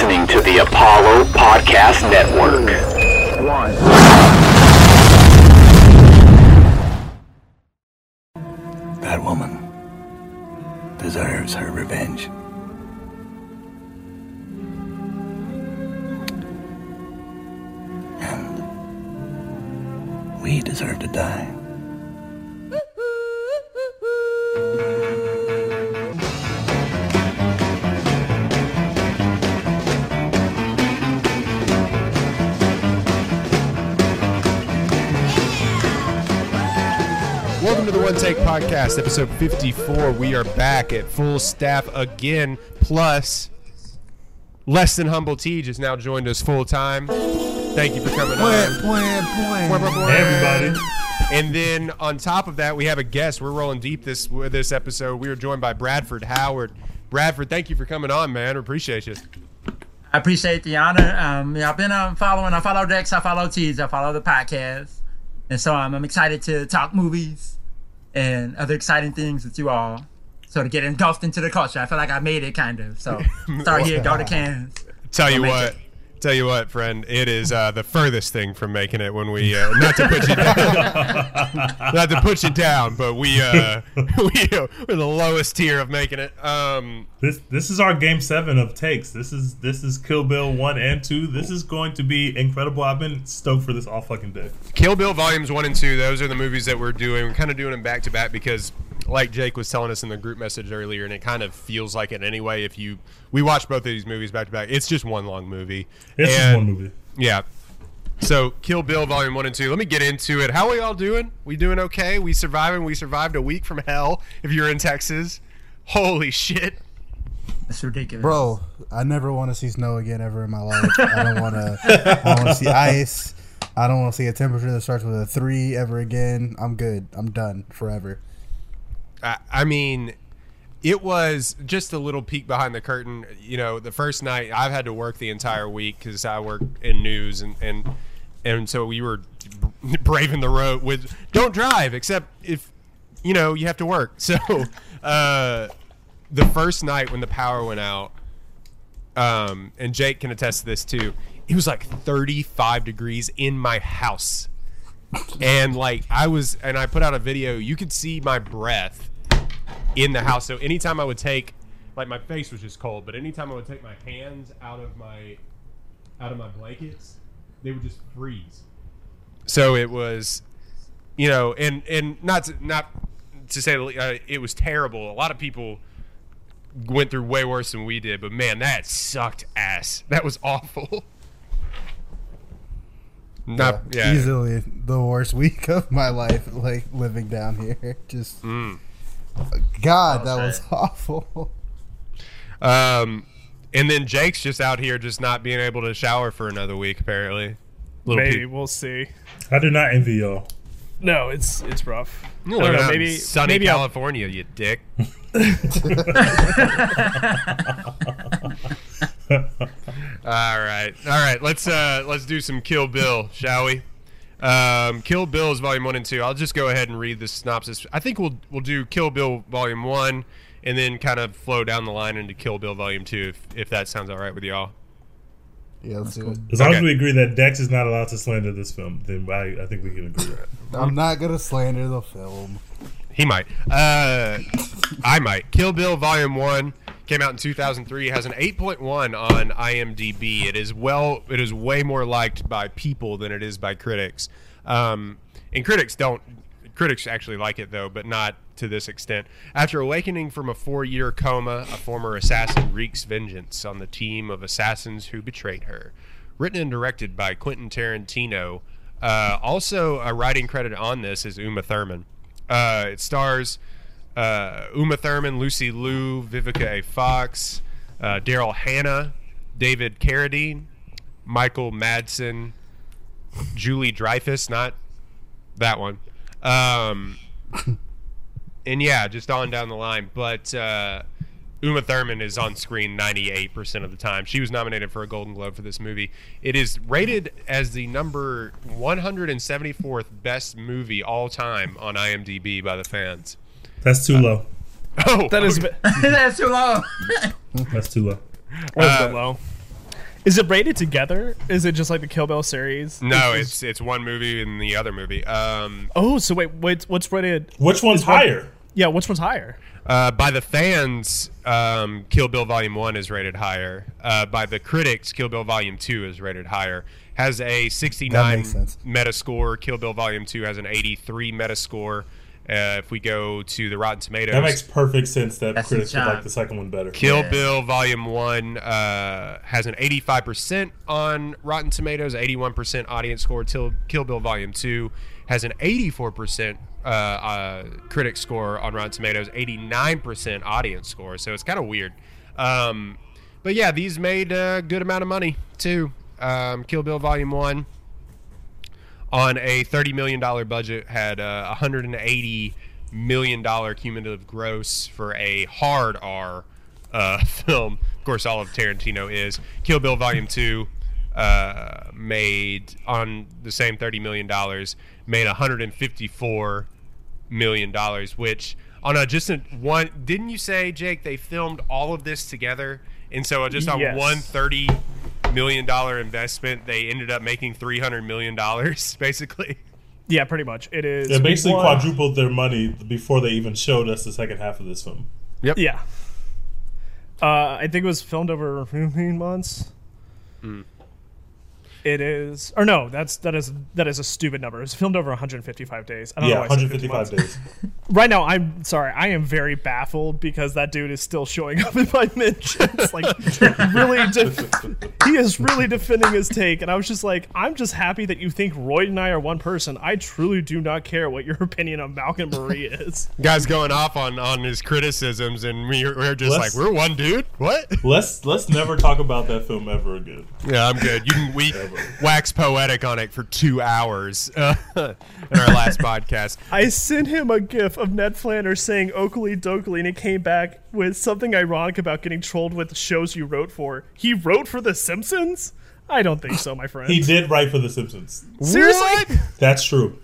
listening to the Apollo Podcast Network. That woman deserves her revenge. And we deserve to die. One Take Podcast, episode 54. We are back at full staff again, plus less than humble T just now joined us full time. Thank you for coming on. Hey, everybody. And then on top of that, we have a guest. We're rolling deep this this episode. We are joined by Bradford Howard. Bradford, thank you for coming on, man. We appreciate you. I appreciate the honor. Um, yeah, I've been um, following. I follow Dex. I follow Tees. I follow the podcast, and so um, I'm excited to talk movies and other exciting things with you all. So to get engulfed into the culture, I feel like I made it kind of. So start here, go to Cannes. Tell you what. it. Tell you what, friend, it is uh, the furthest thing from making it when we uh, not to put you down, not to put you down, but we uh, we uh, we're the lowest tier of making it. Um, This this is our game seven of takes. This is this is Kill Bill one and two. This is going to be incredible. I've been stoked for this all fucking day. Kill Bill volumes one and two. Those are the movies that we're doing. We're kind of doing them back to back because, like Jake was telling us in the group message earlier, and it kind of feels like it anyway. If you we watch both of these movies back to back, it's just one long movie. It's just And- one movie. Yeah. So Kill Bill Volume One and Two. Let me get into it. How are y'all doing? We doing okay? We surviving? We survived a week from hell. If you're in Texas, holy shit! It's ridiculous, Bro, I never want to see snow again ever in my life. I don't want to. I want to see ice. I don't want to see a temperature that starts with a three ever again. I'm good. I'm done forever. I, I mean, it was just a little peek behind the curtain. You know, the first night I've had to work the entire week because I work in news and and and so we were braving the road with don't drive except if you know you have to work. So uh, the first night when the power went out, um, and Jake can attest to this too. It was like 35 degrees in my house. And like I was and I put out a video, you could see my breath in the house. So anytime I would take like my face was just cold, but anytime I would take my hands out of my out of my blankets, they would just freeze. So it was you know, and and not to, not to say uh, it was terrible. A lot of people went through way worse than we did, but man, that sucked ass. That was awful. Not yeah. Easily the worst week of my life, like living down here. Just Mm. God, that Okay. was awful. Um, and then Jake's just out here just not being able to shower for another week. Apparently, little Maybe peop- we'll see. I do not envy y'all. No, it's it's rough. You I don't know, maybe sunny maybe I'll, California, you dick. all right, all right. Let's uh let's do some Kill Bill, shall we? Um, Kill Bill is volume one and two. I'll just go ahead and read the synopsis. I think we'll we'll do Kill Bill volume one, and then kind of flow down the line into Kill Bill volume two, if if that sounds all right with y'all. Yeah, let's do it. As long Okay. as we agree that Dex is not allowed to slander this film, then I, I think we can agree. I'm not gonna slander the film. He might. Uh, I might. Kill Bill Volume One came out in 2003. Has an 8.1 on IMDb. It is well. It is way more liked by people than it is by critics. Um, and critics don't. Critics actually like it though, but not to this extent. After awakening from a four-year coma, a former assassin wreaks vengeance on the team of assassins who betrayed her. Written and directed by Quentin Tarantino. Uh, also, a writing credit on this is Uma Thurman. Uh, it stars uh, Uma Thurman, Lucy Liu, Vivica A. Fox, uh, Daryl Hannah, David Carradine, Michael Madsen, Julie Dreyfus, not that one. Um, and yeah, just on down the line. But uh, Uma Thurman is on screen 98% of the time. She was nominated for a Golden Globe for this movie. It is rated as the number 174th best movie all time on IMDb by the fans. That's too low. Oh, That is okay. a bit, That's too low. That's too low. that was Uh, low. Is it rated together? Is it just like the Kill Bill series? No, Is- it's it's one movie and the other movie. Um, Oh, so wait, wait, what's rated? Which one's higher? Yeah, which one's higher? uh, by the fans, um, Kill Bill Volume One is rated higher. Uh, by the critics, Kill Bill Volume Two is rated higher. Has a 69. Metascore. Kill Bill Volume Two has an 83 Metascore. Uh, if we go to the Rotten Tomatoes, That makes perfect sense that That's critics would like the second one better. Kill Yeah. Bill Volume One uh, has an 85% on Rotten Tomatoes, 81% audience score. Till Kill Bill Volume Two has an 84% uh, uh, critic score on Rotten Tomatoes, 89% audience score. So it's kind of weird. Um, but yeah, these made a good amount of money too. Um, Kill Bill Volume One on a $30 million budget had uh, $180 million cumulative gross for a hard R uh, film. Of course, all of Tarantino is. Kill Bill Volume 2 uh, made, on the same $30 million, made $154 million, which on a just a one, didn't you say, Jake, they filmed all of this together? And so just on Yes. one thirty million dollar investment, they ended up making three hundred million dollars, basically. Yeah, pretty much. It is. They basically one- quadrupled their money before they even showed us the second half of this film. Yep. Yeah. Uh, I think it was filmed over 15 months. Hmm. It is, or no, that's that is that is a stupid number. It's filmed over 155 days. I don't know Yeah, why I said 15 155 days. Right now, I'm sorry. I am very baffled because that dude is still showing up in my mentions. Like, really, def- he is really defending his take, and I was just like, I'm just happy that you think Roy and I are one person. I truly do not care what your opinion of Malcolm Marie is. Guys going off on on his criticisms, and we're, we're just Let's- like, we're one dude. What? Let's let's never talk about that film ever again. Yeah, I'm good. You can we wax poetic on it for two hours uh, in our last podcast. I sent him a gif of Ned Flanders saying Oakley Dokley, and he came back with something ironic about getting trolled with shows you wrote for. He wrote for The Simpsons? I don't think so, my friend. He did write for The Simpsons. Seriously? That's true.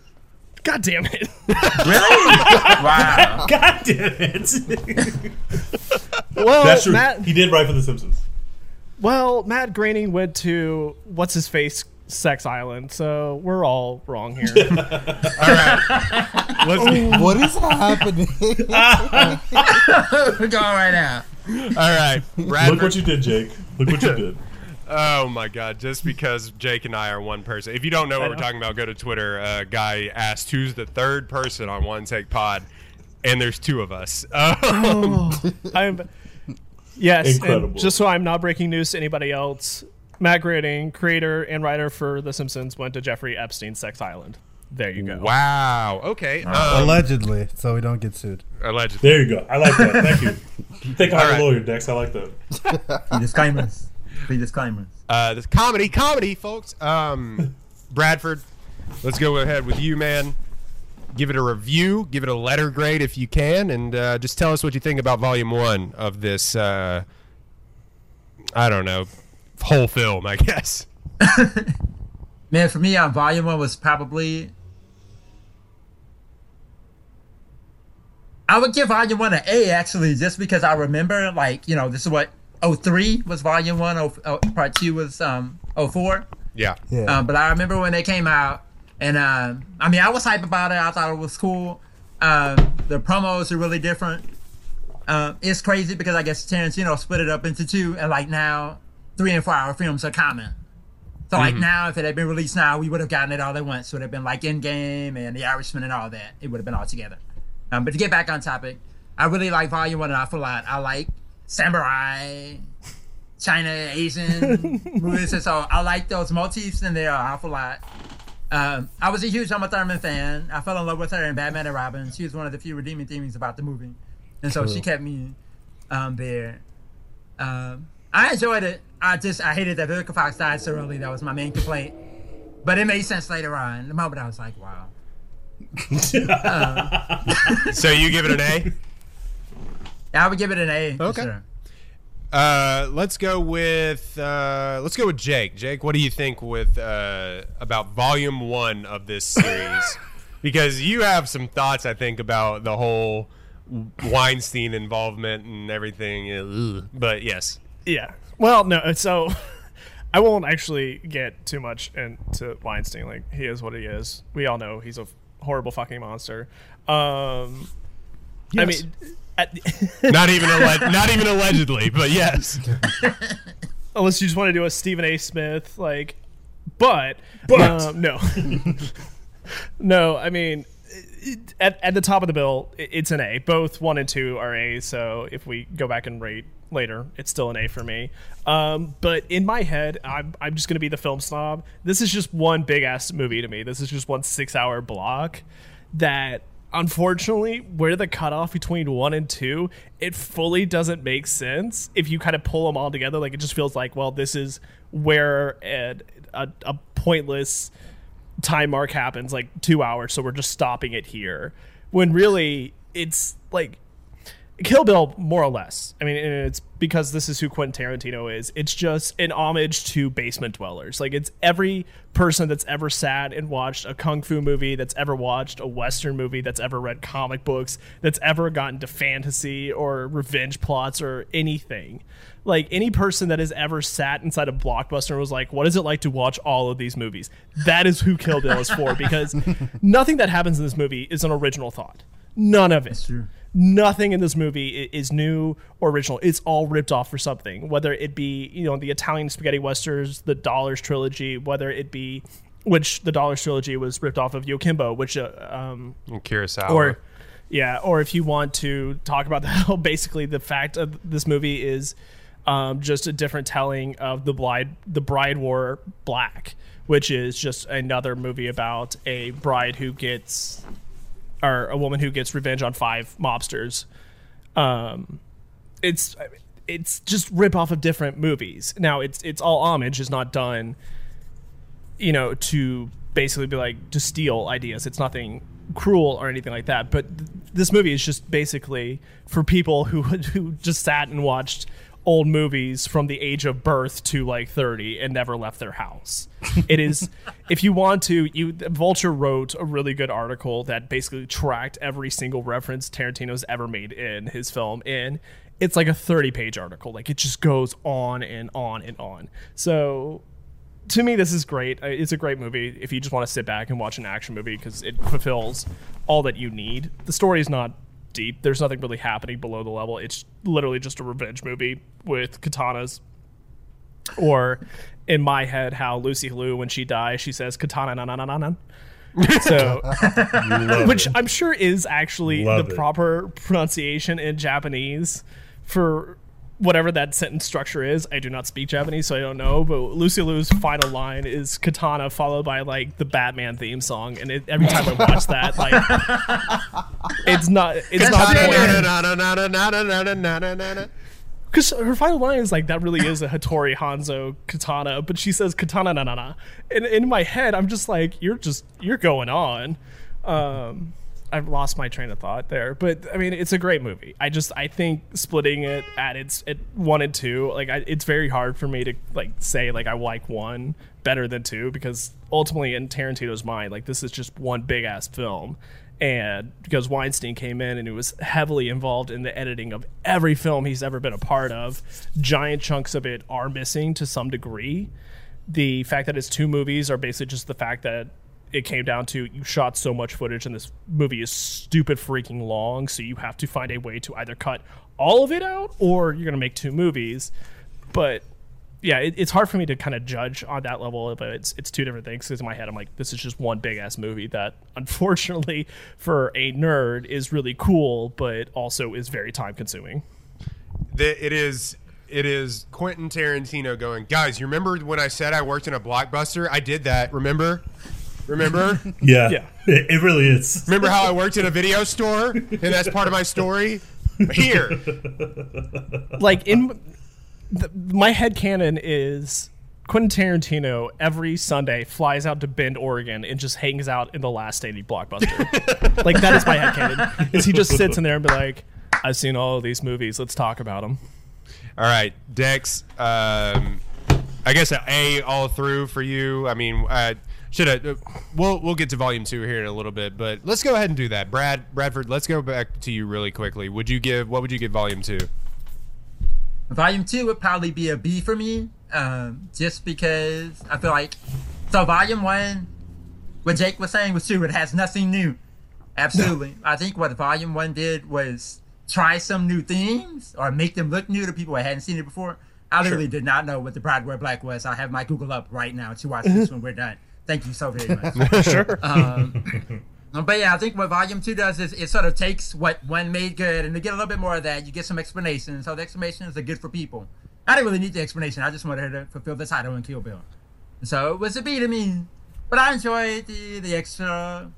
God damn it. Really? wow. God damn it. Well, That's true. Matt, He did write for The Simpsons. Well, Matt Groening went to what's his face Sex Island, so we're all wrong here. Let's get- What is happening? We're going right now. all right, Look Bradford. what you did, Jake. Look what you did. Oh my God! Just because Jake and I are one person. If you don't know what I we're talking about, go to Twitter. Uh, guy asked who's the third person on One Take Pod, and there's two of us. Um, I'm yes, Incredible. and just so I'm not breaking news to anybody else, Matt Groening, creator and writer for The Simpsons, went to Jeffrey Epstein's Sex Island. There you go. wow. Okay. Um, Allegedly, so we don't get sued. allegedly. There you go. I like that. Thank you. You think I'm All right. a lawyer, Dex. I like that. Disclaimers. Three disclaimers. Uh, this comedy, comedy, folks. Um, Bradford, let's go ahead with you, man. Give it a review, give it a letter grade if you can, and uh, just tell us what you think about Volume One of this. Uh, I don't know, whole film, I guess. Man, for me, uh, volume one was probably. I would give volume one an A actually, just because I remember, like, you know, this is what 03 was volume one, oh, oh, part two was um 04. Yeah. Yeah. Um, but I remember when they came out, and um, I mean, I was hype about it. I thought it was cool. Um, the promos are really different. Um, it's crazy because I guess Tarantino split it up into two, and like now, three and four hour films are common. So like now, if it had been released now, we would have gotten it all at once. It would have been like Endgame and The Irishman and all that. It would have been all together. Um, but to get back on topic, I really like Volume One an awful lot. I like samurai, China, Asian movies, and so I like those motifs in there an awful lot. Um, I was a huge Uma Thurman fan. I fell in love with her in Batman and Robin. She was one of the few redeeming things about the movie, and so she kept me um, there. Um, I enjoyed it. I just I hated that Vivica Fox died so early. That was my main complaint. But it made sense later on. The moment I was like, wow. So you give it an A. I would give it an A. for Okay. sure. Uh, let's go with uh, let's go with Jake. Jake, what do you think with uh, about Volume One of this series? because you have some thoughts, I think, about the whole Weinstein involvement and everything. But yes, Yeah. Well, no. So I won't actually get too much into Weinstein. Like he is what he is. We all know he's a horrible fucking monster. Um, I mean, Not even alle- not even allegedly, but yes. unless you just want to do a Stephen A. Smith, like, but, But. um, no, no. I mean, it, at at the top of the bill, i- it's an A. Both one and two are A. So if we go back and rate later, it's still an A for me. Um, but in my head, I'm I'm just gonna be the film snob. This is just one big ass movie to me. This is just one six hour block that unfortunately where the cutoff between one and two it fully doesn't make sense. If you kind of pull them all together like it just feels like well this is where a, a, a pointless time mark happens like two hours so we're just stopping it here. When really it's like Kill Bill, more or less. I mean, it's because this is who Quentin Tarantino is. It's just an homage to basement dwellers. Like, it's every person that's ever sat and watched a kung fu movie, that's ever watched a western movie, that's ever read comic books, that's ever gotten to fantasy or revenge plots or anything. Like, any person that has ever sat inside a blockbuster was like, what is it like to watch all of these movies? That is who Kill Bill is for because nothing that happens in this movie is an original thought. None of it true. Nothing in this movie is new or original. It's all ripped off for something. Whether it be you know the Italian spaghetti westerns, the Dollars trilogy, whether it be which the Dollars trilogy was ripped off of Yojimbo, which uh, um, And Kurosawa. or yeah, or if you want to talk about the hell, basically the fact of this movie is um, just a different telling of the bride the bride wore black, which is just another movie about a bride who gets or a woman who gets revenge on five mobsters. Um, it's it's just rip off of different movies. Now it's it's all homage. It's not done, you know, to basically be like to steal ideas. It's nothing cruel or anything like that. But th- this movie is just basically for people who who just sat and watched old movies from the age of birth to like 30 and never left their house. It is if you want to you Vulture wrote a really good article that basically tracked every single reference Tarantino's ever made in his film and it's like a 30 page article. Like it just goes on and on and on. So to me, this is great. Uh, It's a great movie if you just want to sit back and watch an action movie because it fulfills all that you need. The story is not deep. There's nothing really happening below the level. It's literally just a revenge movie with katanas. Or in my head, how Lucy Liu, when she dies, she says katana na na na na na. So, which it. I'm sure is actually Love the it. proper pronunciation in Japanese for whatever that sentence structure is. I do not speak Japanese, so I don't know. But Lucy Liu's final line is katana, followed by like the Batman theme song, and it, every time I watch that, like it's not it's not because her final line is like that really is a Hattori Hanzo katana, but she says katana na na na, and in my head I'm just like you're just you're going on. Um, I've lost my train of thought there, but I mean it's a great movie. I just I think splitting it at its at one and two, like I, it's very hard for me to like say like I like one better than two because ultimately in Tarantino's mind, like this is just one big ass film and because Weinstein came in and he was heavily involved in the editing of every film he's ever been a part of, giant chunks of it are missing to some degree. The fact that it's two movies are basically just the fact that it came down to you shot so much footage and this movie is stupid freaking long, so you have to find a way to either cut all of it out or you're gonna make two movies. But yeah, it, it's hard for me to kind of judge on that level, but it's it's two different things. Because in my head, I'm like, this is just one big ass movie that, unfortunately, for a nerd, is really cool, but also is very time consuming. It is it is Quentin Tarantino going, guys. You remember when I said I worked in a blockbuster? I did that. Remember? Remember? Yeah, Yeah. It, it really is. remember how I worked in a video store and that's part of my story? Here, Like in the, my head canon is Quentin Tarantino every Sunday flies out to Bend, Oregon, and just hangs out in the last Stanley blockbuster. like that is my head canon. Is he just sits in there and be like, I've seen all of these movies. Let's talk about them. all right, Dex. Um, I guess a A all through for you. I mean, uh, should have. We'll we'll get to volume two here in a little bit, but let's go ahead and do that. Brad Bradford, let's go back to you really quickly. Would you give what would you give volume two? Volume two would probably be a B for me. um, just because I feel like so volume one, what Jake was saying was true. It has nothing new. Absolutely, I think what volume one did was try some new things or make them look new to people who hadn't seen it before. I literally did not know what the Bride Wear Black was. I have my Google up right now to watch this when we're done. Thank you so very much. sure. Um, but yeah, I think what Volume Two does is it sort of takes what one made good, and to get a little bit more of that, you get some explanation. So the explanations are good for people. I didn't really need the explanation. I just wanted her to fulfill the title and Kill Bill. So it was a B to me, but I enjoyed the the extra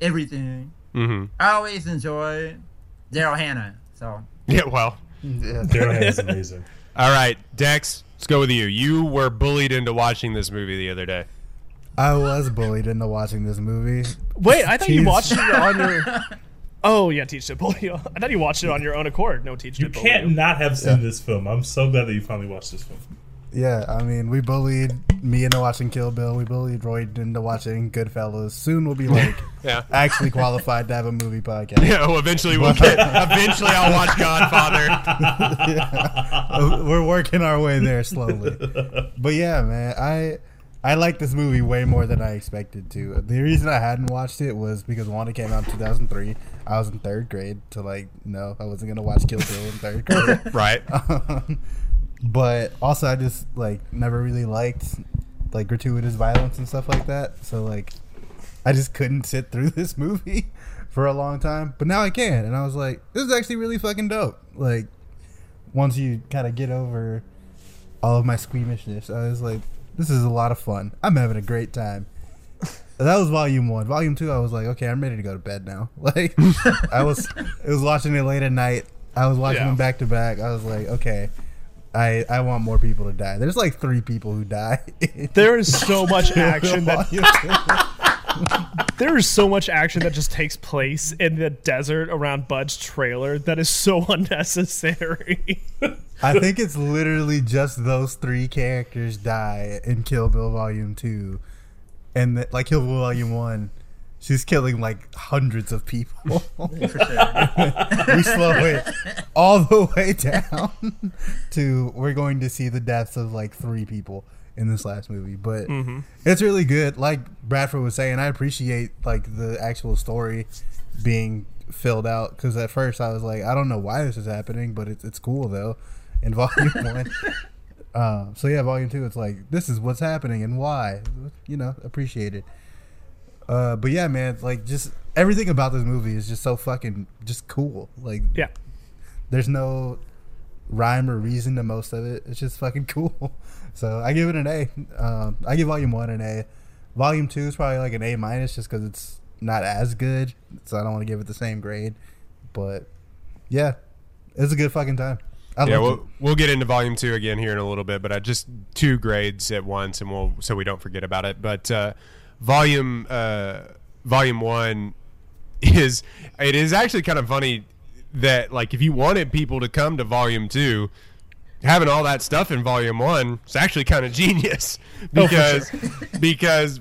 everything. Mm-hmm. I always enjoy Daryl Hannah. So Yeah, well. Yeah. Daryl Hannah's amazing. All right, Dex, let's go with you. You were bullied into watching this movie the other day. I was bullied into watching this movie. Wait, I thought you watched it on your. Oh yeah, teach it bully you. I thought you watched it on your own accord. No teach You it bully can't you. not have seen this film. I'm so glad that you finally watched this film. Yeah, I mean, we bullied me into watching Kill Bill. We bullied Roy into watching Goodfellas. Soon we'll be like Yeah. actually qualified to have a movie podcast. Yeah, well, eventually we'll get. eventually, I'll watch Godfather. Uh, We're working our way there slowly. But yeah, man, I I like this movie way more than I expected to. The reason I hadn't watched it was because it came out in 2003. I was in third grade, so like, no, I wasn't gonna watch Kill Bill in third grade. Right. but also, I just like never really liked like gratuitous violence and stuff like that. So like, I just couldn't sit through this movie for a long time. But now I can, and I was like, this is actually really fucking dope. Like, once you kind of get over all of my squeamishness, I was like, this is a lot of fun. I'm having a great time. That was volume one. Volume two, I was like, okay, I'm ready to go to bed now. Like, I was, it was watching it late at night. I was watching Yeah. them back to back. I was like, okay, I I want more people to die. There's like three people who die. There is so much action that Volume two. There is so much action that just takes place in the desert around Bud's trailer that is so unnecessary. I think it's literally just those three characters die in Kill Bill Volume Two, and the, like Kill Bill Volume One, she's killing like hundreds of people. we slow it all the way down to we're going to see the deaths of like three people in this last movie but it's really good like bradford was saying i appreciate like the actual story being filled out because at first i was like i don't know why this is happening but it's, it's cool though in volume one uh, so yeah volume two it's like this is what's happening and why you know appreciate it uh, but yeah, man, like just everything about this movie is just so fucking just cool. Like, yeah. there's no rhyme or reason to most of it. It's just fucking cool. So I give it an A. Um, I give Volume One an A. Volume Two is probably like an A minus, just because it's not as good. So I don't want to give it the same grade. But yeah, it's a good fucking time. I Yeah, we'll we'll get into volume two again here in a little bit, but I just two grades at once, and we'll so we don't forget about it. But uh, volume uh, volume one is it is actually kind of funny that like if you wanted people to come to volume two, having all that stuff in volume one is actually kind of genius Oh, because because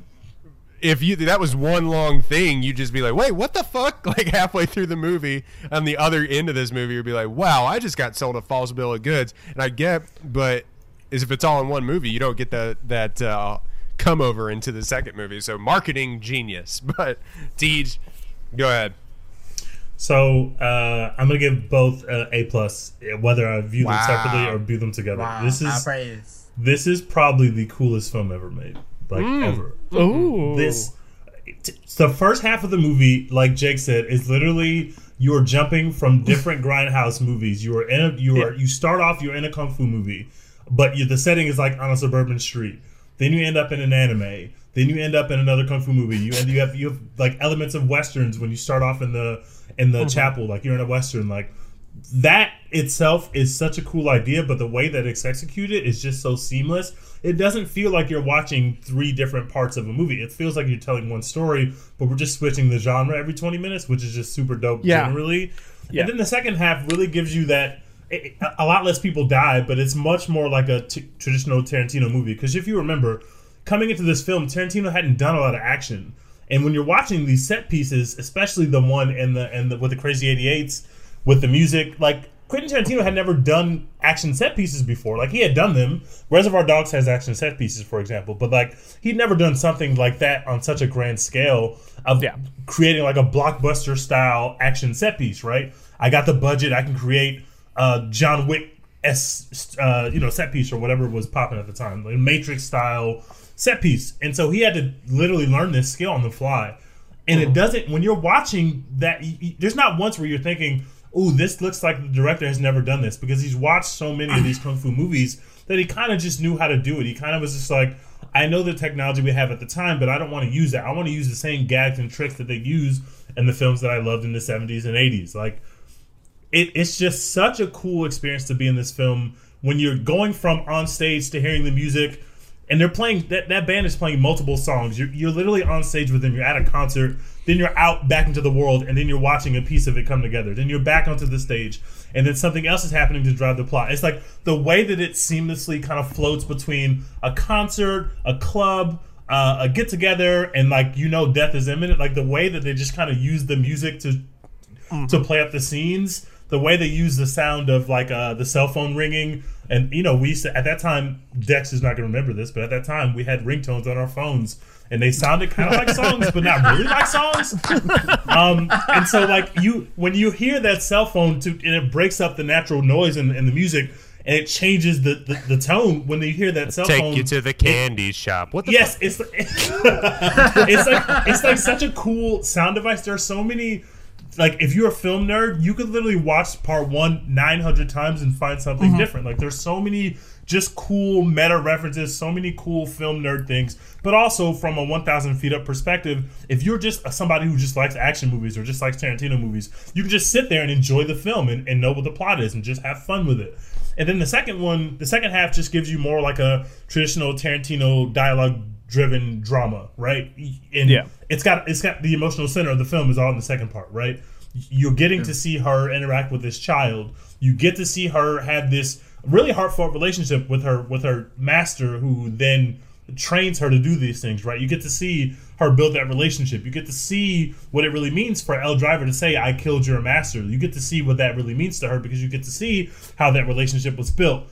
if you that was one long thing, you'd just be like, "Wait, what the fuck?" Like halfway through the movie, on the other end of this movie, you'd be like, "Wow, I just got sold a false bill of goods." And I get, but is if it's all in one movie, you don't get that that uh, come over into the second movie. So marketing genius. But Tej, go ahead. So uh, I'm gonna give both uh, A plus, whether I view them separately or view them together. Wow, This is this is probably the coolest film ever made, like ever. Ooh. This t- the first half of the movie, like Jake said, is literally you are jumping from different grindhouse movies. You are in a you are you start off you're in a kung fu movie, but you, the setting is like on a suburban street. Then you end up in an anime. Then you end up in another kung fu movie. You end you have you have like elements of westerns when you start off in the in the mm-hmm. chapel, like you're in a western. Like that itself is such a cool idea, but the way that it's executed is just so seamless. It doesn't feel like you're watching three different parts of a movie. It feels like you're telling one story, but we're just switching the genre every 20 minutes, which is just super dope Yeah. generally. Yeah. And then the second half really gives you that. it- a lot less people die, but it's much more like a t- traditional Tarantino movie. Because if you remember, coming into this film, Tarantino hadn't done a lot of action, and when you're watching these set pieces, especially the one and the and the with the Crazy 88s, with the music, like Quentin Tarantino had never done action set pieces before. Like he had done them. Reservoir Dogs has action set pieces, for example, but like he'd never done something like that on such a grand scale of Yeah. creating like a blockbuster style action set piece. Right? I got the budget. I can create uh, John Wick s uh, you know set piece or whatever was popping at the time, like Matrix style set piece. And so he had to literally learn this skill on the fly. And it mm-hmm. doesn't when you're watching that. There's not once where you're thinking, "Ooh, this looks like the director has never done this," because he's watched so many of these kung fu movies that he kind of just knew how to do it. He kind of was just like, "I know the technology we have at the time, but I don't want to use that. I want to use the same gags and tricks that they use in the films that I loved in the 70s and 80s." Like it, it's just such a cool experience to be in this film when you're going from on stage to hearing the music and they're playing that, that band is playing multiple songs. You're, you're literally on stage with them. You're at a concert. Then you're out back into the world and then you're watching a piece of it come together. Then you're back onto the stage and then something else is happening to drive the plot. It's like the way that it seamlessly kind of floats between a concert a club uh, a get together and like you know death is imminent. Like the way that they just kind of use the music to to play up the scenes. The way they use the sound of like uh, the cell phone ringing, and you know, we used to, at that time. Dex is not going to remember this, but at that time we had ringtones on our phones, and they sounded kind of like songs, but not really like songs. Um, and so, like you, when you hear that cell phone, to and it breaks up the natural noise and, in the music, and it changes the, the, the tone when you hear that cell Take phone. you to the candy shop. What the Yes, it's it's like it's like such a cool sound device. There are so many. Like if you're a film nerd, you could literally watch part one 900 times and find something mm-hmm. different. Like there's so many just cool meta references, so many cool film nerd things. But also from a 1,000 feet up perspective, if you're just somebody who just likes action movies or just likes Tarantino movies, you can just sit there and enjoy the film and, and know what the plot is and just have fun with it. And then the second one, the second half just gives you more like a traditional Tarantino dialogue driven drama, right? And Yeah. it's got it's got the emotional center of the film is all in the second part, right? You're getting to see her interact with this child. You get to see her have this really heartfelt relationship with her with her master who then trains her to do these things, right? You get to see her build that relationship. You get to see what it really means for Elle Driver to say, I killed your master. You get to see what that really means to her because you get to see how that relationship was built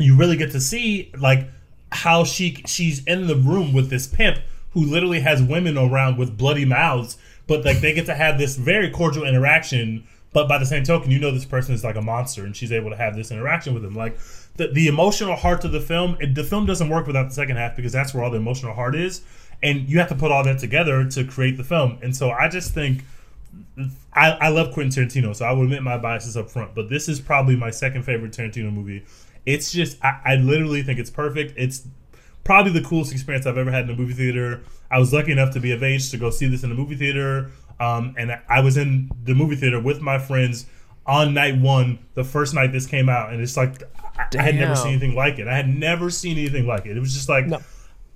you really get to see like how she she's in the room with this pimp who literally has women around with bloody mouths but like they get to have this very cordial interaction but by the same token you know this person is like a monster and she's able to have this interaction with him like the, the emotional heart of the film it, the film doesn't work without the second half because that's where all the emotional heart is and you have to put all that together to create the film and so i just think I, I love Quentin Tarantino, so I will admit my biases up front. But this is probably my second favorite Tarantino movie. It's just I, I literally think it's perfect. It's probably the coolest experience I've ever had in a movie theater. I was lucky enough to be of age to go see this in a movie theater, um, and I was in the movie theater with my friends on night one, the first night this came out, and it's like I, I had never seen anything like it. I had never seen anything like it. It was just like No.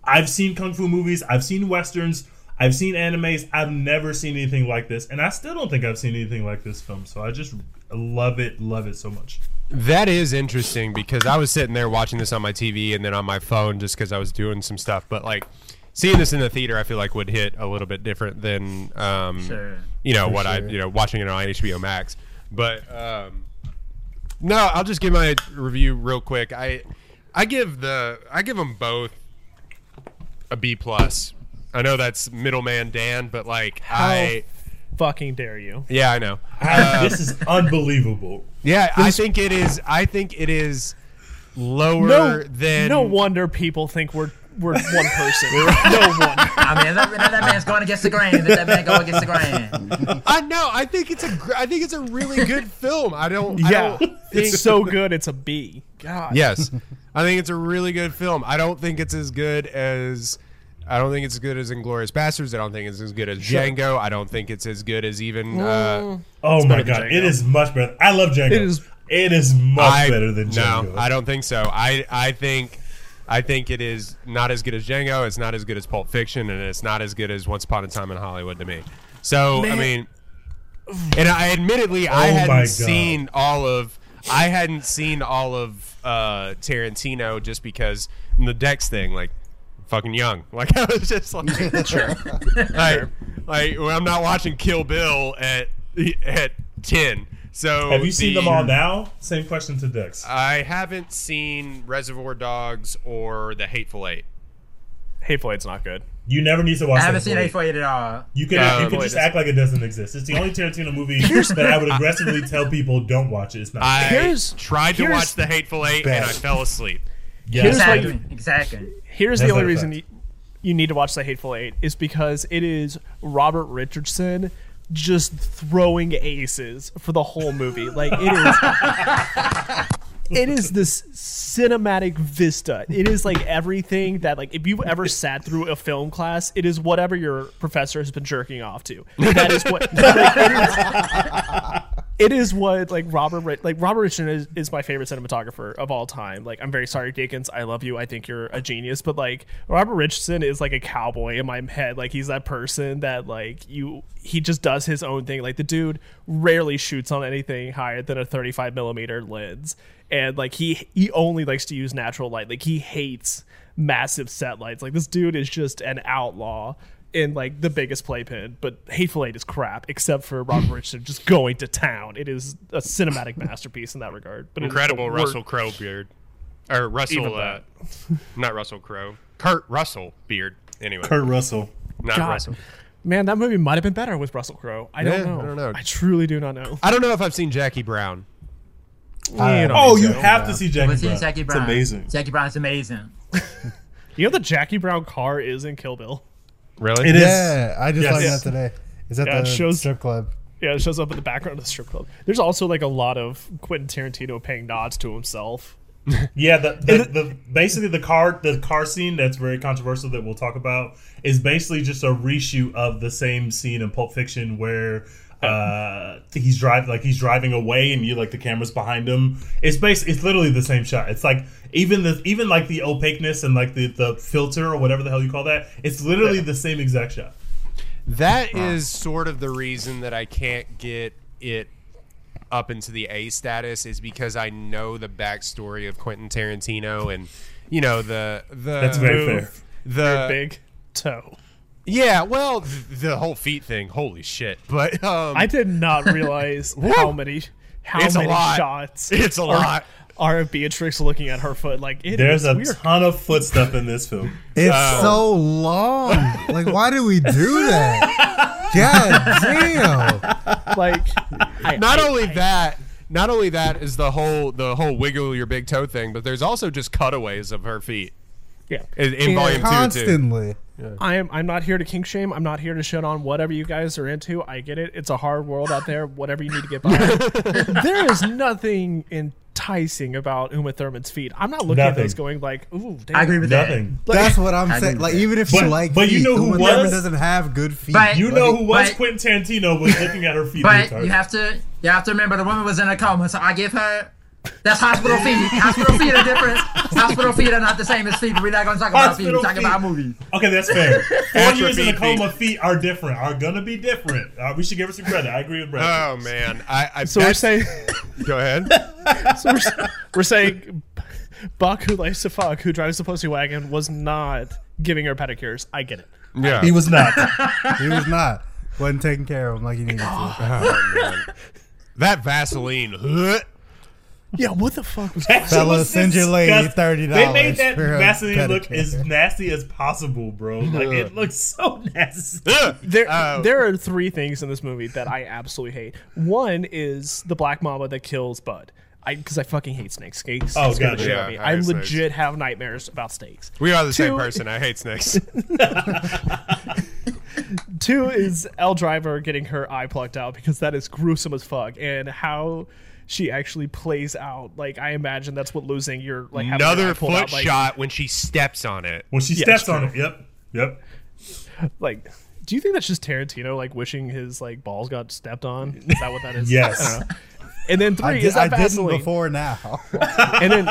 I've seen kung fu movies, I've seen westerns, I've seen animes. I've never seen anything like this, and I still don't think I've seen anything like this film. So I just love it, love it so much. That is interesting because I was sitting there watching this on my TV and then on my phone just because I was doing some stuff. But like seeing this in the theater, I feel like would hit a little bit different than um, Sure. you know For what I you know watching it on HBO Max. But um, no, I'll just give my review real quick. I I give the I give them both a B plus. I know that's middleman Dan, but like How I fucking dare you? yeah I know. I- this um, is unbelievable. Yeah, I think it is. I think it is lower No, than no wonder people think we're we're one person. no wonder. I mean, that, that, that man's going against the grain. Let that man go against the grain. I know. I think it's a. I think it's a really good film. I don't. I Yeah, don't think, it's so good. It's a B. God. Yes, I think it's a really good film. I don't think it's as good as. I don't think it's as good as Inglourious Basterds. I don't think it's as good as Django. I don't think it's as good as even. Uh, Oh my god, it is much better. I love Django. It is- It is much I, better than Django. No, I don't think so. I I think. I think it is not as good as Django. It's not as good as Pulp Fiction, and it's not as good as Once Upon a Time in Hollywood to me. So I mean, and I admittedly I Oh my hadn't seen all of I hadn't seen all of uh, Tarantino just because the Dex thing, like fucking young. Like I was just like, like, like well, I'm not watching Kill Bill at at ten. So Have you seen them all now? Same question to Dex. I haven't seen Reservoir Dogs or The Hateful Eight. Hateful Eight's not good. You never need to watch. I haven't seen movie. A for Eight at all. You can Um, you can just act like it doesn't exist. It's the only Tarantino movie that I would aggressively tell people don't watch it. It's not. I Here's- tried to here's- watch The Hateful Eight and I fell asleep. yeah. here's what Exactly. Here's That's the only reason you, you need to watch The Hateful Eight is because it is Robert Richardson just throwing aces for the whole movie. Like it is it is this cinematic vista. It is like everything that like if you've ever sat through a film class, it is whatever your professor has been jerking off to. That is what like, it is what like Robert like Robert Richardson is, is my favorite cinematographer of all time. Like I'm very sorry, Deakins. I love you. I think you're a genius. But like Robert Richardson is like a cowboy in my head. Like he's that person that like you he just does his own thing. Like the dude rarely shoots on anything higher than a 35 millimeter lens, and like he he only likes to use natural light. Like he hates massive set lights. Like this dude is just an outlaw in like the biggest playpen, but Hateful Eight is crap, except for Robert Richardson just going to town. It is a cinematic masterpiece in that regard. But it is the Incredible Russell Crowe beard. Or Russell, uh, not Russell Crowe. Kurt Russell beard. Anyway, Kurt Russell. not God. Russell. Man, that movie might have been better with Russell Crowe. I don't know. I don't know. I truly do not know. I don't know if I've seen Jackie Brown. I- You know, Oh, you so, have yeah. to see Jackie Brown. Jackie Brown. It's Brown? amazing. Jackie Brown's amazing. you know the Jackie Brown car is in Kill Bill. Really? It is. Yeah, I just Yes. learned that today. Is that Yeah, it the shows- strip club? Yeah, it shows up in the background of the strip club. There's also like a lot of Quentin Tarantino paying nods to himself. Yeah, the, the, the basically the car the car scene that's very controversial that we'll talk about is basically just a reshoot of the same scene in Pulp Fiction where uh he's driving like he's driving away and you like the camera's behind him. It's basically it's literally the same shot. It's like even the even like the opaqueness and like the the filter or whatever the hell you call that. It's literally the same exact shot. That is sort of the reason that I can't get it up into the A status is because I know the backstory of Quentin Tarantino and you know the the That's very Move. fair. the Big toe. Yeah well the whole feet thing holy shit but um I did not realize how many how It's a many lot. shots It's a are- lot. Are of Beatrix looking at her foot like it There's is a weird. ton of foot stuff in this film. It's Oh. so long. like, why do we do that? God damn. like I, not I- only that not only that is the whole the whole wiggle your big toe thing but there's also just cutaways of her feet yeah. in, in volume two too Constantly. I am I'm not here to kink shame. I'm not here to shit on whatever you guys are into. I get it. It's a hard world out there. Whatever you need to get by. there is nothing enticing about Uma Thurman's feet. I'm not looking at Nothing. those going like, ooh, damn. I agree with that. Nothing. That's what I'm saying. Like, even if But- you like but you know who Uma Thurman was? doesn't have good feet. But- You know who was But- Quentin Tarantino was looking at her feet. But you have to you have to remember the woman was in a coma, so I give her that's hospital feet. Hospital feet are different. Hospital feet are not the same as feet. We're not going to talk about feet. We're talking feet. about movies. Okay, that's fair. Four years in a Atrophy coma, feet are different. Are gonna be different. Uh, we should give her some credit. I agree with Brad. oh man i, I so we're saying go ahead so we're, we're saying Buck who likes to fuck, who drives the pussy wagon, was not giving her pedicures. I get it. yeah he was not. he was not. Wasn't taking care of him like he needed to. Oh, man. that vaseline huh? Yeah, what the fuck was That Fella, was send your lady $30 They made that for a Vaseline look as nasty as possible, bro. Like it looks so nasty. There, Uh, there are three things in this movie that I absolutely hate. One is the black mamba that kills Bud. I because I fucking hate snakes. Snakes Oh, scare God, the shit yeah. me. I I legit snakes. have nightmares about snakes. we are the same person i hate snakes Two is Elle Driver getting her eye plucked out because that is gruesome as fuck, and how she actually plays out. Like I imagine that's what losing your like having your another foot out, like, shot when she steps on it When she Yeah, steps on it, yep, yep. Like, do you think that's just Tarantino like wishing his like balls got stepped on? Is that what that is? Yes. I don't know. And then three I, is did, I that didn't Vaseline. before now. and then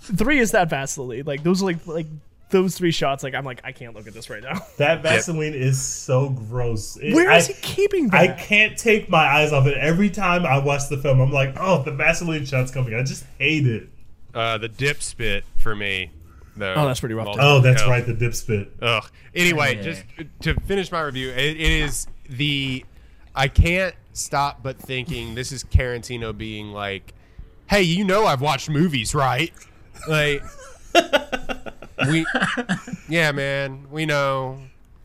three is that Vaseline. Like those are like like those three shots. Like I'm like I can't look at this right now. That Vaseline is so gross. It- Where I, he keeping that? I can't take my eyes off it. Every time I watch the film, I'm like, oh, the Vaseline shot's coming. I just hate it. uh, the dip spit for me though Oh, that's pretty rough, too. Oh, that's Hell. right, the dip spit. Ugh. Anyway, Yeah. just to finish my review, it, it is the. I can't stop but thinking this is Tarantino being like, "Hey, you know I've watched movies, right? Like, we, yeah, man, we know."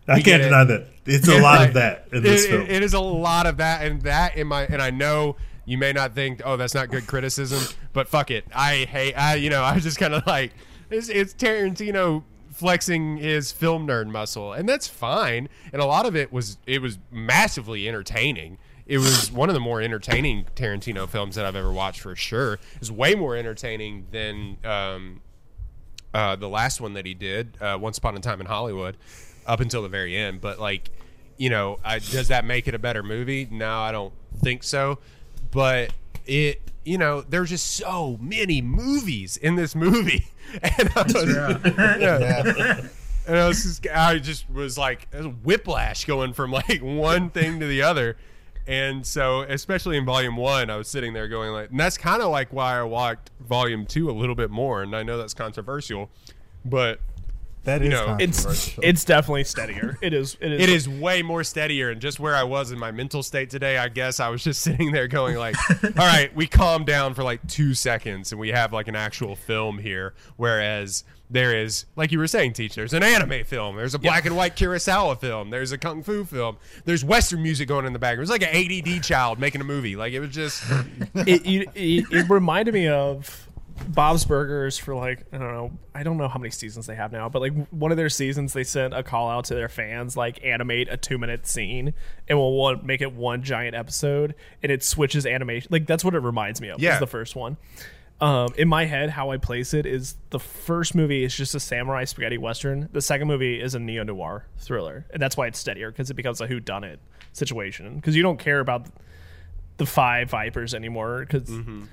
I We can't it. deny that. It's a lot of that in this it- film. it- it is a lot of that, and that in my and I know you may not think, oh, that's not good criticism, but fuck it, I hate, I you know, I was just kind of like, it's, it's Tarantino flexing his film nerd muscle, and that's fine. And a lot of it was it was massively entertaining. It was one of the more entertaining Tarantino films that I've ever watched for sure. It's way more entertaining than um, uh, the last one that he did, uh, Once Upon a Time in Hollywood, up until the very end. But like, you know, I, does that make it a better movie? No, I don't think so. But it, you know, there's just so many movies in this movie, and I was, yeah. And I was just, I just was like it was whiplash going from like one thing to the other. And so, especially in volume one, I was sitting there going like, and that's kind of like why I walked volume two a little bit more. And I know that's controversial, but That is know, It's controversial. it's definitely steadier. It is. It is. it is way more steadier. And just where I was in my mental state today, I guess I was just sitting there going like, all right, we calm down for like two seconds and we have like an actual film here. Whereas there is, like you were saying, teach, there's an anime film, there's a black and white Kurosawa film, there's a kung fu film, there's Western music going in the background. It was like an ADD child making a movie. Like it was just, it, it, it, it reminded me of Bob's Burgers for like I don't know I don't know how many seasons they have now, but like one of their seasons they sent a call out to their fans like animate a two minute scene and we'll one, make it one giant episode and it switches animation like that's what it reminds me of. Yeah. is the first one. Um, in my head, how I place it is the first movie is just a samurai spaghetti western. The second movie is a neo noir thriller, and that's why it's steadier because it becomes a who done it situation. Because you don't care about the five vipers anymore. Because Mm-hmm.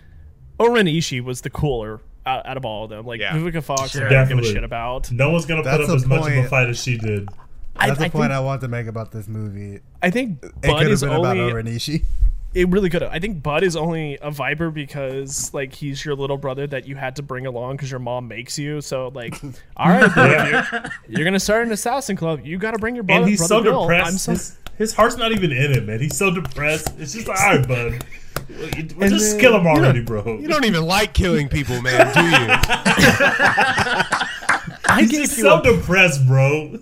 Oren Ishii was the cooler out, out of all of them. Like Yeah. Vivica Fox, Sure. I don't give a shit about. no one's gonna put up the as much of a fight as she did. I, That's the I point think, I want to make about this movie. I think It Bud could have is been about only Oren Ishii. It really could have. I think Bud is only a Viper because like he's your little brother that you had to bring along because your mom makes you. So like, all right, Bud, Yeah. you're gonna start an assassin club. You got to bring your brother. and he's brother so Bill. depressed. I'm so, his, his heart's not even in it, man. He's so depressed. It's just like, all right, bud. Well, just then- kill him already, bro. you don't even like killing people, man, do you? I He's just you so a depressed, bro.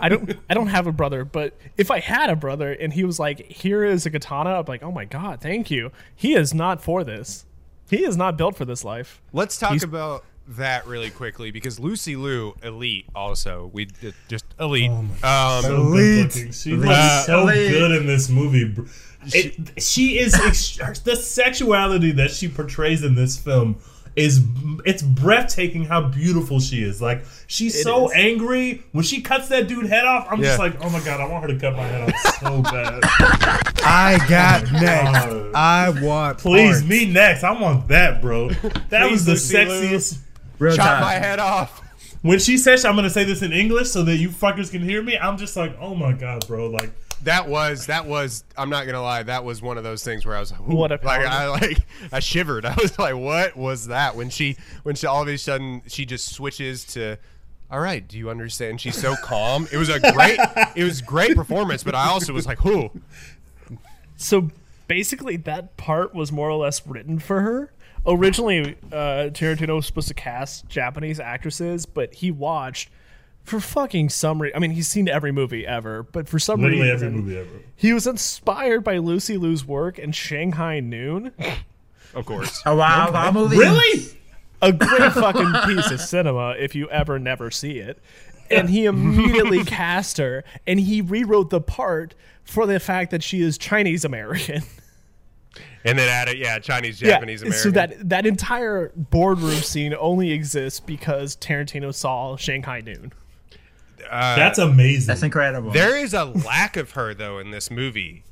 I don't I don't have a brother, but if I had a brother and he was like, "Here is a katana," I'm like, "Oh my god, thank you." He is not for this. He is not built for this life. Let's talk He's- about that really quickly because Lucy Liu, elite, also we did just elite. um, So Elite. good looking. She Elite. looks so Elite. good in this movie. bro. It, she is ex- the sexuality that she portrays in this film is it's breathtaking how beautiful she is. Like she's It so is. angry when she cuts that dude head off. I'm just like, oh my god, I want her to cut my head off so bad. I got oh God. next. I want Please, parts. me next. I want that, bro. That was the Lucy sexiest. Real chop time. my head off. When she says I'm gonna say this in English so that you fuckers can hear me, I'm just like, oh my god, bro. Like That was that was. I'm not gonna lie. That was one of those things where I was like, What a like. I like I shivered. I was like, what was that? When she when she all of a sudden she just switches to. All right, do you understand? She's so calm. It was a great, it was great performance, but I also was like, "Who?" So basically, that part was more or less written for her. Originally, uh, Tarantino was supposed to cast Japanese actresses, but he watched for fucking some reason. I mean, he's seen every movie ever, but for some literally reason, every movie ever. he was inspired by Lucy Liu's work in Shanghai Noon. Of course. A wild, wild movie. Really? a great fucking piece of cinema if you ever never see it. And he immediately cast her, and he rewrote the part for the fact that she is Chinese American. And then added, yeah, Chinese, Japanese, American. So that that entire boardroom scene only exists because Tarantino saw Shanghai Noon. Uh, That's amazing. That's incredible. there is a lack of her though in this movie.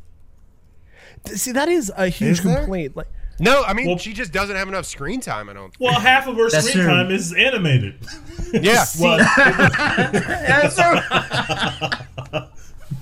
See, that is a huge Is complaint. Like, No, I mean Well- she just doesn't have enough screen time. I don't. well, half of her That's screen true. time is animated. Yeah. Well, That's true.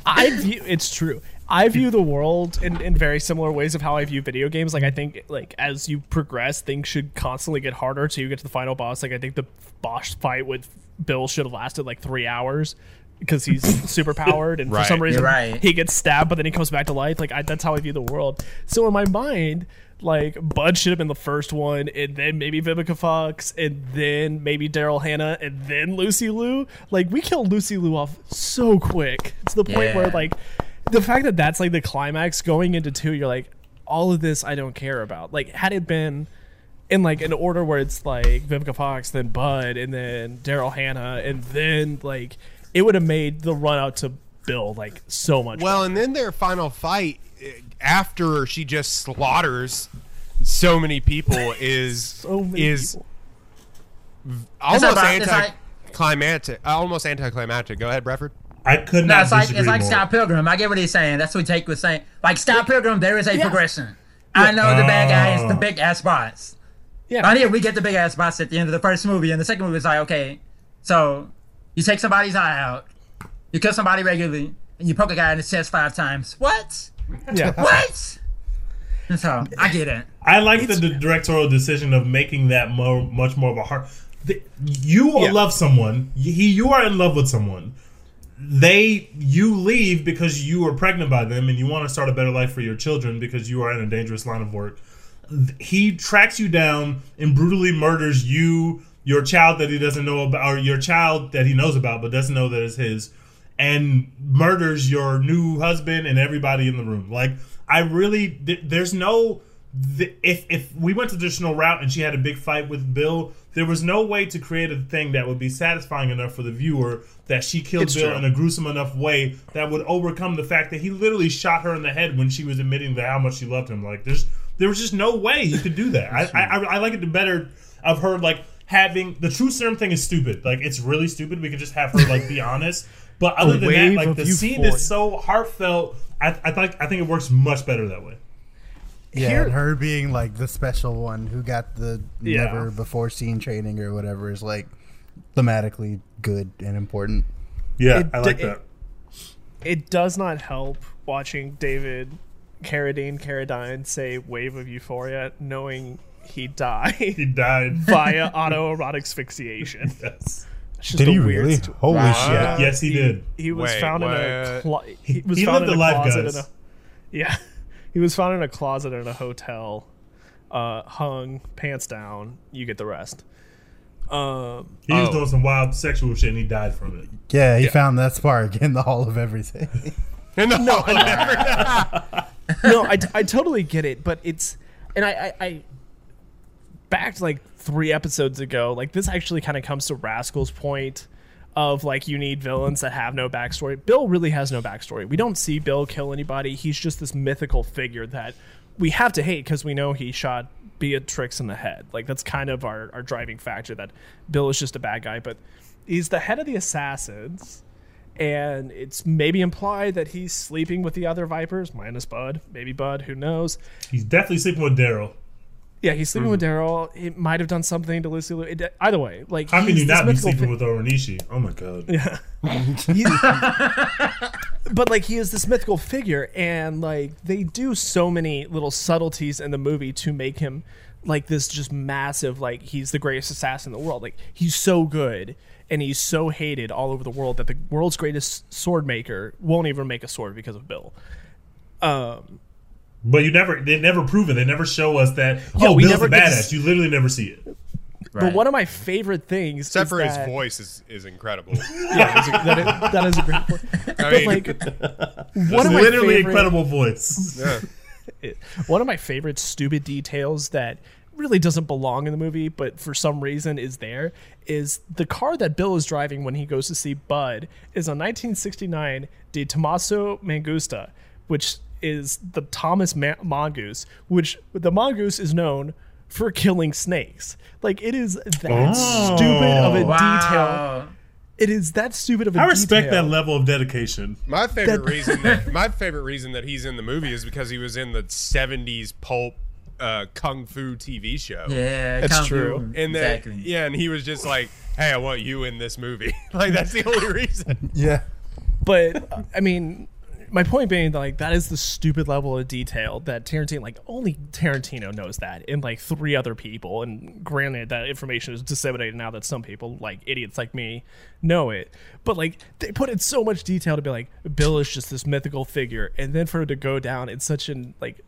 I view it's true. I view the world in, in very similar ways of how I view video games. Like I think like as you progress, things should constantly get harder till you get to the final boss. Like I think the boss fight with Bill should have lasted like three hours because he's super powered and for some reason right. he gets stabbed but then he comes back to life. Like I, that's how i view the world. So in my mind like bud should have been the first one and then maybe vivica fox and then maybe daryl hannah and then lucy liu. Like we killed lucy liu off so quick. To the point where like the fact that that's like the climax going into two you're like all of this i don't care about. Like had it been in like an order where it's like Vivica Fox, then Bud, and then Daryl Hannah, and then like it would have made the run out to Bill like so much. Well, and then their final fight eh, after she just slaughters so many people is So many is people. almost about- it's like- anticlimactic. uh, almost anticlimactic. Go ahead, Bradford. I could No, not it's like it's like more. Scott Pilgrim. I get what he's saying. That's what Jake was saying. Like Scott Pilgrim, there is a progression. I know the bad guy is the Oh. big ass boss. Yeah. Right here, we get the big ass boss at the end of the first movie, and the second movie is like, okay, so you take somebody's eye out, you kill somebody regularly, and you poke a guy in the chest five times. What? yeah. What? And so I get it. I like the, the directorial decision of making that more, much more of a heart. The, you Yeah. love someone. You, he, you are in love with someone. They, you leave because you are pregnant by them, and you want to start a better life for your children because you are in a dangerous line of work. He tracks you down and brutally murders you, your child that he doesn't know about, or your child that he knows about but doesn't know that is his, and murders your new husband and everybody in the room. Like I really, th- there's no. th- If if we went the traditional route and she had a big fight with Bill, there was no way to create a thing that would be satisfying enough for the viewer that she killed It's Bill true. in a gruesome enough way that would overcome the fact that he literally shot her in the head when she was admitting that how much she loved him. Like there's there was just no way you could do that. I, I I I like it the better of her like having the true serum thing is stupid. Like it's really stupid. We could just have her like be honest. But other than that, like of the scene is so heartfelt. I, I think I think it works much better that way. Yeah, Here- and her being like the special one who got the Yeah. never before seen training or whatever is like thematically good and important. Yeah, It I like d- that. It does not help watching David Carradine Carradine say "Wave of Euphoria," knowing he died He died. via autoerotic asphyxiation. yes. Did he weirdest- really? Holy Wow. shit! Yes, he did. He was Wait, found in a what? clo- he was He found lived in a the life, closet guys. in a yeah he was found in a closet in a hotel uh hung pants down you get the rest um He was Oh. doing some wild sexual shit and he died from it. Yeah, he found that spark in the Hall of Everything. in the no, no I, I totally get it but it's and I, I i back like three episodes ago like this actually kind of comes to rascal's point of like you need villains that have no backstory. Bill really has no backstory. We don't see bill kill anybody. He's just this mythical figure that we have to hate because we know he shot beatrix in the head. Like that's kind of our, our driving factor that bill is just a bad guy but he's the head of the assassins and it's maybe implied that he's sleeping with the other vipers minus bud maybe bud who knows He's definitely sleeping with Daryl. yeah he's sleeping with hmm. daryl he might have done something to lucy Liu. It, either way like How can you not be sleeping fi- with Oren Ishii? Oh my god. Yeah. but like he is this mythical figure and like they do so many little subtleties in the movie to make him like this just massive like he's the greatest assassin in the world like he's so good and he's so hated all over the world that the world's greatest sword maker won't even make a sword because of bill um But you never they never prove it. They never show us that Yeah, oh we Bill's never a get to badass. You literally never see it. but one of my favorite things Except is for his voice is, is incredible. yeah that's a, that, is, that is a great point I mean, like It's one of my literally favorite, incredible voice. yeah. one of my favorite stupid details that really doesn't belong in the movie but for some reason is there is the car that bill is driving when he goes to see bud is a 1969 de tomaso mangusta which is the thomas Ma- mongoose which the mongoose is known for killing snakes like it is that oh. stupid of a detail it is that stupid of a I respect detail. that level of dedication. My favorite reason that my favorite reason that he's in the movie is because he was in the '70s pulp uh, kung fu TV show. Yeah, That's Kung Fu. true. And then, exactly. yeah, and he was just like, "Hey, I want you in this movie." like that's the only reason. yeah, but I mean, my point being that like that is the stupid level of detail that Tarantino like only Tarantino knows that and like three other people and granted that information is disseminated now that some people like idiots like me know it but like they put in so much detail to be like Bill is just this mythical figure and then for it to go down in such an like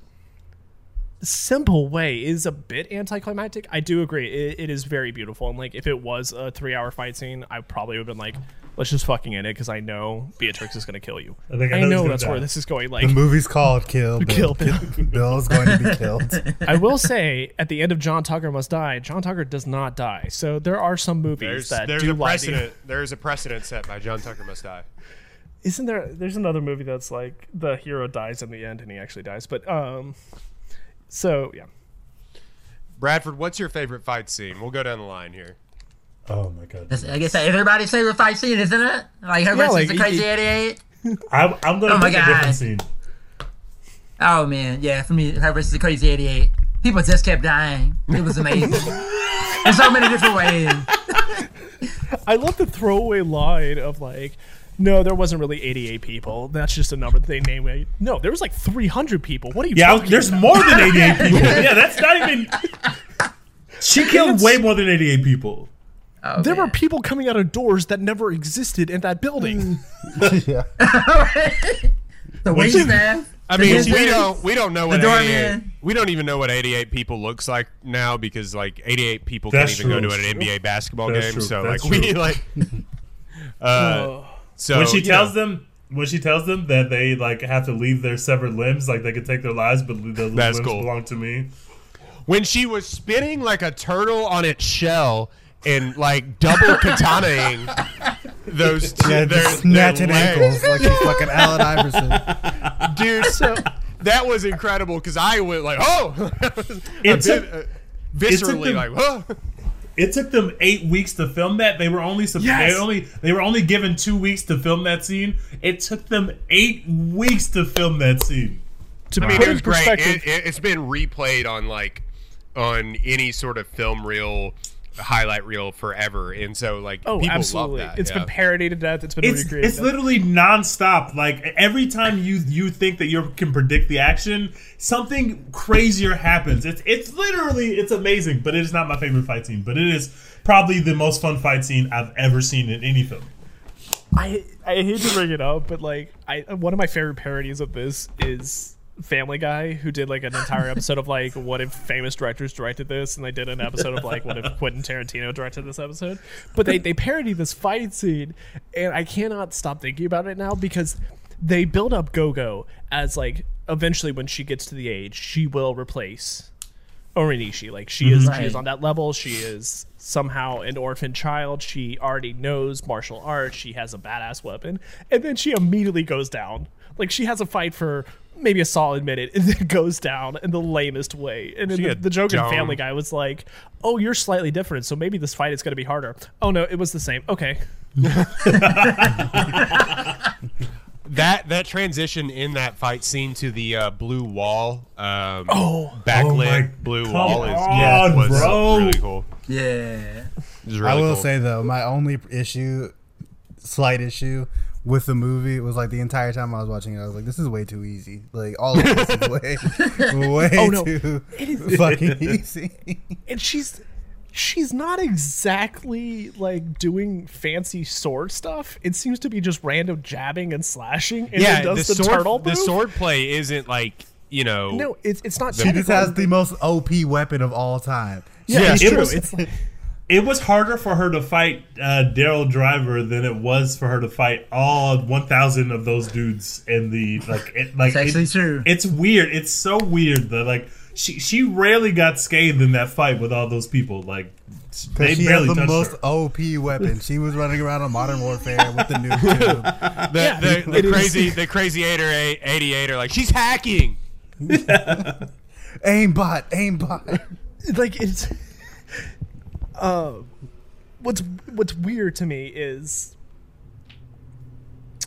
simple way is a bit anticlimactic. I do agree. It, it is very beautiful. And like, if it was a three-hour fight scene, I probably would have been like, "Let's just fucking end it," because I know Beatrix is gonna kill you. I think I I know know that's die. where this is going. Like, The movie's called Kill Bill. Kill Bill. Bill's going to be killed. I will say, at the end of John Tucker Must Die, John Tucker does not die. So there are some movies There's that there's do a lie to you. precedent. There's a precedent set by John Tucker Must Die. Isn't there? There's another movie that's like the hero dies in the end and he actually dies. But um, so yeah. Bradford, what's your favorite fight scene? We'll go down the line here. Oh my god. That's, I guess everybody's favorite fight scene, isn't it? Like her versus like, the Crazy 88. I'm, I'm gonna Oh my pick a different scene. Oh man, yeah, for me, her versus the Crazy 88. People just kept dying. It was amazing. In so many different ways. I love the throwaway line of like, no, there wasn't really 88 people. That's just a number that they named. it. No, there was like 300 people. What are you Yeah, talking there's about? more than 88 people. Yeah, that's not even. She killed way more than 88 people. Oh, There were people coming out of doors that never existed in that building. yeah. the wait staff. I mean, wizard. we don't we don't know what doorman. 88, we don't even know what 88 people looks like now because like 88 people That's can't even go to an NBA basketball That's game. true. So That's like we like uh so when she tells know, them when she tells them that they like have to leave their severed limbs, like they could take their lives, but those That's limbs cool. belong to me. when she was spinning like a turtle on its shell and like double katanaing those two, Yeah, their, just snatching their ankles like she's fucking Allen Iverson. dude. So that was incredible because I went like, oh, a It bit, uh, it took viscerally them- like, oh. It took them eight weeks to film that. They were only sup- Yes. they only they were only given two weeks to film that scene. It took them eight weeks to film that scene. To I mean, put it in was great. perspective, It, it, it's been replayed on like on any sort of film reel, highlight reel forever, and so like oh, people absolutely. love that. It's yeah. been parodied to death. It's been It's recreated. it's literally nonstop. Like every time you you think that you can predict the action, something crazier happens. It's it's literally it's amazing. But it is not my favorite fight scene. But it is probably the most fun fight scene I've ever seen in any film. I I hate to bring it up, but like I one of my favorite parodies of this is Family Guy, who did like an entire episode of like what if famous directors directed this, and they did an episode of like what if Quentin Tarantino directed this episode. But they they parody this fight scene, and I cannot stop thinking about it now because they build up Gogo as like eventually when she gets to the age she will replace Oren Ishii. Like she is, she is on that level. She is somehow an orphan child. She already knows martial arts. She has a badass weapon, and then she immediately goes down. Like she has a fight for maybe a solid minute, and then goes down in the lamest way. And then the, had the joke in Family Guy was like, "Oh, you're slightly different, so maybe this fight is going to be harder." Oh no, it was the same. Okay, that that transition in that fight scene to the uh, blue wall, um, Oh. backlit Oh blue come wall is on, yeah, was bro. really cool. Yeah. Really I will cool. say though, my only issue, slight issue with the movie it was like the entire time I was watching it, I was like, this is way too easy. Like all of this is way, oh, way Oh, no. too It is- fucking easy. and she's she's not exactly like doing fancy sword stuff. It seems to be just random jabbing and slashing, and yeah, does the, the, sword turtle the sword play isn't like you know No, it's it's not. She just has the most OP weapon of all time. Yeah, it's it true. was- it's like, It was harder for her to fight uh, Daryl Driver than it was for her to fight all 1,000 of those dudes in the like. It, like It's actually it- true. It's weird. It's so weird that like she she rarely got scathed in that fight with all those people. Like they She had the most her. OP weapon. She was running around on Modern Warfare with the nuke tube. the, Yeah, the, it the crazy the crazy 88 are like she's hacking. Aimbot, aimbot. like it's. Uh, what's what's weird to me is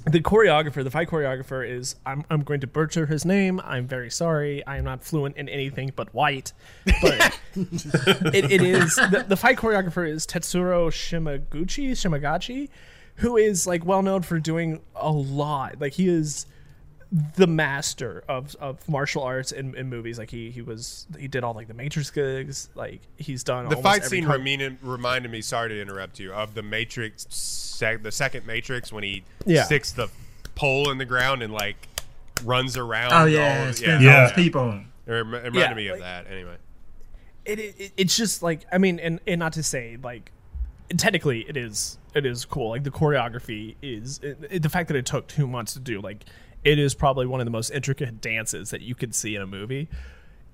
the choreographer, the fight choreographer is I'm I'm going to butcher his name. I'm very sorry. I am not fluent in anything but white. But it, it is the, the fight choreographer is Tetsuro Shimaguchi Shimagachi, who is like well known for doing a lot. Like he is the master of, of martial arts in, in movies. Like he he was he did all like the Matrix gigs. Like he's done The fight every scene car- reminded, reminded me. Sorry to interrupt you. Of the Matrix, sec, the second Matrix, when he Yeah. sticks the pole in the ground and like runs around. Oh yeah, all- it's yeah. been Yeah. people. It reminded Yeah, me of like- that. Anyway, it, it, it- it's just like I mean, and, and not to say like technically it is it is cool. Like the choreography is it, it- the fact that it took two months to do. Like it is probably one of the most intricate dances that you could see in a movie.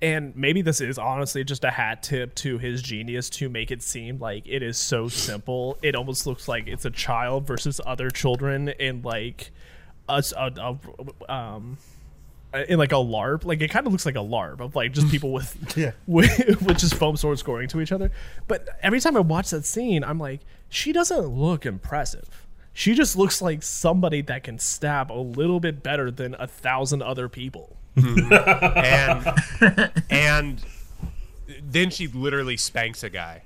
And maybe this is honestly just a hat tip to his genius to make it seem like it is so simple. It almost looks like it's a child versus other children in like a, a, a um in like a LARP. Like it kind of looks like a LARP of like just people with Yeah. with, with just foam swords going to each other. But every time I watch that scene, I'm like, she doesn't look impressive. She just looks like somebody that can stab a little bit better than a thousand other people. Hmm. and and then she literally spanks a guy.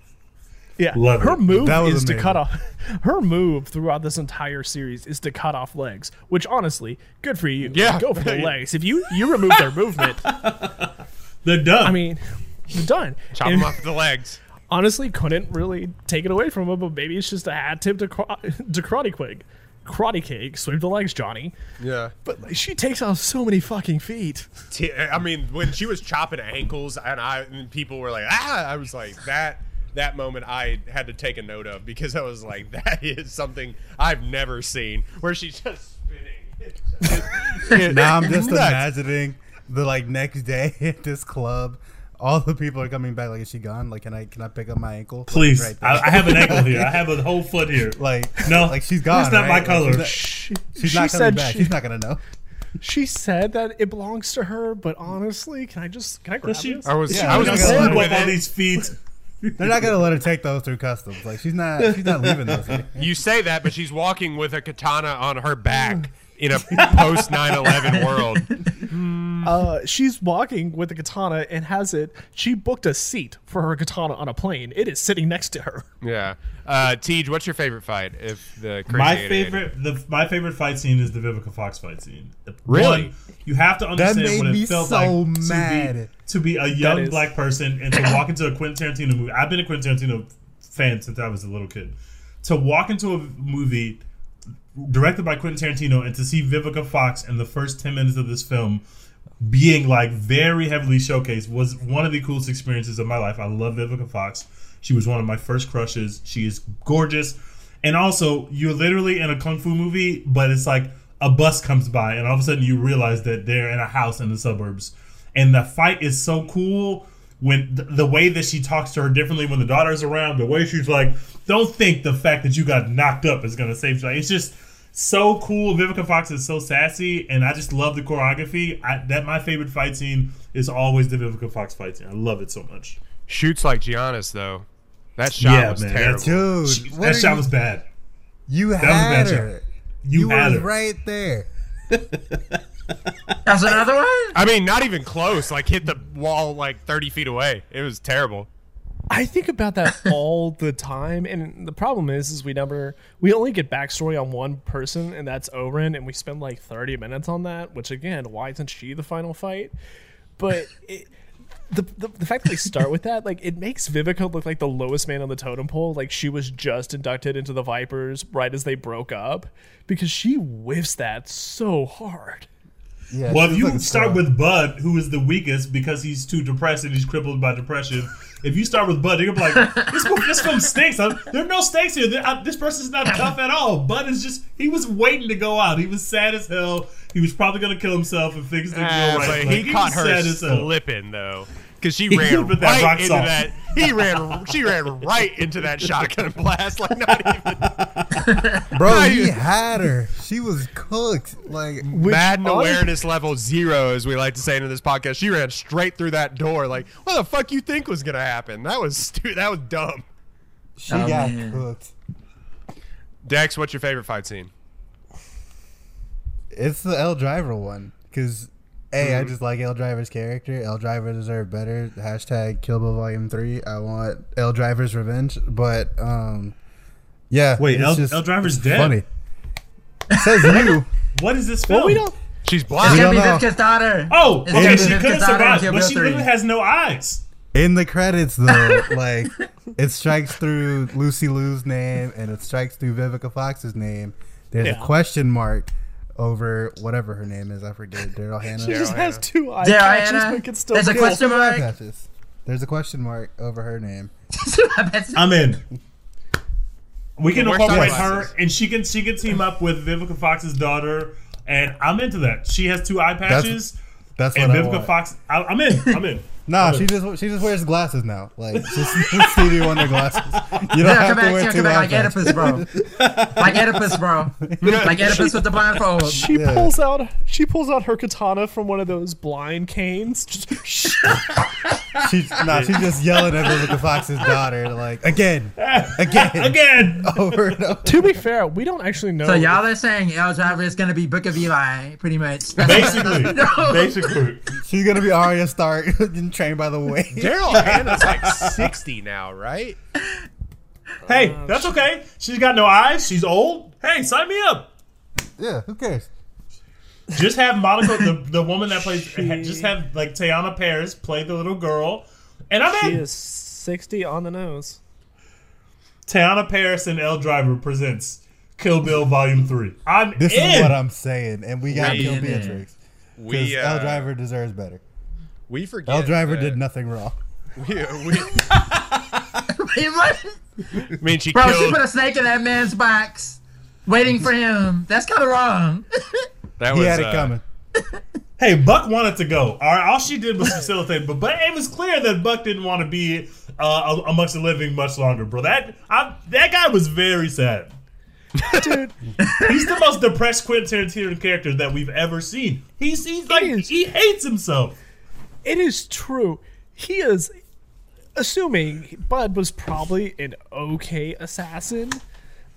Yeah, Love her it. move That was is to cut off. Her move throughout this entire series is to cut off legs, which honestly, good for you. Yeah. go for the legs. If you you remove their movement, They're done. I mean, you're done. Chop And- him off the legs. Honestly couldn't really take it away from him, but maybe it's just a hat tip to, Kra- to Karate Kid. Karate Cake, sweep the legs, Johnny. Yeah. But like, she takes off so many fucking feet. I mean, when she was chopping ankles and I and people were like, ah, I was like that. That moment I had to take a note of because I was like, that is something I've never seen where she's just spinning. now I'm just Nuts. imagining the like next day at this club. All the people are coming back. Like, is she gone? Like, can I can I pick up my ankle? Like, Please, right there. I, I have an ankle here. I have a whole foot here. like No, like she's gone. That's not my right? Like, color. she's not, She, she's she not coming said back. she, she's not gonna know. she said that it belongs to her, but honestly, can I just can I grab she- this? I was, Yeah, I was I'm I'm not bored gonna gonna with all these feet. They're not gonna let her take those through customs. Like she's not she's not leaving those. here. You say that, but she's walking with a katana on her back hmm. In a post 9/11 world. Uh, she's walking with a katana and has it. She booked a seat for her katana on a plane. It is sitting next to her. Yeah. Uh, Tej, what's your favorite fight? If the My 88? favorite, the my favorite fight scene is the Vivica Fox fight scene. Really? One, you have to understand made what it me felt so like to mad. be to be a young black person and to walk into a Quentin Tarantino movie. I've been a Quentin Tarantino fan since I was a little kid. To walk into a movie directed by Quentin Tarantino and to see Vivica Fox in the first 10 minutes of this film being like very heavily showcased was one of the coolest experiences of my life. I love Vivica Fox. She was one of my first crushes. She is gorgeous. And also, you're literally in a kung fu movie, but it's like a bus comes by and all of a sudden you realize that they're in a house in the suburbs. And the fight is so cool when th- the way that she talks to her differently when the daughter's around, the way she's like, don't think the fact that you got knocked up is going to save you. It's just so cool. Vivica Fox is so sassy, and I just love the choreography. I, that my favorite fight scene is always the Vivica Fox fight scene. I love it so much. Shoots like Giannis though. That shot Yeah, was man, terrible. that's- Dude, what that shot you- was bad. You was a had bad shot. her. You, You had was it. right there. That's another one. I mean, not even close. Like hit the wall like 30 feet away. It was terrible. I think about that all the time, and the problem is, is we never, we only get backstory on one person, and that's Oren, and we spend like thirty minutes on that. Which again, why isn't she the final fight? But it, the, the the fact that they start with that, like, it makes Vivica look like the lowest man on the totem pole. Like she was just inducted into the Vipers right as they broke up, because she whiffs that so hard. Yeah, Well, if you like start with Bud, who is the weakest because he's too depressed and he's crippled by depression, if you start with Bud, you're gonna be like, this, this film stinks. Huh? There are no stakes here. I- this person's not tough at all. Bud is just, he was waiting to go out. He was sad as hell. He was probably gonna kill himself if things didn't Uh, go right. but Like, he caught her sad as hell. slipping though, because she ran slipped with that right rock into salt. that. He ran. She ran right into that shotgun blast. Like not even Bro, Not he even- had her. She was cooked. Like Madden honest- awareness level zero, as we like to say in this podcast. She ran straight through that door. Like, what the fuck you think was gonna happen? That was stu- That was dumb. she Oh, got man. cooked. Dex, what's your favorite fight scene? It's the Elle Driver one because a Mm-hmm. I just like Elle Driver's character. Elle Driver deserved better. Hashtag Kill Bill Volume Three. I want Elle Driver's revenge. But um, yeah. Wait, it's L- just- Elle Driver's dead? Funny. Says you. What is this film? Well, we don't. She's It's blind. gonna be don't. Vivica's daughter. Oh, It's okay. be She could have survived, but Bill she 3. literally has no eyes. In the credits, though, like it strikes through Lucy Liu's name and it strikes through Vivica Fox's name. There's Yeah. a question mark over whatever her name is. I forget. Daryl Hannah. She just has two eye Daryl patches, Hannah, but can still There's a kill. question mark. patches. There's a question mark over her name. I'm in. We can Wear incorporate her, sunglasses. and she can she can team up with Vivica Fox's daughter, and I'm into that. She has two eye patches, That's what and I Vivica want. Fox. I, I'm in. I'm in. No, she just she just wears glasses now, like just Stevie Wonder glasses. You don't Yeah, have come to back, wear yeah, two come back like. Oedipus, bro. like Oedipus, bro. Like Oedipus with the blindfold. She Yeah. pulls out she pulls out her katana from one of those blind canes. Just She's nah, she's just yelling at Vivica Fox's daughter, like again, again, Again, over and over. to be fair, we don't actually know. So y'all are saying Elle Driver is gonna be Book of Eli, pretty much. basically, basically. She's gonna be Arya Stark, getting trained by the way. Daryl Hannah's like 60 now, right? Hey, that's okay. She's got no eyes. She's old. Hey, sign me up. Yeah, who cares? Just have Monica, the, the woman that plays, just have like Teyonah Parris play the little girl, and I'm she in. is sixty on the nose. Teyonah Parris and Elle Driver presents Kill Bill Volume Three. I'm This in. is what I'm saying, and we gotta We- kill in there. Beatrix because We Elle uh, Driver deserves better. We forget. Elle Driver that- did nothing wrong. We, we. I mean, she Bro, she killed. put a snake in that man's box, waiting for him. That's kind of wrong. that He had it uh, coming. Hey, Buck wanted to go. All right, all she did was facilitate, but but it was clear that Buck didn't want to be uh, amongst the living much longer, bro. That I, that guy was very sad. Dude, He's the most depressed Quentin Tarantino character that we've ever seen. He's he's like is. he hates himself. It is true. He is assuming Bud was probably an okay assassin.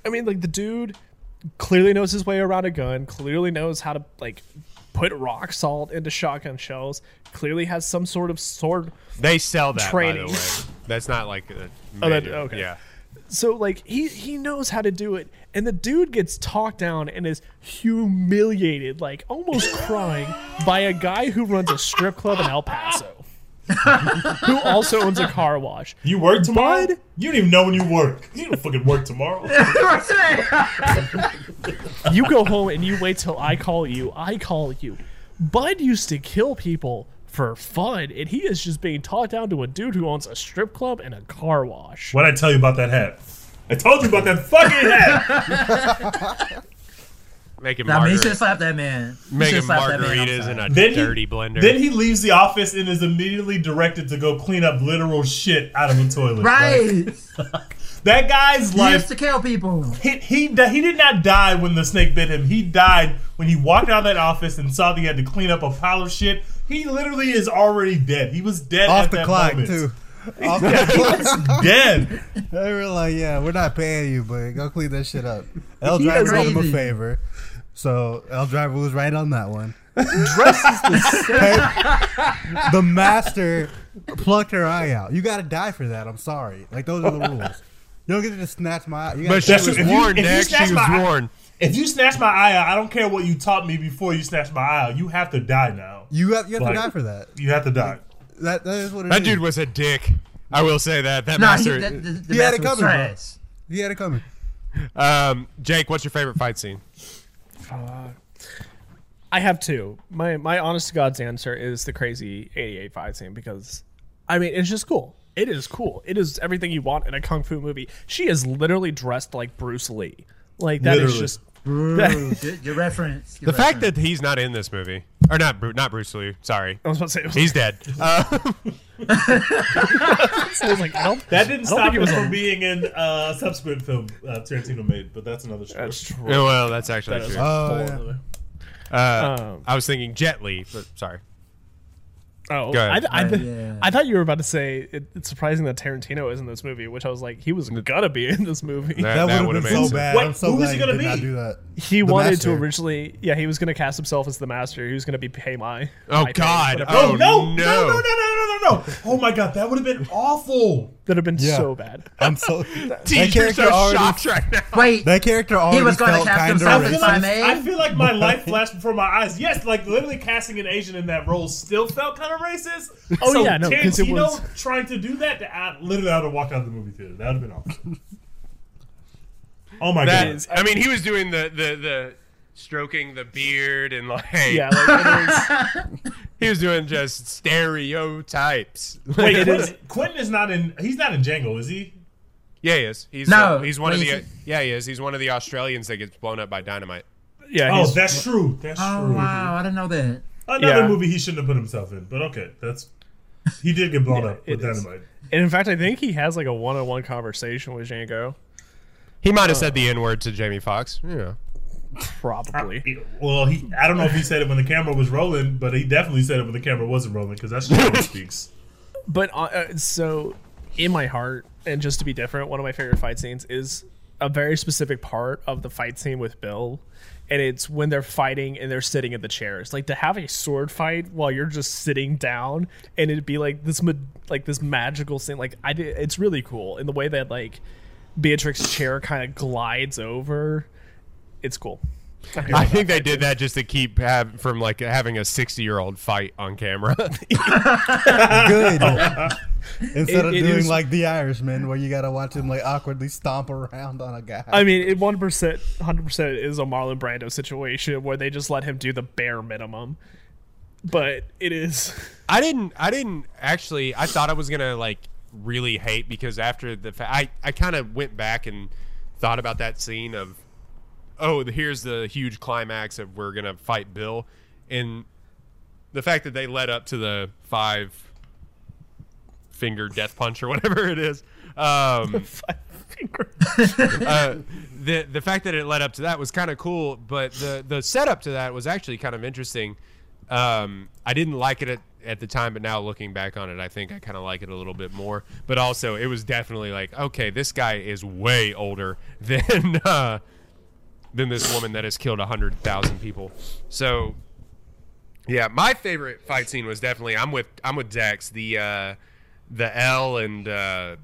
I mean, like the dude clearly knows his way around a gun, clearly knows how to like put rock salt into shotgun shells, clearly has some sort of sword They sell that, Training. by the way. That's not like a Oh, that- okay. Yeah. so like he he knows how to do it and the dude gets talked down and is humiliated like almost crying by a guy who runs a strip club in el paso who also owns a car wash You work tomorrow? Bud? You don't even know when you work. You don't fucking work tomorrow. you go home and you wait till i call you i call you bud used to kill people for fun and he is just being talked down to a dude who owns a strip club and a car wash What'd I tell you about that hat? I told you about that fucking hat. Making Nah, man, you should slap that man. You making should slap that man margaritas in a Then he- dirty blender. Then he leaves the office and is immediately directed to go clean up literal shit out of a toilet. Like, Right. that guy's he life used to kill people. he he di- he did not die when the snake bit him. He died when he walked out of that office and saw that he had to clean up a pile of shit. He literally is already dead. He was dead Off at the that clock moment. too. Off the. Dead. They were like, "Yeah, we're not paying you, but go clean that shit up." Elle He Driver did him a crazy. favor, so Elle Driver was right on that one. dresses the The master plucked her eye out. You got to die for that. I'm sorry. Like those are the rules. You don't get to just snatch my eye. You gotta but she That's was true. If you- warned, if you Nick. snatch She was my eye- warned. If you snatch my eye out, I don't care what you taught me before you snatch my eye out. You have to die now. you have you have Like- to die for that. You have to die. That that is what it That is. dude was a dick. I will say that. That Nah, he, master. the, the, the He had it master was coming, bro. He had it coming. um, Jake, what's your favorite fight scene? I have two. My my honest to God's answer is the crazy 88 fight scene because I mean it's just cool. It is cool. It is everything you want in a kung fu movie. She is literally dressed like Bruce Lee. Like that is Literally. just Ooh, good, good reference. Good The fact that he's not in this movie, or not, Bru- not Bruce Lee. Sorry, I was about to say it was, he's dead. Uh, I was like, I don't, That didn't I don't stop it him was from being in uh, subsequent film uh, Tarantino made, but that's another story. that's true. yeah, well, that's actually That is true. Oh, yeah. Uh, Um, I was thinking Jet Li, but sorry. Oh, Go ahead. I, I, yeah. I thought you were about to say it, it's surprising that Tarantino is in this movie, which I was like, he was gonna be in this movie. That, That, that would would have have been so sense. bad. Wait, so who was he he gonna did not be? do that. He The wanted master. to originally, yeah, he was gonna cast himself as the master. He was gonna be Pai Mei. Oh Mai God! whatever. Oh no, no, no! no, no, no, no, no, no. Oh my god, that would have been awful. That would have been Yeah. so bad. I'm so that Teacher, character so already shocked right now. Wait, that character already was gonna felt cast kind of himself I as feel, like. I feel like my life flashed before my eyes. Yes, like literally casting an Asian in that role still felt kind of racist. Oh, so yeah, no, 'cause it Tarantino was- trying to do that, I literally I would have walked out of the movie theater. That would have been awful. Oh my That god! is, I mean, he was doing the the the stroking the beard and like Yeah, like it was, he was doing just stereotypes. Wait, Quentin, is- Quentin is not in. He's not in Django, is he? yeah, he is. He's No, uh, he's one of the is yeah he is. He's one of the Australians that gets blown up by dynamite. yeah. Oh, that's true. That's oh true. wow, I didn't know that. Another Yeah. movie he shouldn't have put himself in, but okay, that's he did get blown up with it is. dynamite. and in fact, I think he has like a one-on-one conversation with Django. He might have said the n word to Jamie Foxx. Yeah. Probably. Well, he I don't know if he said it when the camera was rolling, but he definitely said it when the camera wasn't rolling because that's just how he speaks. But uh, uh, so, in my heart, and just to be different, one of my favorite fight scenes is a very specific part of the fight scene with Bill, and it's when they're fighting and they're sitting in the chairs. Like to have a sword fight while you're just sitting down, and it'd be like this, ma- like this magical scene. Like I did, it's really cool in the way that like Beatrix's chair kind of glides over. It's cool. I think they did that just to keep have, from like having a sixty year old fight on camera. good. Oh. Instead It- of it doing is- like The Irishman, where you gotta watch him like awkwardly stomp around on a guy. I mean, it one percent, hundred percent is a Marlon Brando situation where they just let him do the bare minimum. But it is. I didn't. I didn't actually. I thought I was gonna like really hate because after the fact, I I kind of went back and thought about that scene of oh here's the huge climax of we're gonna fight Bill and the fact that they led up to the five finger death punch or whatever it is. Um, uh, the the fact that it led up to that was kind of cool, but the the setup to that was actually kind of interesting. Um, I didn't like it at, at the time, but now looking back on it, I think I kind of like it a little bit more. But also, it was definitely like, okay, this guy is way older than uh, than this woman that has killed hundred thousand people. So, yeah, my favorite fight scene was definitely I'm with I'm with Dex the uh, the Elle and uh,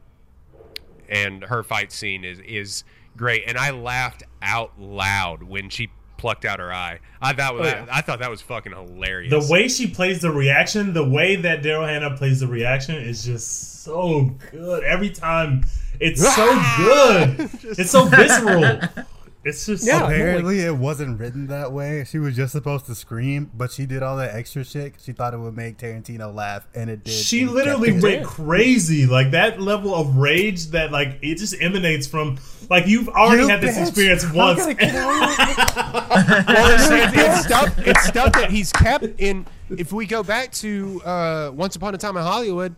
and her fight scene is is great, and I laughed out loud when she plucked out her eye. I thought that, yeah. I thought that was fucking hilarious. The way she plays the reaction, the way that Daryl Hannah plays the reaction is just so good. Every time, it's so good. It's so visceral. It's just Yeah. Apparently, it wasn't written that way. She was just supposed to scream, but she did all that extra shit. She thought it would make Tarantino laugh, and it did. She literally kept it. went crazy. Like that level of rage that like it just emanates from like you've already You had this experience once. gonna kill you. well, it's, it's, it's stuff. It's stuff that he's kept in. If we go back to uh, Once Upon a Time in Hollywood,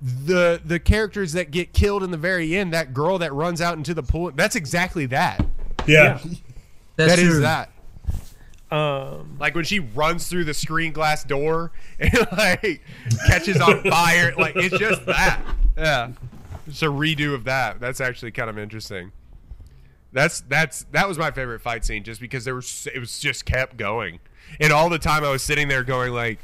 the the characters that get killed in the very end, that girl that runs out into the pool, that's exactly that. Yeah. That's That is true. that. Um, Like when she runs through the screen glass door and like catches on fire, like it's just that. Yeah, it's a redo of that. That's actually kind of interesting. That's that's that was my favorite fight scene, just because there was it was just kept going, and all the time I was sitting there going like,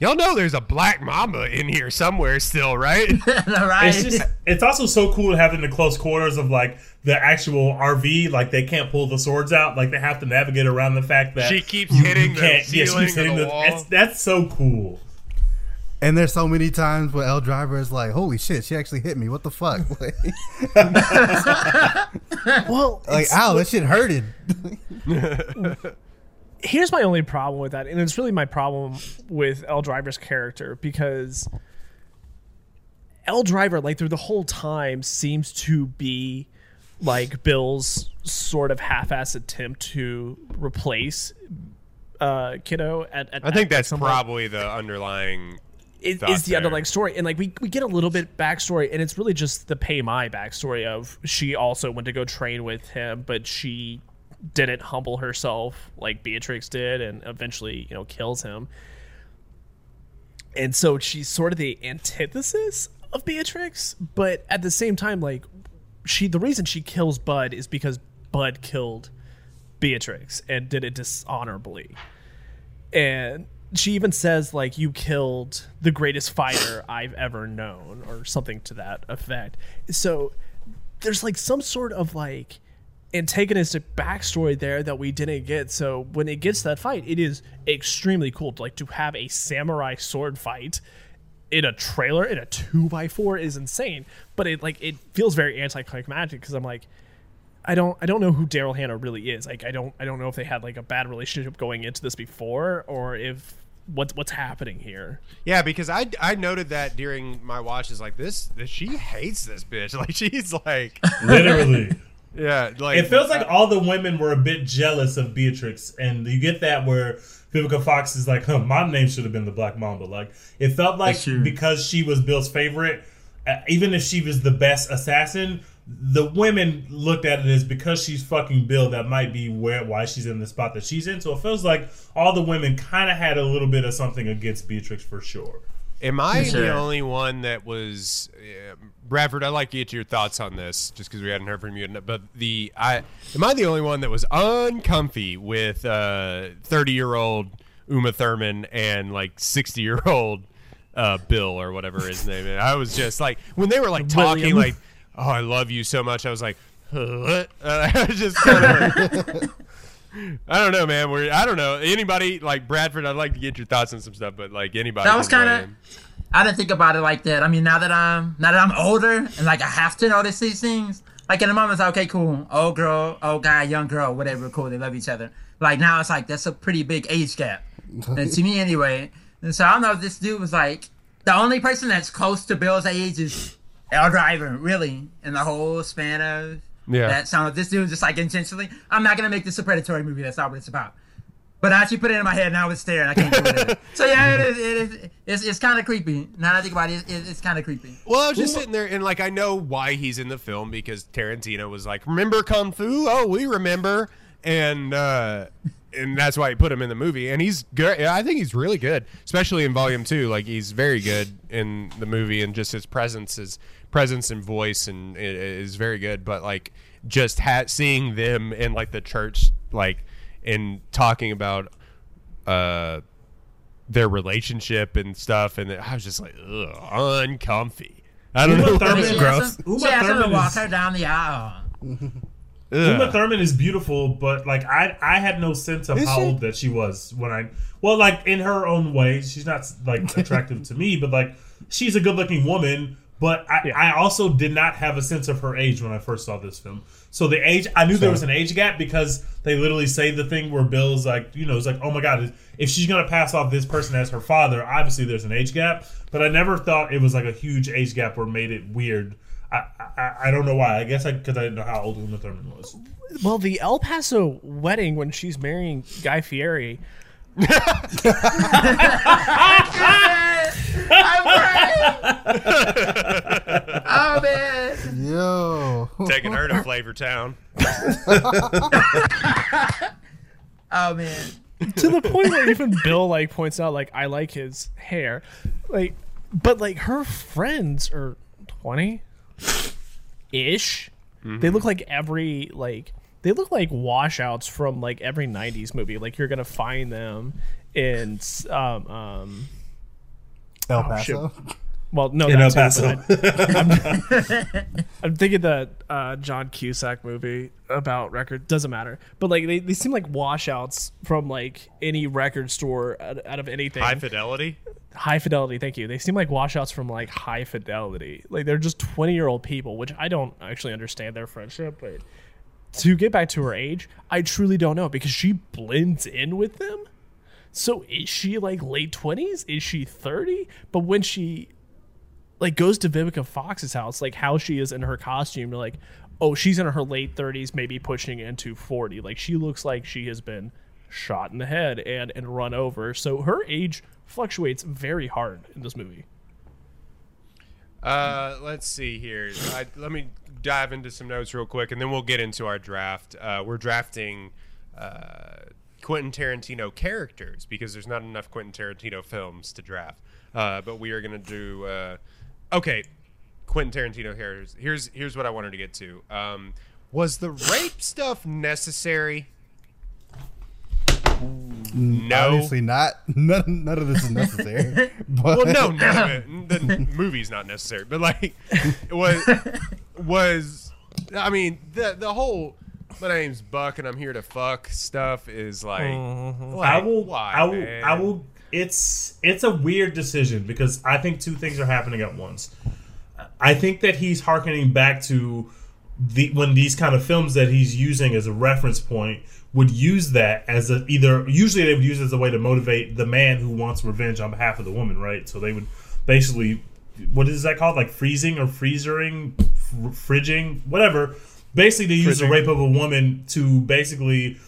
y'all know there's a black mamba in here somewhere still, right? right. It's just it's also so cool having the close quarters of like the actual RV. Like they can't pull the swords out. Like they have to navigate around the fact that She keeps hitting the can't- yeah, she keeps hitting the the- wall. that's so cool. And there's so many times where Elle Driver is like, "Holy shit, she actually hit me! What the fuck?" Like, well, like ow, that shit hurted. Here's my only problem with that, and it's really my problem with Elle Driver's character because Elle Driver, like through the whole time, seems to be like Bill's sort of half-ass attempt to replace uh Kiddo. At, at I think at that's point. probably the underlying. it is the there. underlying story and like we, we get a little bit backstory and it's really just the Pai Mei backstory of she also went to go train with him but she didn't humble herself like beatrix did and eventually you know kills him and so she's sort of the antithesis of beatrix but at the same time like she the reason she kills bud is because bud killed beatrix and did it dishonorably and she even says like you killed the greatest fighter I've ever known or something to that effect. So there's like some sort of like antagonistic backstory there that we didn't get. So when it gets to that fight, it is extremely cool. Like to have a samurai sword fight in a trailer in a two by four is insane. But it like it feels very anticlimactic because I'm like, I don't I don't know who Daryl Hannah really is. Like I don't I don't know if they had like a bad relationship going into this before or if what's what's happening here. Yeah, because I I noted that during my watches, like this, this she hates this bitch. Like she's like, Literally. yeah, like It feels like all the women were a bit jealous of Beatrix, and you get that where Vivica Fox is like, huh, my name should have been the Black Mamba. Like, it felt like because she was Bill's favorite, uh, even if she was the best assassin, the women looked at it as because she's fucking Bill, that might be where why she's in the spot that she's in. So it feels like all the women kind of had a little bit of something against Beatrix for sure. Am I Sure. the only one that was uh, Bradford? I'd like to get your thoughts on this, just because we hadn't heard from you. But the I am I the only one that was uncomfy with thirty year old Uma Thurman and like sixty year old uh, Bill or whatever his name is? I was just like when they were like talking William. like, "Oh, I love you so much." I was like, "What?" Uh, I was just kind of. I don't know, man. We're I don't know anybody like Bradford. I'd like to get your thoughts on some stuff, but like anybody. That was kinda- I didn't think about it like that. I mean, now that I'm now that I'm older and like I have to notice these things. Like in the moment, it's like, okay, cool, old girl, old guy, young girl, whatever, cool. They love each other. Like now, it's like that's a pretty big age gap, and to me anyway. And so I don't know if this dude was like the only person that's close to Bill's age is Elle Driver, really, in the whole span of Yeah. that sound. This dude just like intentionally. I'm not gonna make this a predatory movie. That's not what it's about. But I actually put it in my head, and I was staring. I can't do it. so yeah, it is. It is it's it's kind of creepy. Now that I think about it, it it's kind of creepy. Well, I was just sitting there and like I know why he's in the film because Tarantino was like, "Remember Kung Fu? Oh, we remember," and uh, and that's why he put him in the movie. And he's good. I think he's really good, especially in Volume Two. Like he's very good in the movie, and just his presence, his presence and voice, and i- is very good. But like just ha- seeing them in like the church, like and talking about uh their relationship and stuff, and I was just like, ugh, uncomfy. I don't Uma know. Thurman- She gross. asked him, Uma she asked him to Thurman walk is- her down the aisle. Uma Thurman is beautiful, but like I, I had no sense of Is how she? old that she was when I. Well, like in her own way, she's not like attractive to me, but like she's a good-looking woman. But I, Yeah. I also did not have a sense of her age when I first saw this film. So the age, I knew there was an age gap because they literally say the thing where Bill's like, you know, it's like, oh my god, if she's gonna pass off this person as her father, obviously there's an age gap. But I never thought it was like a huge age gap or made it weird. I, I, I don't know why. I guess I because I didn't know how old Uma Thurman was. Well, the El Paso wedding when she's marrying Guy Fieri. Oh man! Yo. Taking her to Flavor Town. Oh man! to the point where even Bill like points out like I like his hair, like, but like her friends are twenty ish. They look like every like they look like washouts from like every '90s movie. Like you're gonna find them in um um El Oh. Paso. Well no In El too, but Paso. I'm thinking that uh, John Cusack movie about record doesn't matter, but like they, they seem like washouts from like any record store out, out of anything. High fidelity. high fidelity, thank you. They seem like washouts from like high fidelity. Like they're just 20 year old people, which I don't actually understand their friendship, but to get back to her age, I truly don't know because she blends in with them. So is she like late 20s? Is she 30? But when she like goes to Vivica Fox's house, like how she is in her costume, like, oh, she's in her late 30s, maybe pushing into 40. Like she looks like she has been shot in the head and and run over. So her age fluctuates very hard in this movie. Uh, let's see here. I, let me dive into some notes real quick, and then we'll get into our draft. Uh, we're drafting uh, Quentin Tarantino characters because there's not enough Quentin Tarantino films to draft. Uh, but we are going to do. Okay, Quentin Tarantino characters. Here's here's what I wanted to get to. Um, was the rape stuff necessary? no. Obviously not. None, none of this is necessary. but well, no, none of it. The movie's not necessary, but like, it was was. I mean, the the whole my name's Buck and I'm here to fuck stuff is like, Mm-hmm. like, I will. Why, I will. man? I will. It's it's a weird decision because I think two things are happening at once. I think that he's harkening back to the when these kind of films that he's using as a reference point would use that as a either usually they would use it as a way to motivate the man who wants revenge on behalf of the woman, right? So they would basically what is that called? Like freezing or freezering, fr- fridging, whatever. Basically, they use the rape of a woman to basically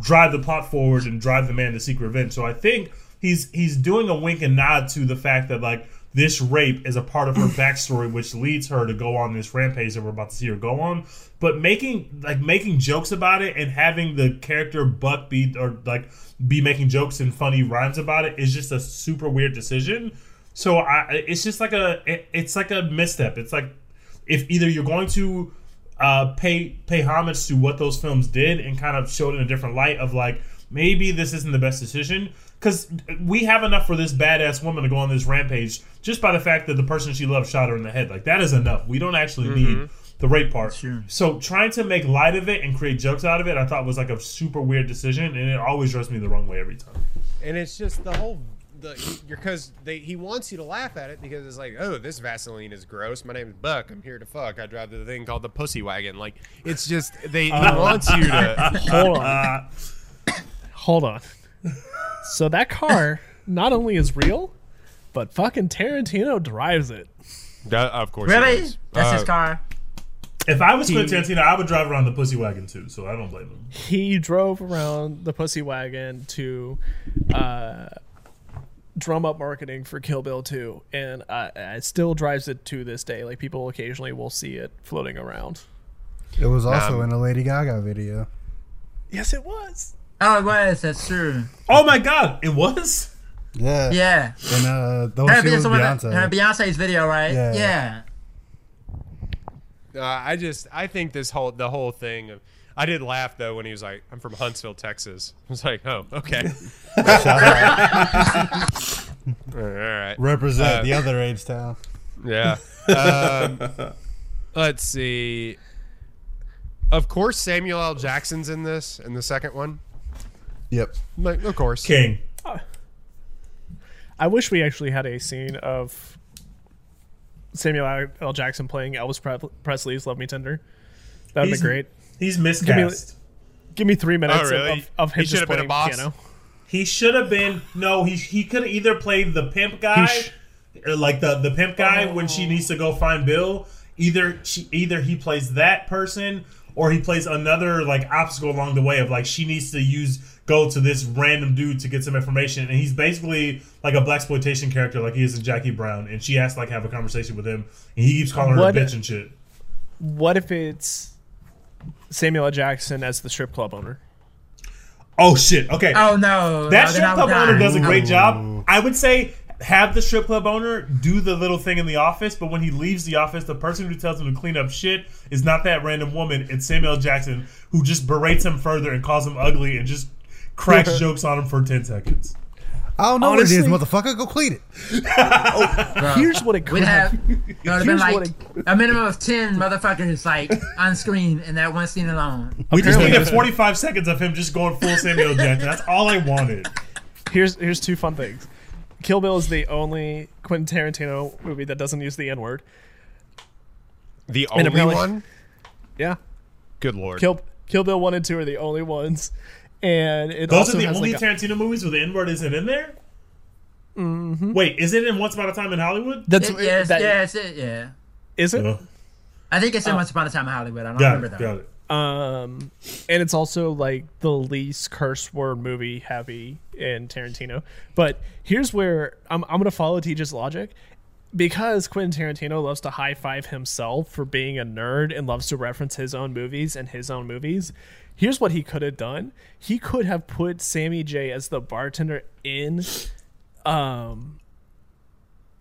drive the plot forward and drive the man to seek revenge. So I think he's he's doing a wink and nod to the fact that like this rape is a part of her backstory, which leads her to go on this rampage that we're about to see her go on. But making like making jokes about it and having the character Buck be or like be making jokes and funny rhymes about it is just a super weird decision. So I it's just like a it, it's like a misstep. It's like if either you're going to uh, pay pay homage to what those films did and kind of show it in a different light of like maybe this isn't the best decision because we have enough for this badass woman to go on this rampage just by the fact that the person she loved shot her in the head like that is enough we don't actually need the rape part Sure. so trying to make light of it and create jokes out of it i thought was like a super weird decision and it always rubs me the wrong way every time and it's just the whole the because they he wants you to laugh at it because it's like oh this Vaseline is gross. My name is Buck. I'm here to fuck. I drive the thing called the pussy wagon. Like it's just they he wants you to. Hold on. uh, Hold on. So that car not only is real, but fucking Tarantino drives it. Duh, of course, he Really? does. That's Uh, his car. if i was Quentin Tarantino, i would drive around the pussy wagon too so i don't blame him He drove around the pussy wagon to uh, drum up marketing for Kill Bill 2, and uh, it still drives it to this day. Like people occasionally will see it floating around. it was also Um, in a Lady Gaga video. Yes, it was. Oh, it was. That's true. oh my god it was Yeah. Yeah. And uh, the Her, she was Beyonce. her Beyonce's video, right? Yeah. Yeah. Uh, I just I think this whole the whole thing. Of, I did laugh though when he was like, "I'm from Huntsville, Texas." I was like, "Oh, okay, all right, Represent Uh, the other H town. yeah." Um, let's see. Of course, Samuel L. Jackson's in this in the second one. Yep. Like, of course, king I wish we actually had a scene of Samuel L. Jackson playing Elvis Presley's "Love Me Tender." That would be great. he's miscast Give me three minutes Oh, really? of, of him He just should've been a playing boss? piano. He should have been no. He he could have either played the pimp guy, sh- like the the pimp guy when she oh. needs to go find Bill. Either she either he plays that person or he plays another like obstacle along the way of like she needs to use go to this random dude to get some information and he's basically like a blaxploitation character like he is in Jackie Brown and she has to like have a conversation with him and he keeps calling her What- a bitch and shit. What if it's Samuel L. Jackson as the strip club owner? Oh shit! Okay, Oh no. That no, strip club would owner does a great Ooh. job. I would say have the strip club owner do the little thing in the office, but when he leaves the office, the person who tells him to clean up shit is not that random woman. It's Samuel Jackson who just berates him further and calls him ugly and just cracks jokes on him for ten seconds. I don't know what it is, motherfucker. Go clean it. Oh, Bro, Here's what it could We'd have, have. it would have been Here's like what a minimum of 10 motherfuckers like on screen in that one scene alone. We just Apparently- needed forty five seconds of him just going full Samuel Jackson. That's all I wanted. Here's here's two fun things. Kill Bill is the only Quentin Tarantino movie that doesn't use the N word. the only one. Yeah, Good lord. Kill Kill Bill one and two are the only ones, and it Those also are the only like a, Tarantino movies where the N word isn't in there. Mm-hmm. Wait, is it in Once Upon a Time in Hollywood? that's It, yes, that, yes, it, yeah. is it? Oh, I think it's in Once Upon a Time in Hollywood. I don't got remember it. though. Got it. Um, and it's also like the least curse word movie heavy in Tarantino. But here's where I'm, I'm gonna follow Teja's logic. Because Quentin Tarantino loves to high five himself for being a nerd and loves to reference his own movies and his own movies, here's what he could have done. He could have put Sammy J as the bartender in um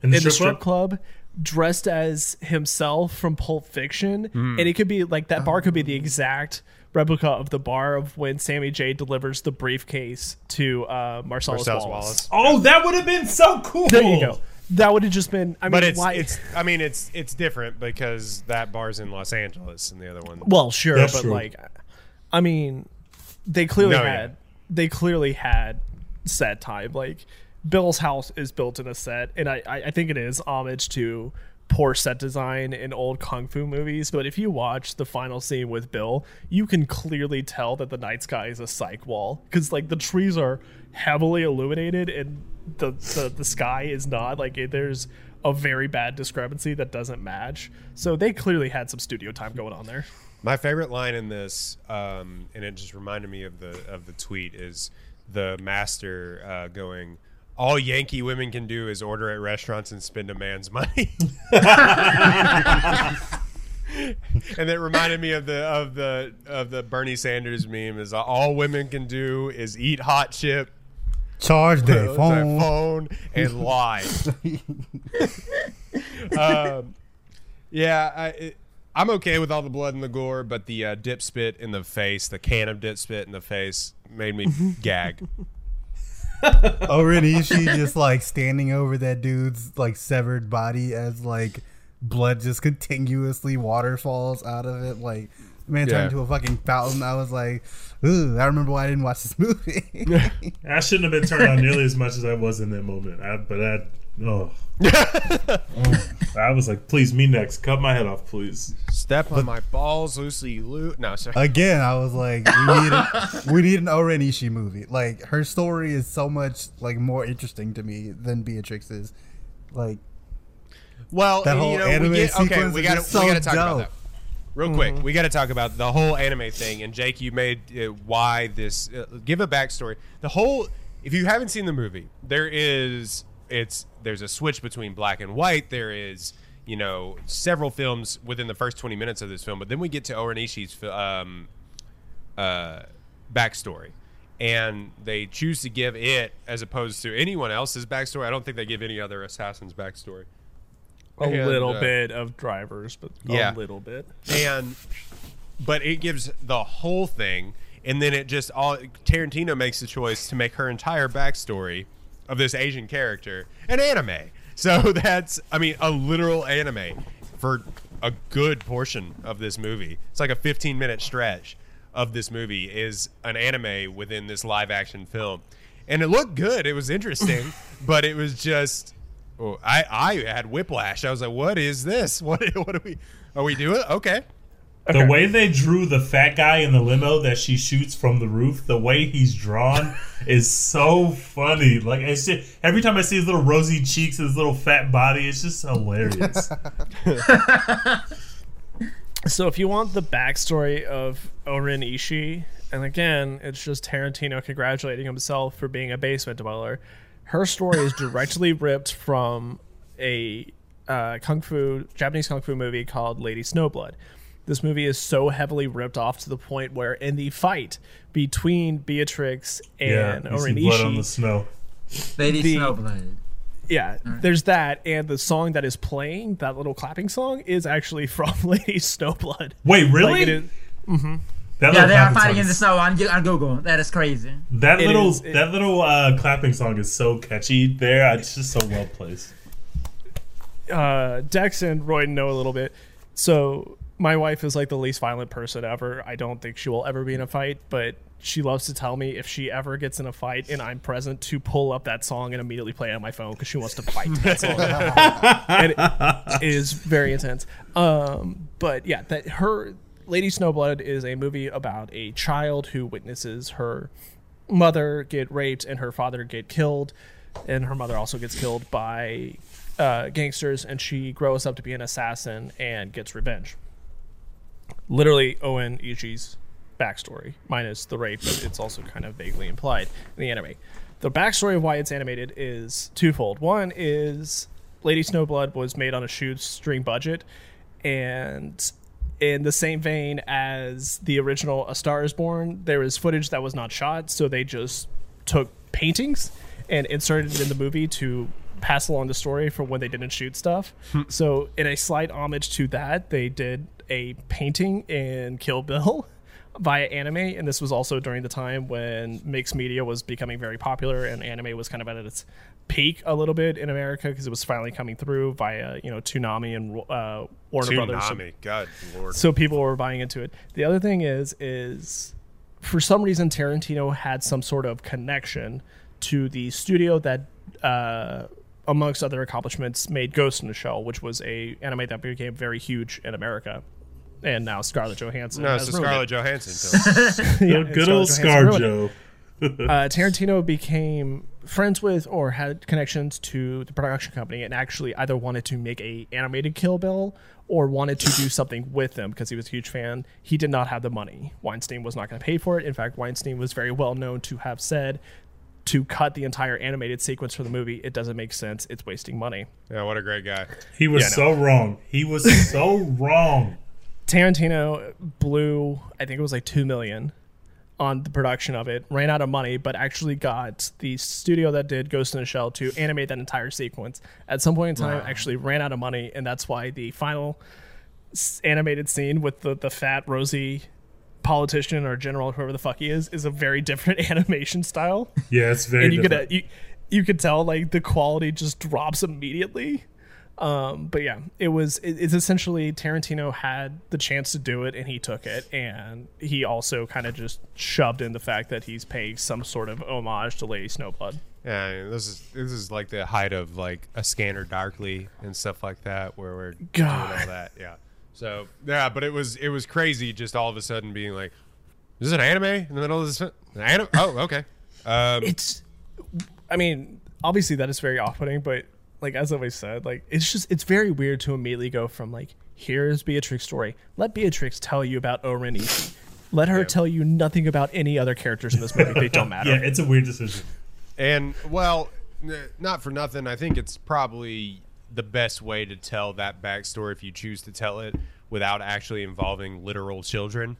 In the in the strip strip club. club, dressed as himself from Pulp Fiction, Hmm. and it could be like that bar could be the exact replica of the bar of when Sammy J delivers the briefcase to uh, Marcellus, Marcellus Wallace. Wallace. Oh, that would have been so cool. There you go. That would have just been. I mean, But it's why? it's I mean it's it's different because that bar's in Los Angeles and the other one. well, sure, That's but true. like, I mean, they clearly No, yeah. had they clearly had set time. Like, Bill's house is built in a set, and I I, I think it is homage to poor set design in old kung fu movies. But if you watch the final scene with Bill, you can clearly tell that the night sky is a psych wall because like the trees are heavily illuminated and the the, the sky is not like it, there's a very bad discrepancy that doesn't match. So they clearly had some studio time going on there. My favorite line in this, um, and it just reminded me of the of the tweet, is the master uh, going, "All Yankee women can do is order at restaurants and spend a man's money." and it reminded me of the of the of the Bernie Sanders meme: is all women can do is eat hot chip, Charge their their phone. phone and lie. um, yeah, I, it, I'm okay with all the blood and the gore, but the uh, dip spit in the face, the can of dip spit in the face, made me gag. Oren Ishii just like standing over that dude's like severed body as like blood just continuously waterfalls out of it. Like man Yeah. turned into a fucking fountain. I was like, ooh, I remember why I didn't watch this movie. I shouldn't have been turned on nearly as much as I was in that moment. I, but I, oh. Oh. I was like, please, me next. Cut my head off, please. Step on my balls, loosely loot. No, sorry. Again, I was like, we need a, we need an Oren Ishii movie. Like her story is so much like more interesting to me than Beatrix's. Like Well, That whole you know, anime we get, okay, we got to we so got to talk about that real quick. We got to talk about the whole anime thing. And Jake, you made uh, why this. Uh, give a backstory. The whole. If you haven't seen the movie, there is it's there's a switch between black and white. There is you know several films within the first 20 minutes of this film, but then we get to Oren Ishii's um, uh, backstory. And they choose to give it as opposed to anyone else's backstory. I don't think they give any other assassin's backstory. A And, little uh, bit of drivers, but Yeah. a little bit. and but it gives the whole thing and then it just all tarantino makes the choice to make her entire backstory of this asian character an anime. So that's i mean a literal anime for a good portion of this movie. It's like a 15 minute stretch of this movie is an anime within this live action film. And it looked good. It was interesting but it was just oh, I, I had whiplash. I was like what is this? What, what are we are we doing? Okay The way they drew the fat guy in the limo that she shoots from the roof, the way he's drawn is so funny. Like it's just, every time I see his little rosy cheeks, his little fat body, it's just hilarious. So if you want the backstory of Oren Ishii, and again, it's just Tarantino congratulating himself for being a basement dweller. Her story is directly ripped from a uh, kung fu Japanese kung fu movie called Lady Snowblood. This movie is so heavily ripped off to the point where in the fight between Beatrix and you see Oren blood on the snow. Lady The- Snowblade. yeah, there's that, and the song that is playing, that little clapping song, is actually from Lady Snowblood. Wait, really? Like, it is, that Yeah, they are fighting song in the snow on, Gu- on Google. That is crazy. That It little is- it- that little uh, clapping song is so catchy. There, it's just so well placed. uh, Dex and Roy know a little bit. So my wife is like the least violent person ever. I don't think she will ever be in a fight, but she loves to tell me if she ever gets in a fight and I'm present to pull up that song and immediately play it on my phone because she wants to fight that song. and it is very intense. Um, but yeah, that her Lady Snowblood is a movie about a child who witnesses her mother get raped and her father get killed, and her mother also gets killed by uh, gangsters, and she grows up to be an assassin and gets revenge. Literally, Oren Ishii's backstory, minus the rape, but it's also kind of vaguely implied in the anime. The backstory of why it's animated is twofold. One is Lady Snowblood was made on a shoestring budget, and in the same vein as the original A Star is Born, there is footage that was not shot, so they just took paintings and inserted it in the movie to pass along the story for when they didn't shoot stuff. Hmm. so, in a slight homage to that, they did a painting in Kill Bill via anime, and this was also during the time when mixed media was becoming very popular, and anime was kind of at its peak a little bit in America because it was finally coming through via you know Toonami and uh, Warner Brothers. So- Tsunami. God lord. so people were buying into it. The other thing is, is for some reason Tarantino had some sort of connection to the studio that, uh, amongst other accomplishments, made Ghost in the Shell, which was a anime that became very huge in America. And now Scarlett Johansson. no, it's a Scarlett it. Johansson film. Yeah, Good old Scarlett Johansson ruined it ScarJo. uh, Tarantino became friends with or had connections to the production company and actually either wanted to make a animated Kill Bill or wanted to do something with them because he was a huge fan. He did not have the money. Weinstein was not going to pay for it. In fact, Weinstein was very well known to have said to cut the entire animated sequence for the movie, it doesn't make sense. It's wasting money. yeah, what a great guy. He was Yeah, so wrong. He was so wrong. Tarantino blew, I think it was like two million on the production of it, ran out of money, but actually got the studio that did Ghost in the Shell to animate that entire sequence. At some point in time, actually ran out of money, and that's why the final animated scene with the the fat rosy politician or general, whoever the fuck he is, is a very different animation style, Yeah, it's very and you different. could uh, you you could tell like the quality just drops immediately. Um, but yeah, it was. It, it's essentially Tarantino had the chance to do it, and he took it, and he also kind of just shoved in the fact that he's paying some sort of homage to Lady Snowblood. Yeah, this is this is like the height of like a scanner darkly and stuff like that, where we're doing God. all that. Yeah. So yeah, but it was it was crazy just all of a sudden being like, "This is an anime in the middle of this." An anime? Oh, okay. Um, It's, I mean, obviously that is very off-putting, but like as I always said, like it's just it's very weird to immediately go from like here's Beatrix's story. Let Beatrix tell you about Oren Ishii. Let her tell you nothing about any other characters in this movie. They don't matter. Yeah, it's a weird decision. And well, n- not for nothing. I think it's probably the best way to tell that backstory if you choose to tell it without actually involving literal children.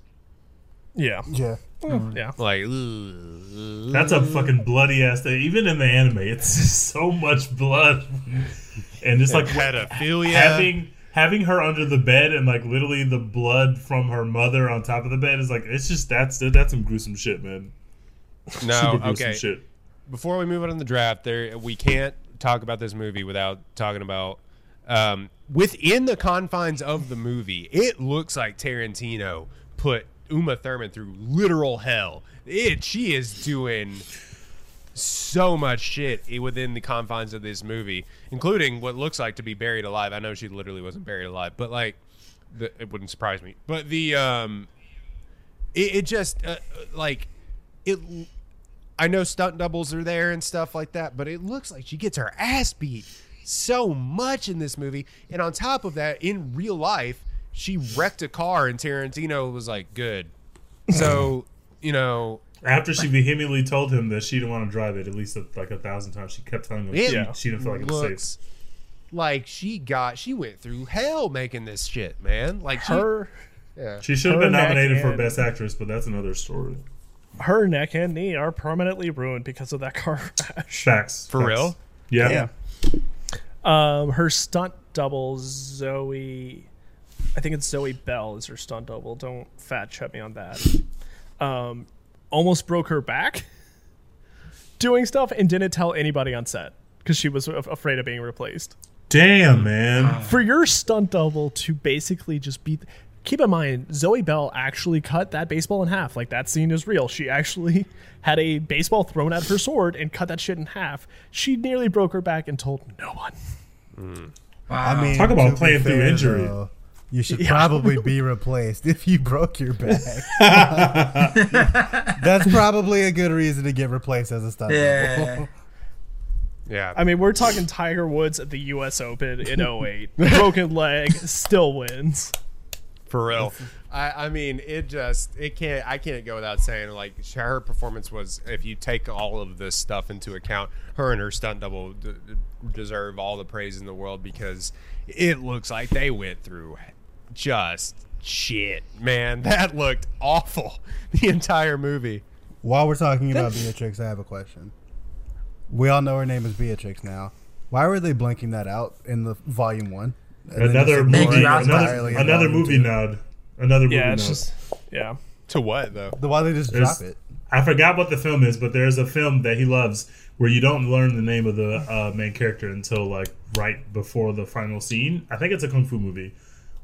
Yeah. Yeah. Yeah. Like, ugh. That's a fucking bloody ass thing. Even in the anime, it's so much blood, and just like pedophilia. having having her under the bed and like literally the blood from her mother on top of the bed is like it's just that's that's some gruesome shit, man. no, okay. shit. Before we move on to the draft, there we can't talk about this movie without talking about um, within the confines of the movie. It looks like Tarantino put Uma Thurman through literal hell. It she is doing so much shit within the confines of this movie, including what looks like to be buried alive. I know she literally wasn't buried alive, but like, the, it wouldn't surprise me. But the um, it, it just uh, uh, like it. I know stunt doubles are there and stuff like that, but it looks like she gets her ass beat so much in this movie. And on top of that, in real life, she wrecked a car, and Tarantino was like, "Good." So you know, After she vehemently told him that she didn't want to drive it at least like a thousand times, she kept telling him It she, she didn't feel like it was safe. like she got she went through hell making this shit, man. Like she, Her yeah. She should have been nominated for best actress, but that's another story. her neck and knee are permanently ruined because of that car crash. Facts. For Facts. real? Yeah. Um, her stunt double Zoe, I think it's Zoe Bell is her stunt double. Don't fat check me on that. Um, almost broke her back doing stuff and didn't tell anybody on set because she was af- afraid of being replaced. Damn, man. For your stunt double to basically just be. Keep in mind, Zoe Bell actually cut that baseball in half. Like that scene is real. She actually had a baseball thrown at her sword and cut that shit in half. She nearly broke her back and told no one. I mean, Talk about playing through injury. though, you should Yeah. probably be replaced if you broke your back. That's probably a good reason to get replaced as a stunt. Yeah. double. Yeah. I mean, we're talking Tiger Woods at the U.S. Open in 08. Broken leg, still wins. For real. I, I mean, it just it can't. I can't go without saying like sh- her performance was. If you take all of this stuff into account, her and her stunt double d- d- deserve all the praise in the world because it looks like they went through just shit, man. That looked awful. The entire movie. While we're talking about Beatrix, I have a question. We all know her name is Beatrix now. Why were they blanking that out in the volume one? And Another movie, another, entirely another movie two? nod. Another movie Yeah, it's nod. just yeah. To what though? The why they just There's- drop it? I forgot what the film is, but there's a film that he loves where you don't learn the name of the uh, main character until like right before the final scene. I think it's a kung fu movie,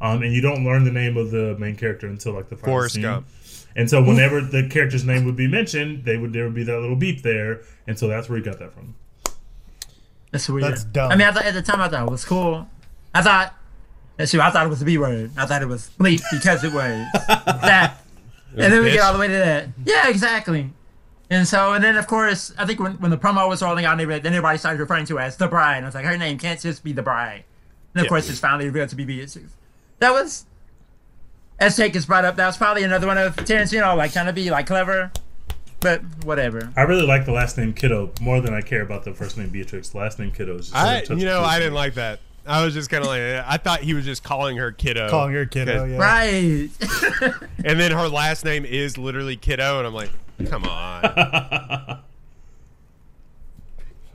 um, and you don't learn the name of the main character until like the final Forrest scene. Gump. And so whenever the character's name would be mentioned, they would there would be that little beep there, and so that's where he got that from. That's weird. That's dumb. I mean, I thought at the time I thought it was cool. I thought that's true. I thought it was the B word. I thought it was bleep because it was that. And then we get all the way to that. Yeah, exactly. And so, and then of course, I think when, when the promo was rolling out, and everybody- then everybody started referring to her as the bride. And I was like, her name can't just be the bride. And of Yeah. course, it's finally revealed to be Beatrice. That was, as Jake has brought up, that was probably another one of Tarantino, like trying to be like clever, but whatever. I really like the last name Kiddo more than I care about the first name Beatrix. The last name Kiddo is just I, such a you know, I didn't like that. I was just kind of like, I thought he was just calling her kiddo, Calling her kiddo, yeah. Right. and then her last name is literally kiddo, and I'm like, come on. All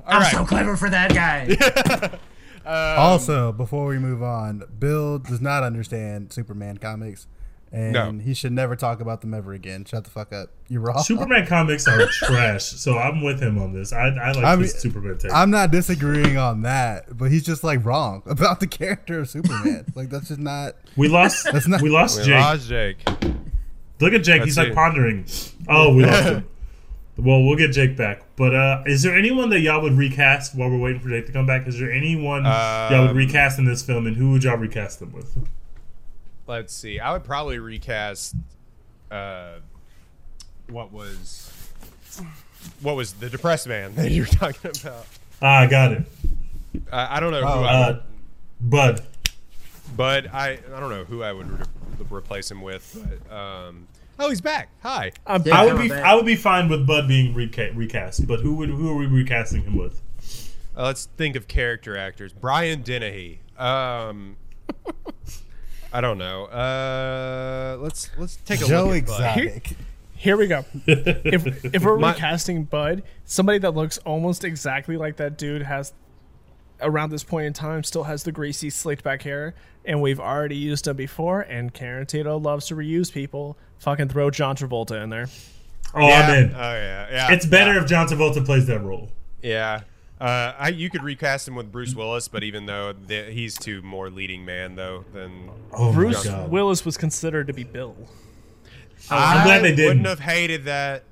I'm right. so clever for that guy. Um, also, before we move on, Bill does not understand Superman comics, and No. he should never talk about them ever again. Shut the fuck up. You're wrong. Superman comics are trash, so I'm with him on this. I, I like I mean, this Superman take. I'm not disagreeing on that, but he's just like wrong about the character of Superman. like that's just not. we lost. That's not- we lost We Jake. lost Jake. Look at Jake. Let's He's like pondering. Oh, we lost him. Well, we'll get Jake back. But uh, is there anyone that y'all would recast while we're waiting for Jake to come back? Is there anyone y'all would Um, recast in this film, and who would y'all recast them with? Let's see. I would probably recast. Uh, what was. What was the depressed man that you were talking about? Ah, I got it. Uh, I don't know who Oh, I would Uh, Bud. I I don't know who I would re- replace him with. But um, oh, he's back. Hi. I'm Yeah. I would be back. I would be fine with Bud being reca- recast, but who would who are we recasting him with? Uh, let's think of character actors. Brian Dennehy. Um, I don't know. Uh, let's let's take a Joe look. at Bud. Exotic. Here we go. if if we're My- recasting Bud, somebody that looks almost exactly like that dude has around this point in time still has the greasy slicked back hair, and we've already used him before. And Karen Tarantino loves to reuse people. Fucking throw John Travolta in there. Oh, Yeah. I'm in. Oh yeah, yeah. It's better if John Travolta plays that role. Yeah. Uh, I, you could recast him with Bruce Willis, but even though the, he's too more leading man though than Oh Bruce. Willis was considered to be Bill. I'm glad they didn't. Wouldn't have hated that.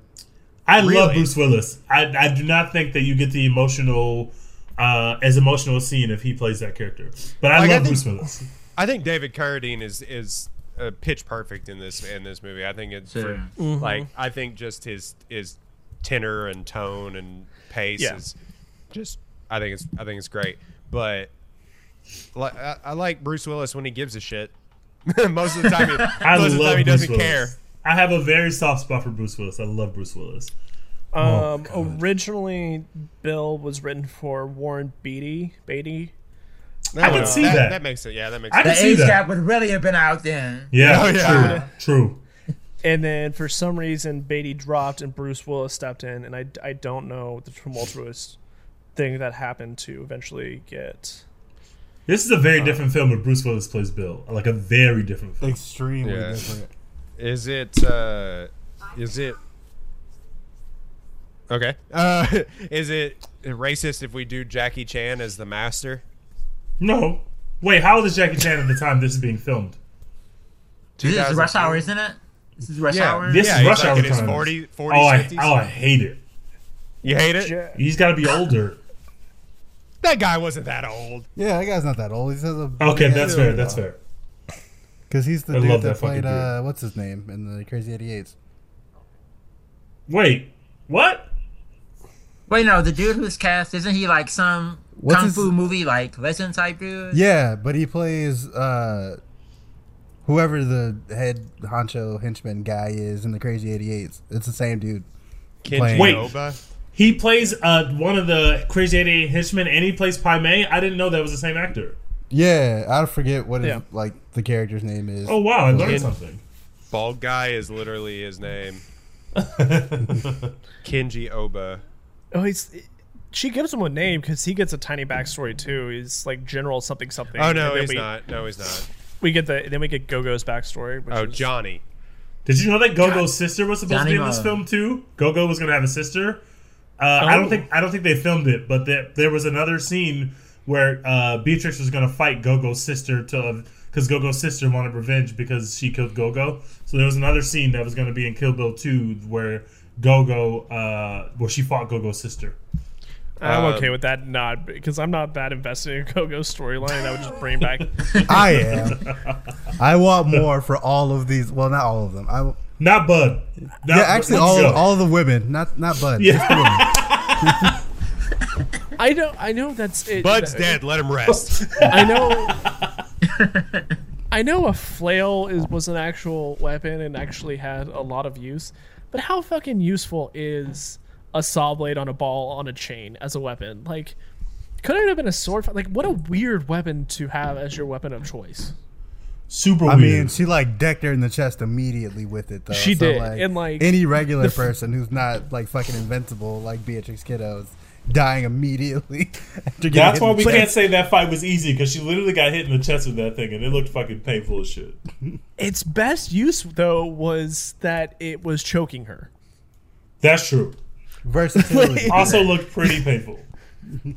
I love Bruce Willis. I, I do not think that you get the emotional, uh, as emotional a scene if he plays that character. But I Like, I love think- Bruce Willis. I think David Carradine is is uh, pitch perfect in this in this movie. I think it's for, Sure. like I think just his his tenor and tone and pace Yeah. is just I think it's I think it's great. But like I, I like Bruce Willis when he gives a shit. most of the time, he, I most of the time he Bruce doesn't Willis. care. I have a very soft spot for Bruce Willis. I love Bruce Willis. Oh, Um, originally, Bill was written for Warren Beatty. Beatty. I can see that. That makes it. Yeah, that makes I sense. can The see age gap would really have been out then. Yeah, Oh, yeah. true. True. And then for some reason, Beatty dropped and Bruce Willis stepped in, and I, I don't know the tumultuous thing that happened to eventually get. This is a very different film where Bruce Willis plays Bill. Like a very different film. Extremely Yeah. different. Is it? uh Is it? Okay. Uh Is it racist if we do Jackie Chan as the master? No. Wait, how old is Jackie Chan at the time this is being filmed? This is rush hour, isn't it? This is rush Yeah. hour. This Yeah, is Rush like Hour in his times. 40 40s, oh, I, 50s. oh, I hate it. You hate it? Yeah. He's got to be older. That guy wasn't that old. Yeah, that guy's not that old. He says a Okay, that's fair. That's fair. Because he's the I dude that, that fucking played dude. uh, what's his name in the Crazy 88s. Wait, what? Wait, no, the dude who's cast isn't he like some What's kung his- fu movie like legend type dude? Yeah, but he plays uh, whoever the head honcho henchman guy is in the Crazy 88s. It's the same dude. Kenji Wait. Oba. He plays uh, one of the Crazy 88 henchmen, and he plays Pai Mei. I didn't know that was the same actor. Yeah, I forget what his, Yeah. like the character's name is. Oh wow, I learned Ken- something. Bald guy is literally his name. Kenji Oba. Oh, he's she gives him a name because he gets a tiny backstory too. He's like General something something. Oh no, he's we, not. No, he's not. We get the then we get Gogo's backstory. Which Oh, is, Johnny. Did you know that Gogo's sister was supposed to be in this Mo. film too? Gogo was going to have a sister. Uh, I Oh. don't think I don't think they filmed it, but there, there was another scene where uh, Beatrix was going to fight Gogo's sister to because Gogo's sister wanted revenge because she killed Gogo. So there was another scene that was going to be in Kill Bill 2 where Gogo uh, where she fought Gogo's sister. I'm Um, okay with that. Not because I'm not that invested in Gogo's storyline. I would just bring back. I am. I want more for all of these. Well, not all of them. I Not Bud. Not, yeah, actually, all of, all of the women, not not Bud. Yeah. just the women. I know. I know that's it. Bud's dead. Let him rest. I know. I know a flail is was an actual weapon and actually had a lot of use, but how fucking useful is a saw blade on a ball on a chain as a weapon? Like, couldn't it have been a sword? fight? Like, what a weird weapon to have as your weapon of choice. Super I weird. mean, she like decked her in the chest immediately with it, though. She So, did, and, like, any regular f- person who's not like fucking invincible, like Beatrix Kiddo, is dying immediately. after getting That's hit why we chest. can't say that fight was easy because she literally got hit in the chest with that thing and it looked fucking painful as shit. Its best use though was that it was choking her. That's true. Versatility. Also looked pretty painful.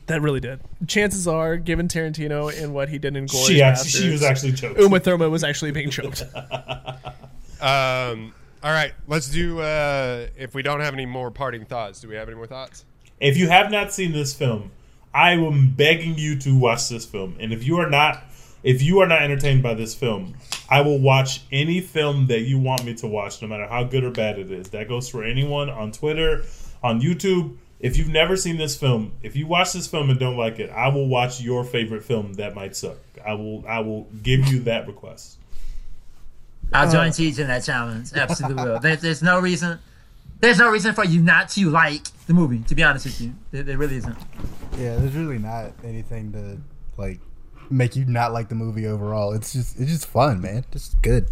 That really did. Chances are, given Tarantino and what he did in Glorious She actually, she was actually choked. Uma Thurman was actually being choked. Um, all right, let's do. Uh, if we don't have any more parting thoughts, do we have any more thoughts? If you have not seen this film, I am begging you to watch this film. And if you are not, if you are not entertained by this film, I will watch any film that you want me to watch, no matter how good or bad it is. That goes for anyone on Twitter, on YouTube. If you've never seen this film, if you watch this film and don't like it, I will watch your favorite film that might suck. I will, I will give you that request. I'll join uh, Teach in that challenge. Absolutely will. There, there's no reason. There's no reason for you not to like the movie. To be honest with you, there, there really isn't. yeah, there's really not anything to like make you not like the movie overall. It's just it's just fun, man. Just good.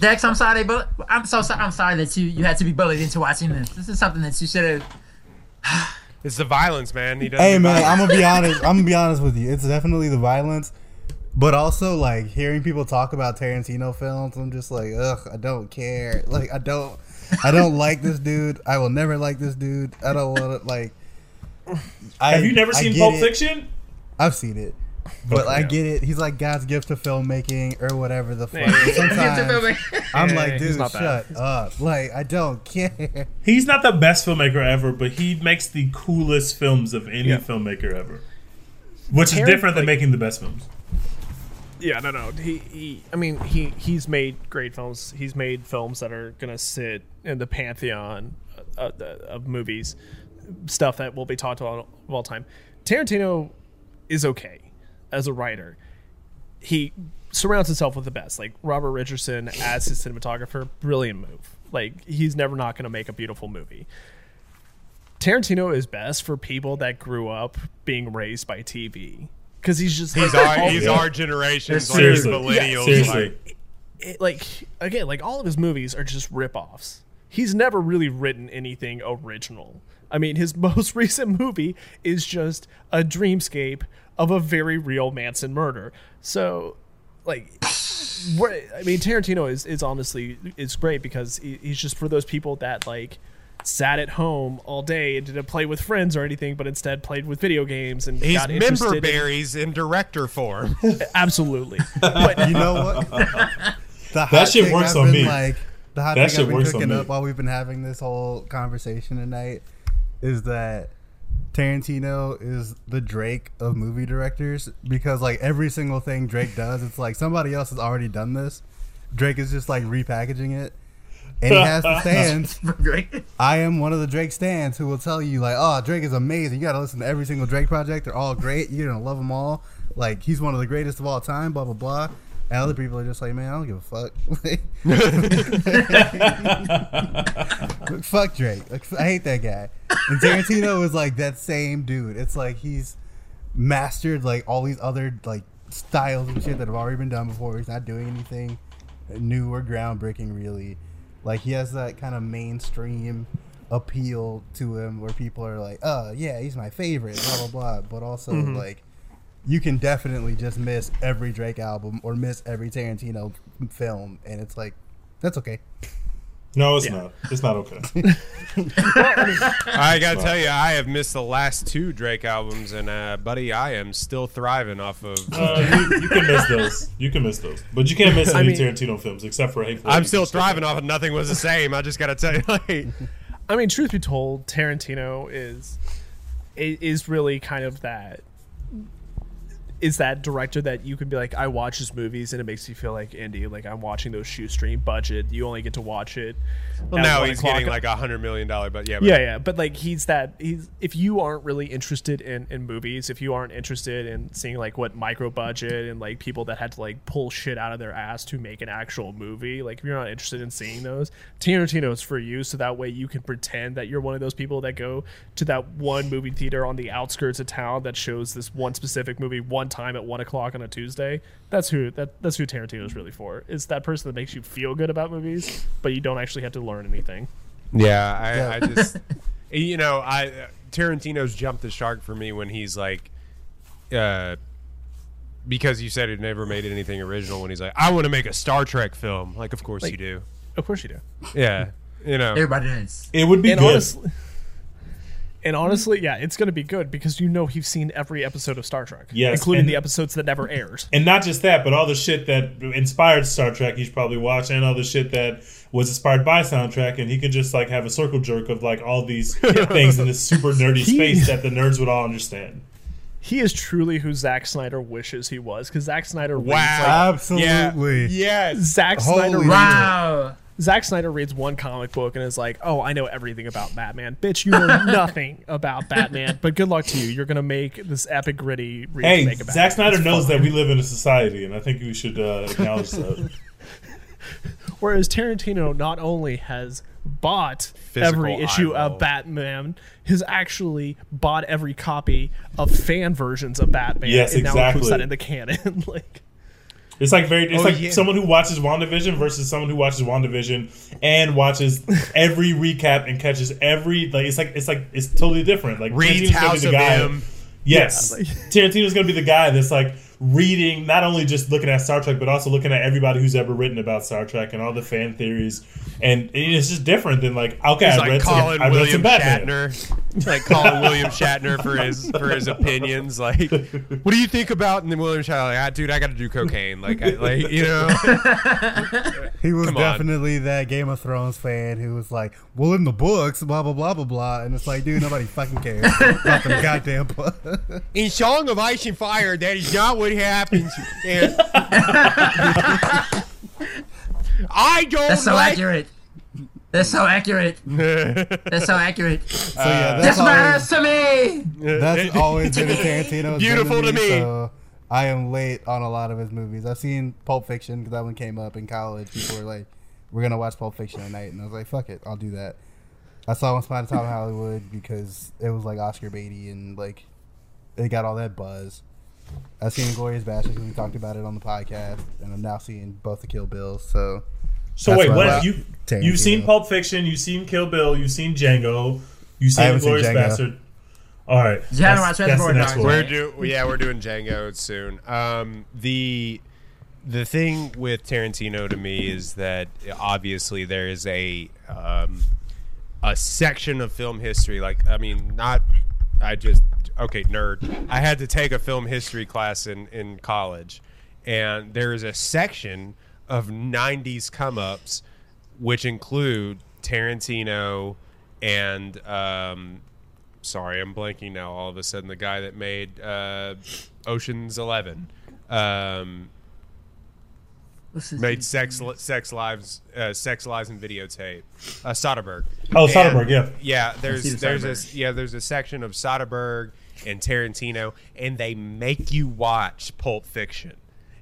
Dex, I'm sorry, but I'm so sorry. I'm sorry that you you had to be bullied into watching this. This is something that you should have. It's the violence, man. He. Hey man, violence. I'm gonna be honest. I'm gonna be honest with you. It's definitely the violence, but also like hearing people talk about Tarantino films. I'm just like, ugh, I don't care. Like I don't, I don't like this dude. I will never like this dude. I don't want to like. I, Have you never I seen Pulp it. Fiction? I've seen it, but I Okay. get it. He's like God's gift to filmmaking or whatever the fuck. Yeah. Sometimes I'm like, dude, not bad. shut up. Like I don't care. He's not the best filmmaker ever, but he makes the coolest films of any Yeah. filmmaker ever. Which is different than like- making the best films. Yeah, no, no. He, he, I mean, he, he's made great films. He's made films that are gonna sit in the pantheon of, of movies, stuff that will be talked about of all time. Tarantino is okay as a writer. He surrounds himself with the best, like Robert Richardson as his cinematographer. Brilliant move. Like he's never not gonna make a beautiful movie. Tarantino is best for people that grew up being raised by TV. Because he's just He's like, our all- he's Yeah. our generation's like Seriously. millennials. Seriously. Like, it, like again, like all of his movies are just rip-offs. He's never really written anything original. I mean, his most recent movie is just a dreamscape of a very real Manson murder. So, like, I mean, Tarantino is is honestly is great because he, he's just for those people that like sat at home all day and didn't play with friends or anything, but instead played with video games and he's got member interested. in- berries in director form. absolutely, but You know what? The That shit works I've on been, me. Like the hot That thing shit I've been works on cooking me. up while we've been having this whole conversation tonight is that Tarantino is the Drake of movie directors because like every single thing Drake does, it's like somebody else has already done this. Drake is just like repackaging it. And he has the stands. For great. I am one of the Drake stands who will tell you like, oh, Drake is amazing. You got to listen to every single Drake project. They're all great. You're gonna love them all. Like he's one of the greatest of all time. Blah blah blah. And other people are just like, man, I don't give a fuck. fuck Drake. Like, I hate that guy. And Tarantino is like that same dude. It's like he's mastered like all these other like styles and shit that have already been done before. He's not doing anything new or groundbreaking really. Like he has that kind of mainstream appeal to him where people are like, "Oh, yeah, he's my favorite," blah blah blah. But also mm-hmm. like, you can definitely just miss every Drake album or miss every Tarantino film, and it's like, that's okay. No, it's not. It's not okay. I gotta tell you, I have missed the last two Drake albums, and uh, buddy, I am still thriving off of. Uh, you, you can miss those. You can miss those, but you can't miss I any mean- Tarantino films except for Hateful. I'm still thriving off of nothing was the same. I just gotta tell you, like, I mean, truth be told, Tarantino is is really kind of that is that director that you can be like, I watch his movies and it makes you feel like indie, like I'm watching those shoestring budget. You only get to watch it. well, now he's getting like a hundred million dollar, but yeah, but Yeah, yeah, but like he's that he's if you aren't really interested in in movies, if you aren't interested in seeing like what micro budget and like people that had to like pull shit out of their ass to make an actual movie, like if you're not interested in seeing those, Tarantino is for you. So that way you can pretend that you're one of those people that go to that one movie theater on the outskirts of town that shows this one specific movie one time at one o'clock on a Tuesday. That's who that that's who Tarantino is really for. Is that person that makes you feel good about movies, but you don't actually have to learn anything. Yeah, I, Yeah. I just, you know, I Tarantino's jumped the shark for me when he's like, uh, because you said he never made anything original. When he's like, I want to make a Star Trek film. Like, of course Like- you do. Of course you do. Yeah, you know. Everybody does. It would be and good. honestly, and hmm. honestly, yeah, it's gonna be good because you know he's seen every episode of Star Trek, Yes, including and- the episodes that never aired. And not just that, but all the shit that inspired Star Trek he's probably watched, and all the shit that was inspired by Star Trek, and he could just like have a circle jerk of like all these things in this super nerdy space that the nerds would all understand. He is truly who Zack Snyder wishes he was because Zack Snyder reads Wow. Absolutely. Yeah. Yes. Zack Holy Snyder. shit. Wow. Zack Snyder reads one comic book and is like, "Oh, I know everything about Batman." Bitch, you know nothing about Batman. But good luck to you. You're gonna make this epic gritty Hey, remake. Zack Snyder It's knows fun. that we live in a society, and I think we should uh, acknowledge that. Whereas Tarantino not only has bought Physical every issue eyeball. of Batman, has actually bought every copy of fan versions of Batman Yes, and now includes exactly. that in the canon. like It's like very. It's Oh, like yeah. someone who watches WandaVision versus someone who watches WandaVision and watches every recap and catches every like. It's like it's like it's totally different. Like Tarantino's gonna be the guy-. Yes, Yeah, like- Tarantino's gonna be the guy that's like reading, not only just looking at Star Trek, but also looking at everybody who's ever written about Star Trek and all the fan theories, and it's just different than like okay, He's I like read some, I read William some Shatner, like calling William Shatner for his for his opinions. Like, what do you think about? And then William Shatner, like, ah, dude, I got to do cocaine. Like, I, like you know, He was Come on. definitely that Game of Thrones fan who was like, "Well, in the books, blah blah blah blah blah," and it's like, dude, nobody fucking cares about them goddamn books. in Song of Ice and Fire, that is not what happens. And I don't That's so like. accurate. That's so accurate. That's so accurate. So yeah, This that's matters always, to me. that's always been a Tarantino. Beautiful to me. So I am late on a lot of his movies. I've seen Pulp Fiction because that one came up in college. People were like, "We're gonna watch Pulp Fiction tonight," and I was like, "Fuck it, I'll do that." I saw Once Upon a Time in Hollywood because it was like Oscar baity and like it got all that buzz. I've seen Glorious Bastards we talked about it on the podcast, and I'm now seeing both the Kill Bills. So So wait, why what I have like you Tarantino. you've seen Pulp Fiction, you've seen Kill Bill, you've seen Django, you've seen haven't seen Django. Bastard. All right, You haven't that's, that's the next one. We're right? do yeah, we're doing Django soon. Um, the the thing with Tarantino to me is that obviously there is a um, a section of film history. Like, I mean, not I just okay, nerd. I had to take a film history class in in college, and there is a section of '90s come ups, which include Tarantino and um, sorry, I'm blanking now. All of a sudden, the guy that made uh, Ocean's Eleven um, made? Sex Sex Lives uh, Sex Lives and Videotape. Uh, Soderbergh. Oh, And- Soderbergh, yeah. Yeah, there's there's Soderbergh. a yeah there's a section of Soderbergh and Tarantino, and they make you watch Pulp Fiction.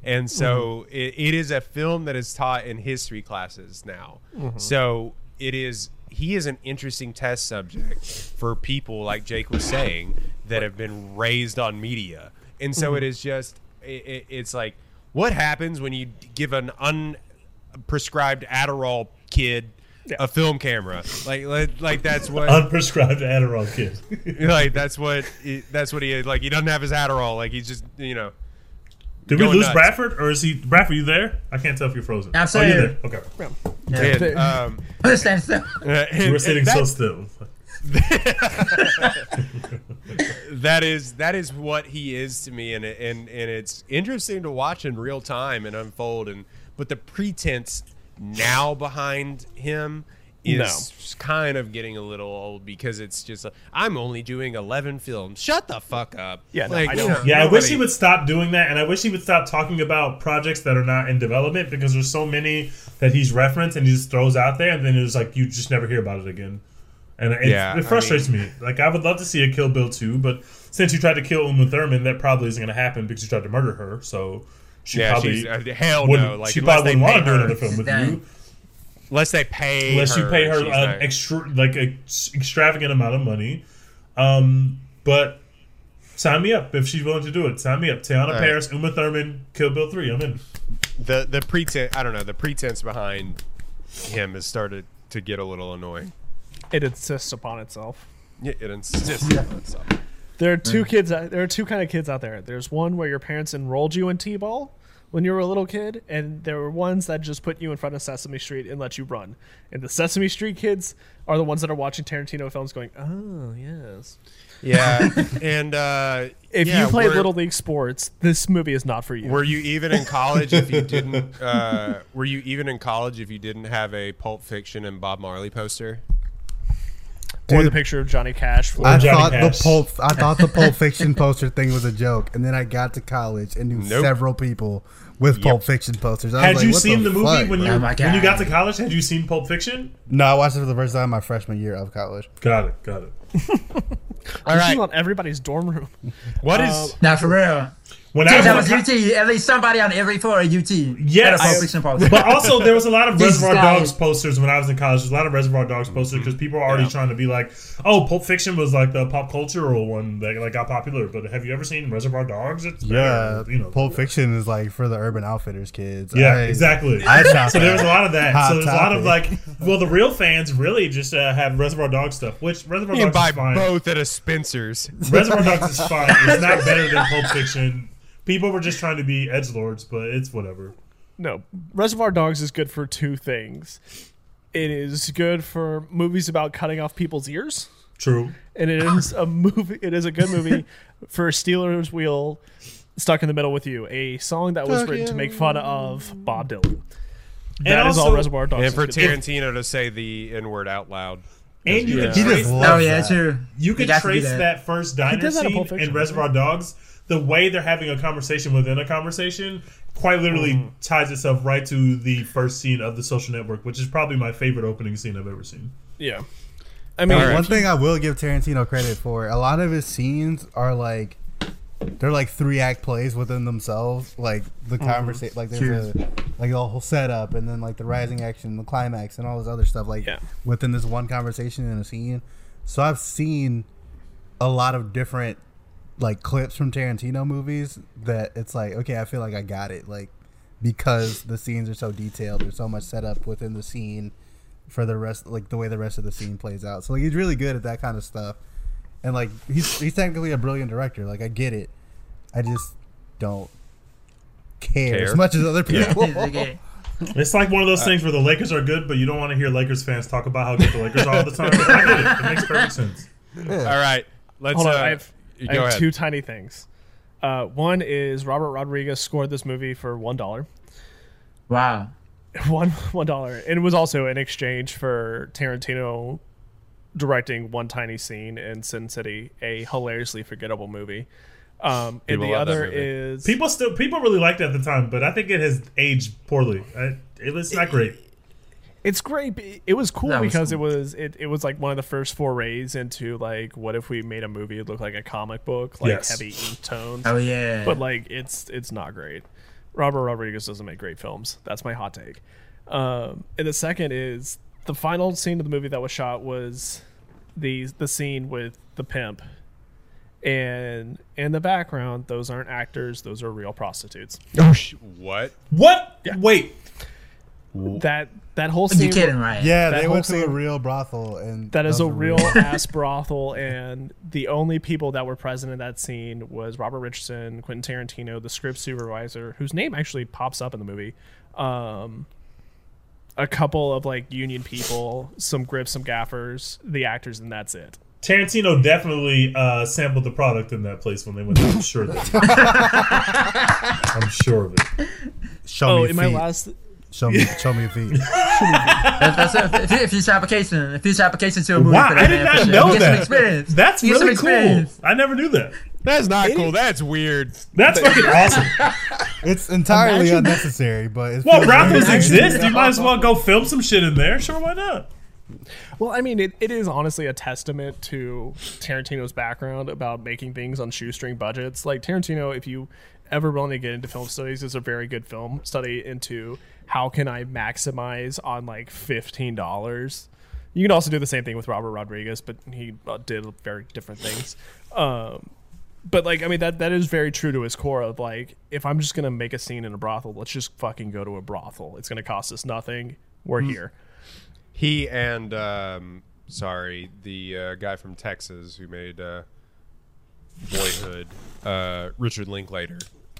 And so Mm-hmm. it, it is a film that is taught in history classes now. Mm-hmm. So it is he is an interesting test subject for people like Jake was saying that have been raised on media. And so Mm-hmm. it is just it, it, it's like what happens when you give an unprescribed Adderall kid a film camera. Like like, like that's what Unprescribed Adderall kid. like that's what he, that's what he is. Like he doesn't have his Adderall. Like he's just you know. Did we lose nuts. Bradford or is he Bradford? You there? I can't tell if you're frozen. I'm Oh, you're here. there. Okay. And, they- um, Stand still. and- We're sitting so still. that is that is what he is to me and and and it's interesting to watch in real time and unfold and but the pretense now behind him is kind of getting a little old because it's just i I'm only doing 11 films. Shut the fuck up. Yeah, no, like I you don't- know, Yeah, I wish he would stop doing that, and I wish he would stop talking about projects that are not in development because there's so many that he's referenced and he just throws out there, and then it's like you just never hear about it again. And it, Yeah, it frustrates me. Like I would love to see a Kill Bill 2, but since you tried to kill Uma Thurman, that probably isn't going to happen because you tried to murder her. So she Yeah, probably she's, uh, hell wouldn't. no. Like she probably wouldn't want to do her, another film with Dang. you unless they pay unless you pay her she's an not- extra like a s- extravagant amount of money. Um, but sign me up if she's willing to do it. Sign me up. Teyonah right. Parris, Uma Thurman, Kill Bill three. I'm in. the the pretense I don't know the pretense behind him has started to get a little annoying. It insists upon itself. Yeah, it insists on itself. There are two kids. There are two kind of kids out there. There's one where your parents enrolled you in t-ball when you were a little kid, and there were ones that just put you in front of Sesame Street and let you run. And the Sesame Street kids are the ones that are watching Tarantino films, going, "Oh yes." Yeah, and uh, If yeah, you play were- little league sports, this movie is not for you. were you even in college if you didn't? Uh, were you even in college if you didn't have a Pulp Fiction and Bob Marley poster? Or the picture of Johnny Cash. I Johnny thought Cash. the Pulp I thought the Pulp Fiction poster thing was a joke, and then I got to college and knew Nope. several people with Pulp Fiction posters. I was Had like, you what seen the, movie fuck, when you Oh when you got to college? Had you seen Pulp Fiction? No, I watched it for the first time my freshman year of college. Got it. Got it. All this is right, on everybody's dorm room. what uh, is Now for real. When Dude, I was was, UT. At least somebody on every floor of UT. Yes. Had a Pulp Fiction poster. but also there was a lot of Reservoir Dogs posters when I was in college. There's a lot of Reservoir Dogs posters because people are already trying to be like, "Oh, Pulp Fiction was like the pop cultural one that like got popular." But have you ever seen Reservoir Dogs? It's Yeah, better, you know. Pulp Fiction is like for the Urban Outfitters kids. Yeah, I- exactly. I shot so there was a lot of that. Hot so there's a lot of like, well, the real fans really just uh, have Reservoir Dogs stuff, which Reservoir you can Dogs buy is fine. both at a Spencer's? Reservoir Dogs is fine. It's not better than Pulp Fiction. People were just trying to be edge lords, but it's whatever. No, Reservoir Dogs is good for two things. It is good for movies about cutting off people's ears, True. and it is a movie. It is a good movie for Stealers Wheel, stuck in the middle with you, a song that was written to make fun of Bob Dylan. That is all also- Reservoir Dogs. And is for good. Tarantino to say the N word out loud. And you Yeah. could oh, trace that. Oh yeah, that. true. You could got to do trace that. that. first diner did that in scene in Reservoir Dogs. The way they're having a conversation within a conversation quite literally Mm-hmm. ties itself right to the first scene of the Social Network, which is probably my favorite opening scene I've ever seen. Yeah, I mean, One thing I will give Tarantino credit for, a lot of his scenes are like they're like three act plays within themselves. Like the conversation, like there's a like the whole setup, and then like the rising action, the climax, and all this other stuff. Like Yeah. within this one conversation in a scene. So I've seen a lot of different like clips from Tarantino movies that it's like okay, I feel like I got it. Like because the scenes are so detailed, there's so much setup within the scene for the rest like the way the rest of the scene plays out. So like he's really good at that kind of stuff. And like he's he's technically a brilliant director. Like I get it. I just don't care, Care? as much as other people. Okay. It's like one of those things where the Lakers are good, but you don't want to hear Lakers fans talk about how good the Lakers are all the time. I get it. It makes perfect sense. All right, let's. hold on. uh, I have, you I have ahead. two tiny things. Uh, one is Robert Rodriguez scored this movie for one dollar. Wow. one one dollar. And it was also in exchange for Tarantino directing one tiny scene in Sin City, a hilariously forgettable movie. Um, and the other is People still people really liked it at the time, but I think it has aged poorly. I, it was not great. It's great. It was cool That was because cool. it was it, it was like one of the first forays into like what if we made a movie look like a comic book, like Yes. heavy ink tones. Oh yeah. but like it's it's not great. Robert Rodriguez doesn't make great films. That's my hot take. Um, and the second is the final scene of the movie that was shot was the the scene with the pimp, and in the background, those aren't actors; those are real prostitutes. Oh, sh- what? What? Wait. that that whole You scene. kidding, right? Yeah, That they whole went to a scene- real brothel, and That is a real ass brothel, and the only people that were present in that scene was Robert Richardson, Quentin Tarantino, the script supervisor, whose name actually pops up in the movie, um, a couple of like union people, some grips, some gaffers, the actors, and that's it. Tarantino definitely uh, sampled the product in that place when they went. I'm sure. Of it. I'm sure of it. Show Oh, me in my last, show me, show me feet. That's, that's a, if, if future application, if future application to a movie. Wow, for I did not sure. know Get some that. experience. That's Get some really cool. experience. I never knew that. That's not cool. That's weird. That's fucking awesome. It's entirely Imagine- unnecessary, but it's Well, feels brothels exist. You might as well go film some shit in there. Sure, why not? well, I mean, it, it is honestly a testament to Tarantino's background about making things on shoestring budgets. Like Tarantino, if you ever want to get into film studies, is a very good film study into how can I maximize on like fifteen dollars. You can also do the same thing with Robert Rodriguez, but he uh, did very different things. Um, but like, I mean, that that is very true to his core of like, if I'm just gonna make a scene in a brothel, let's just fucking go to a brothel. It's gonna cost us nothing. We're here. He and um, sorry, the uh, guy from Texas who made uh, Boyhood, uh, Richard Linklater,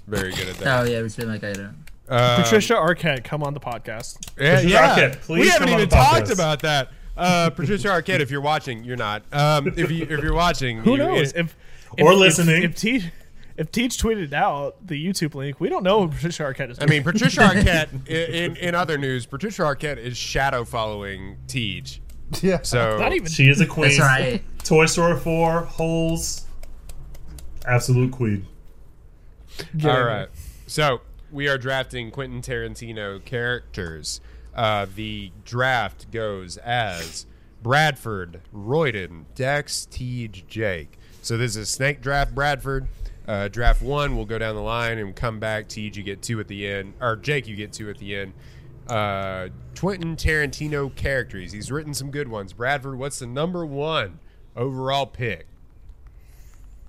very good at that. Oh yeah, we feel like I don't. Um, Patricia Arquette, come on the podcast. Yeah, Patricia yeah. Arquette, please we haven't come on even the podcast. talked about that. Uh, Patricia Arquette, if you're watching, you're not. Um, if you if you're watching, Who you- knows it- if, Or if- listening. If, if Tej if Tej tweeted out the YouTube link, we don't know what Patricia Arquette is. I mean, Patricia Arquette. i- In, in other news, Patricia Arquette is shadow following Tej. Yeah. So not even. She is a queen. That's right. Toy Story 4, Holes, absolute queen. All right. So we are drafting Quentin Tarantino characters. Uh, the draft goes as Bradford, Royden, Dex, Tej, Jake. So this is a snake draft, Bradford. Uh, draft one, we'll go down the line and come back. Tej, you get two at the end. Or Jake, you get two at the end. Uh, Quentin Tarantino characters. He's written some good ones. Bradford, what's the number one overall pick?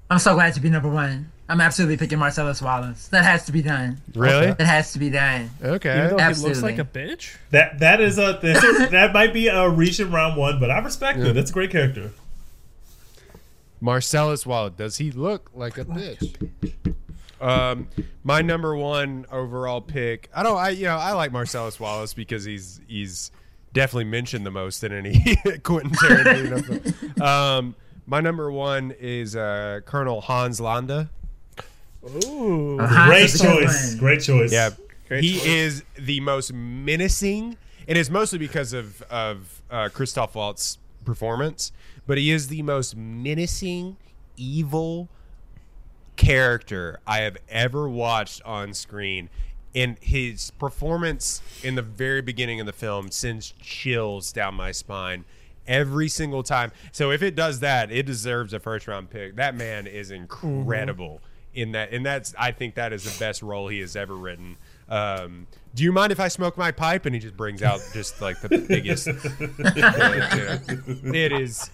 I'm so glad to be number one. I'm absolutely picking Marcellus Wallace. That has to be done. Really? That has to be done. Okay. Even though he looks like a bitch. That that is a that, that might be a reach in round one, but I respect it. That's a great character. Marcellus Wallace. Does he look like a bitch? Um, my number one overall pick. I don't. I you know I like Marcellus Wallace because he's he's definitely mentioned the most in any Quentin Tarantino. film. um, my number one is uh, Colonel Hans Landa. Ooh. Uh-huh, Great that's a good choice. one. Great choice. Yeah, Great he choice. is the most menacing, and it's mostly because of of uh, Christoph Waltz's performance. But he is the most menacing, evil character I have ever watched on screen. And his performance in the very beginning of the film sends chills down my spine every single time. So if it does that, it deserves a first round pick. That man is incredible in that, and that's I think that is the best role he has ever written. Um, do you mind if I smoke my pipe? And he just brings out just like the biggest. it is.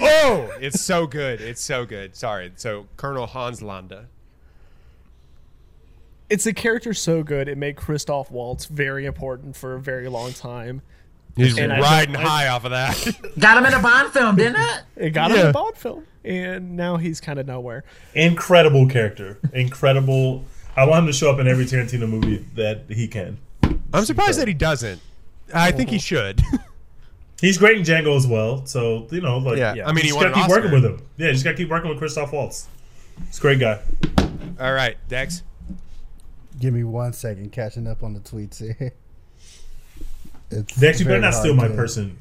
Oh, it's so good. It's so good. Sorry. So Colonel Hans Landa. It's a character so good it made Christoph Waltz very important for a very long time. He's And riding don't- I- high off of that. Got him in a Bond film, didn't it? It got him Yeah. a Bond film, and now he's kind of nowhere. Incredible character. Incredible. I want him to show up in every Tarantino movie that he can. I'm surprised that he doesn't. I think he uh-huh. should. He's great in Django as well. So you know, like, Yeah. Yeah. I mean, he you just gotta an keep working with him. Yeah, you just gotta keep working with Christoph Waltz. He's a great guy. All right, Dex. Give me one second, catching up on the tweets here. It's Dex, you better not steal my to- person.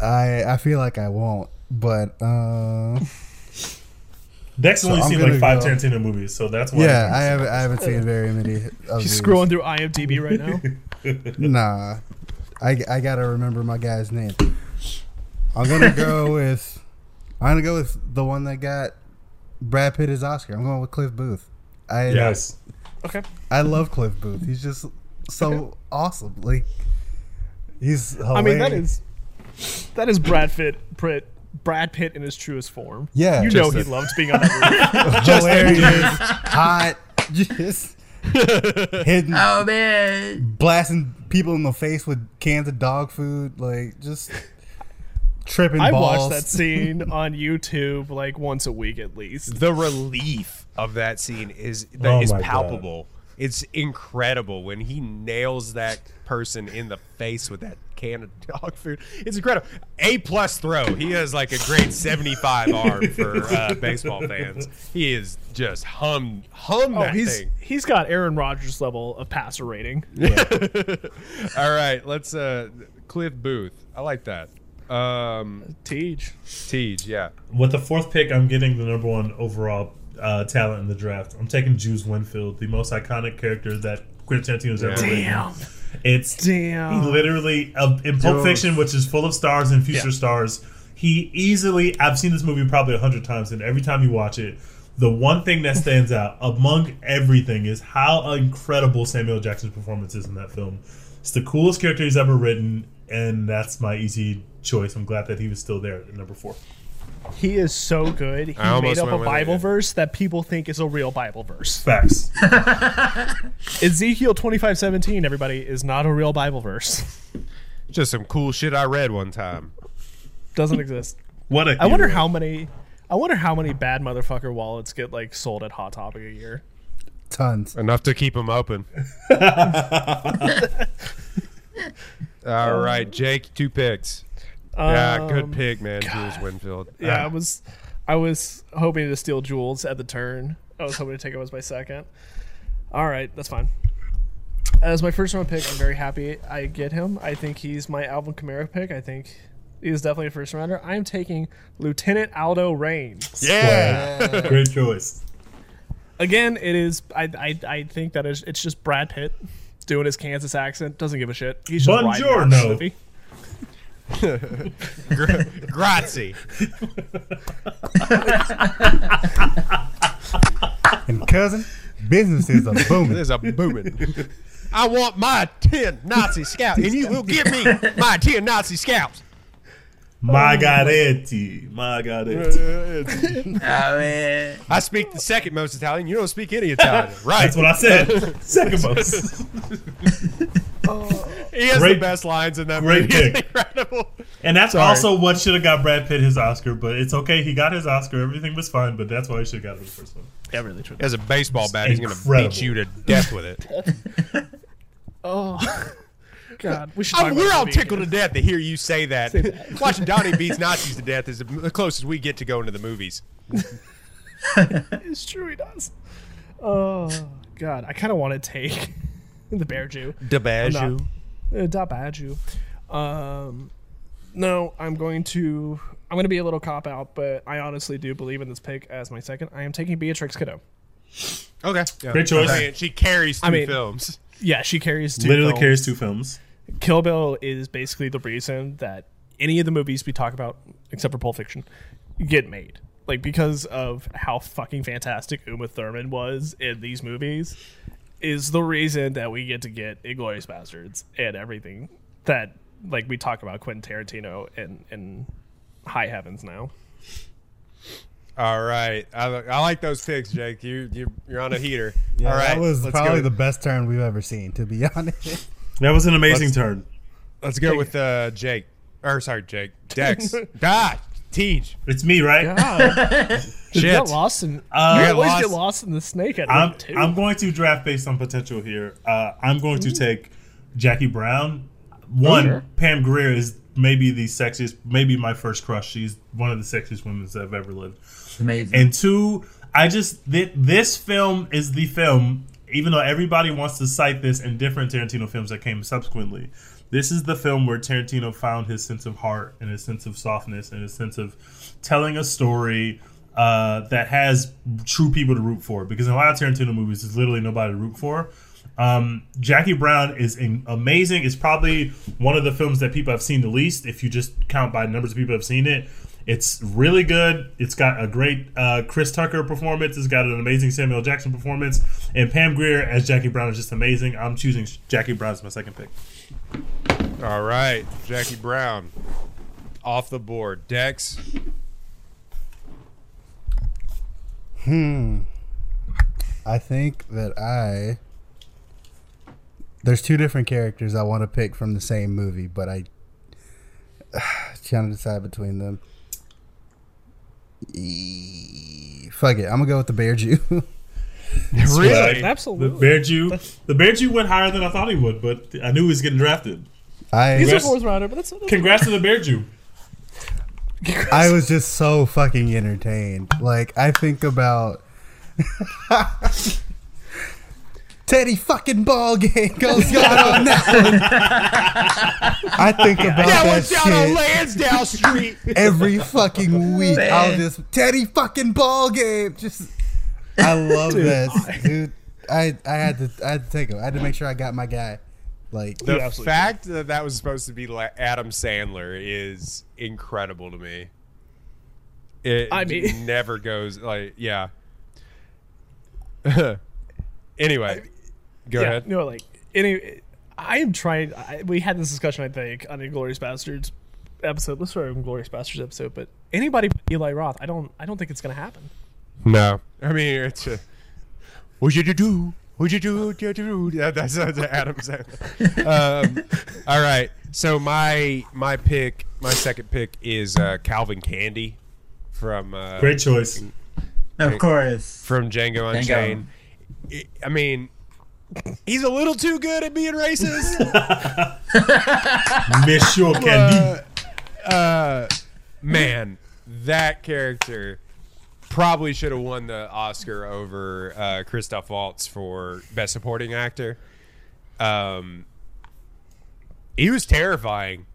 I I feel like I won't, but uh, Dex So only I'm seen like five go- Tarantino movies, so that's why. yeah, I haven't I haven't seen very many. Of He's these. scrolling through IMDb right now. Nah, I, I gotta remember my guy's name. I'm gonna go with I'm gonna go with the one that got Brad Pitt his Oscar. I'm going with Cliff Booth. I Yes. okay. I love Cliff Booth. He's just so awesome. Like he's. Hilarious. I mean, that is that is Brad Pitt, Pitt, Brad Pitt in his truest form. Yeah. you know Just he a- loves being on that roof. hilarious, hot. Just hitting, Oh man. blasting people in the face with cans of dog food, like just tripping I balls. watch that scene on YouTube like once a week at least. the relief of that scene is that Oh is my God. Palpable. It's incredible when he nails that person in the face with that can of dog food. It's incredible. A plus throw. He has like a great seventy five arm for uh, baseball fans. He is just hum hum Oh, that he's thing. he's got Aaron Rodgers level of passer rating. All right, let's uh Cliff Booth. I like that. Um Teach. Tej, yeah. With the fourth pick, I'm getting the number one overall uh, talent in the draft. I'm taking Jules Winfield, the most iconic character that Quentin Tarantino's ever Yeah. written. It's Damn. literally uh, in Pulp Jules. Fiction, which is full of stars and future Yeah. stars. He easily, I've seen this movie probably a hundred times, and every time you watch it, the one thing that stands out among everything is how incredible Samuel Jackson's performance is in that film. It's the coolest character he's ever written, and that's my easy choice. I'm glad that he was still there at number four. He is so good. He I made up a with it, Bible verse that people think is a real Bible verse. Facts. Ezekiel twenty five seventeen, everybody, is not a real Bible verse. Just some cool shit I read one time. Doesn't exist. What a I wonder hero. how many I wonder how many bad motherfucker wallets get like sold at Hot Topic a year. Tons. Enough to keep them open. All right, Jake, two picks. Yeah, good Um, pick, man. Jules Winfield. Yeah, I Ah, was I was hoping to steal Jules at the turn. I was hoping to take him as my second. All right, that's fine. As my first round pick, I'm very happy I get him. I think he's my Alvin Kamara pick. I think he is definitely a first rounder. I am taking Lieutenant Aldo Raine. yeah. Great choice. Again, it is. I I, I think that is, it's just Brad Pitt doing his Kansas accent. Doesn't give a shit. He's just riding out the Buongiorno. Grazie. And cousin, businesses are booming. There's a booming. I want my 10 Nazi scouts, and you will give me my 10 Nazi scouts. Margheriti. Margheriti. Oh ah, man. I speak the second most Italian. You don't speak any Italian. Right. That's what I said. Second most. he has the Great- best lines in that great movie. Pick. incredible. And that's Sorry. also what should have got Brad Pitt his Oscar, but it's okay. He got his Oscar. Everything was fine, but that's why he should have got it the first one. Yeah, really true. He has a baseball bat. He's going to beat you to death with it. Oh, God, we should. Talk I'm, about we're all tickled to death to hear you say that. Watching Donny beats Nazis to death is the closest we get to going to the movies. It's true, he does. Oh God, I kind of want to take the Bear Jew. DeBajou. Uh, da Baju. Um, no, I'm going to. I'm going to be a little cop out, but I honestly do believe in this pick as my second. I am taking Beatrix Kiddo. Okay. Yeah. Great choice. I she carries two I mean- films. Yeah, she carries two. Literally films. carries two films. Kill Bill is basically the reason that any of the movies we talk about, except for Pulp Fiction, get made. Like because of how fucking fantastic Uma Thurman was in these movies, is the reason that we get to get Inglourious Basterds and everything that like we talk about Quentin Tarantino and and High Heavens now. All right. I, I like those picks, Jake. You, you, you're on a heater. Yeah, All right. that was let's probably go. the best turn we've ever seen, to be honest. That was an amazing Let's- turn. Let's go with uh, Jake. Or, sorry, Jake. Dex. ah, Tej. It's me, right? God, Shit. get lost in. Uh, you always lost. get lost in the snake at I'm, round two. I'm going to draft based on potential here. Uh, I'm going to take Jackie Brown. One, sure. Pam Grier is maybe the sexiest, maybe my first crush. She's one of the sexiest women that I've ever lived. Amazing. And two, I just th- this film is the film. Even though everybody wants to cite this in different Tarantino films that came subsequently, this is the film where Tarantino found his sense of heart and his sense of softness and his sense of telling a story uh, that has true people to root for. Because in a lot of Tarantino movies, there's literally nobody to root for. Um, Jackie Brown is in, amazing. It's probably one of the films that people have seen the least. If you just count by numbers of people have seen it, it's really good. It's got a great uh, Chris Tucker performance. It's got an amazing Samuel Jackson performance, and Pam Grier as Jackie Brown is just amazing. I'm choosing Jackie Brown as my second pick. All right. Jackie Brown. Off the board. Dex. Hmm. I think that I there's two different characters I want to pick from the same movie, but I trying to decide between them. E- Fuck it, I'm gonna go with the Bear Jew. Really? The Absolutely. Bear Jew, the Bear Jew went higher than I thought he would, but I knew he was getting drafted. I He's a Congrats- fourth rounder, but that's, that's Congrats to the Bear Jew. I was just so fucking entertained. Like I think about Teddy fucking ball game goes down on that one. I think about That that, was down on Lansdowne Street. every fucking week. I'll Man. just Teddy fucking ball game. Just I love that, dude. I I had to I had to take him. I had to make sure I got my guy. Like The absolutely fact that that was supposed to be like Adam Sandler is incredible to me. It I mean- never goes like yeah. anyway, go yeah, ahead. No, like any. I am trying. I, we had this discussion, I think, on Inglourious Basterds episode. Let's start Inglourious Basterds episode. But anybody but Eli Roth, I don't. I don't think it's gonna happen. No, I mean it's a, what you do? What you do? What you do? Yeah, that's, that's Adam Sandler. um, all right, so my my pick, my second pick is uh, Calvin Candie from uh, Great choice. Of course. from Django Django. Unchained. I- I mean, he's a little too good at being racist. Monsieur Candie. uh, man, that character probably should have won the Oscar over uh, Christoph Waltz for Best Supporting Actor. Um, he was terrifying.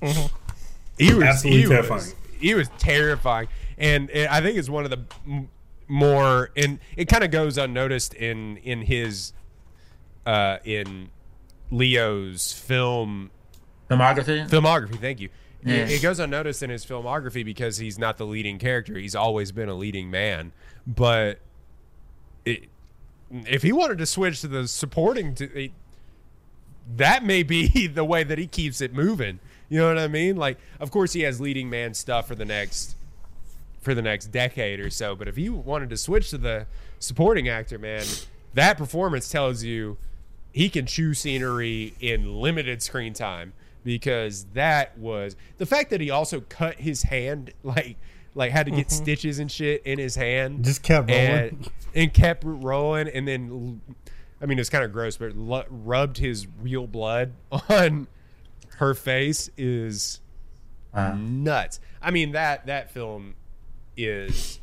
He was Absolutely he was- terrifying. he was terrifying, and it, I think it's one of the m- more and it kind of goes unnoticed in in his uh, in Leo's film Filmography. filmography. Thank you. Yeah. It, it goes unnoticed in his filmography because he's not the leading character. He's always been a leading man. But it, if he wanted to switch to the supporting, to, it, that may be the way that he keeps it moving. You know what I mean? Like, of course, he has leading man stuff for the next for the next decade or so. But if he wanted to switch to the supporting actor, man, that performance tells you he can chew scenery in limited screen time because that was the fact that he also cut his hand like like had to get stitches and shit in his hand Just kept rolling. and, and kept rolling and then I mean it's kind of gross but lu- rubbed his real blood on her face is Uh, nuts. I mean that that film is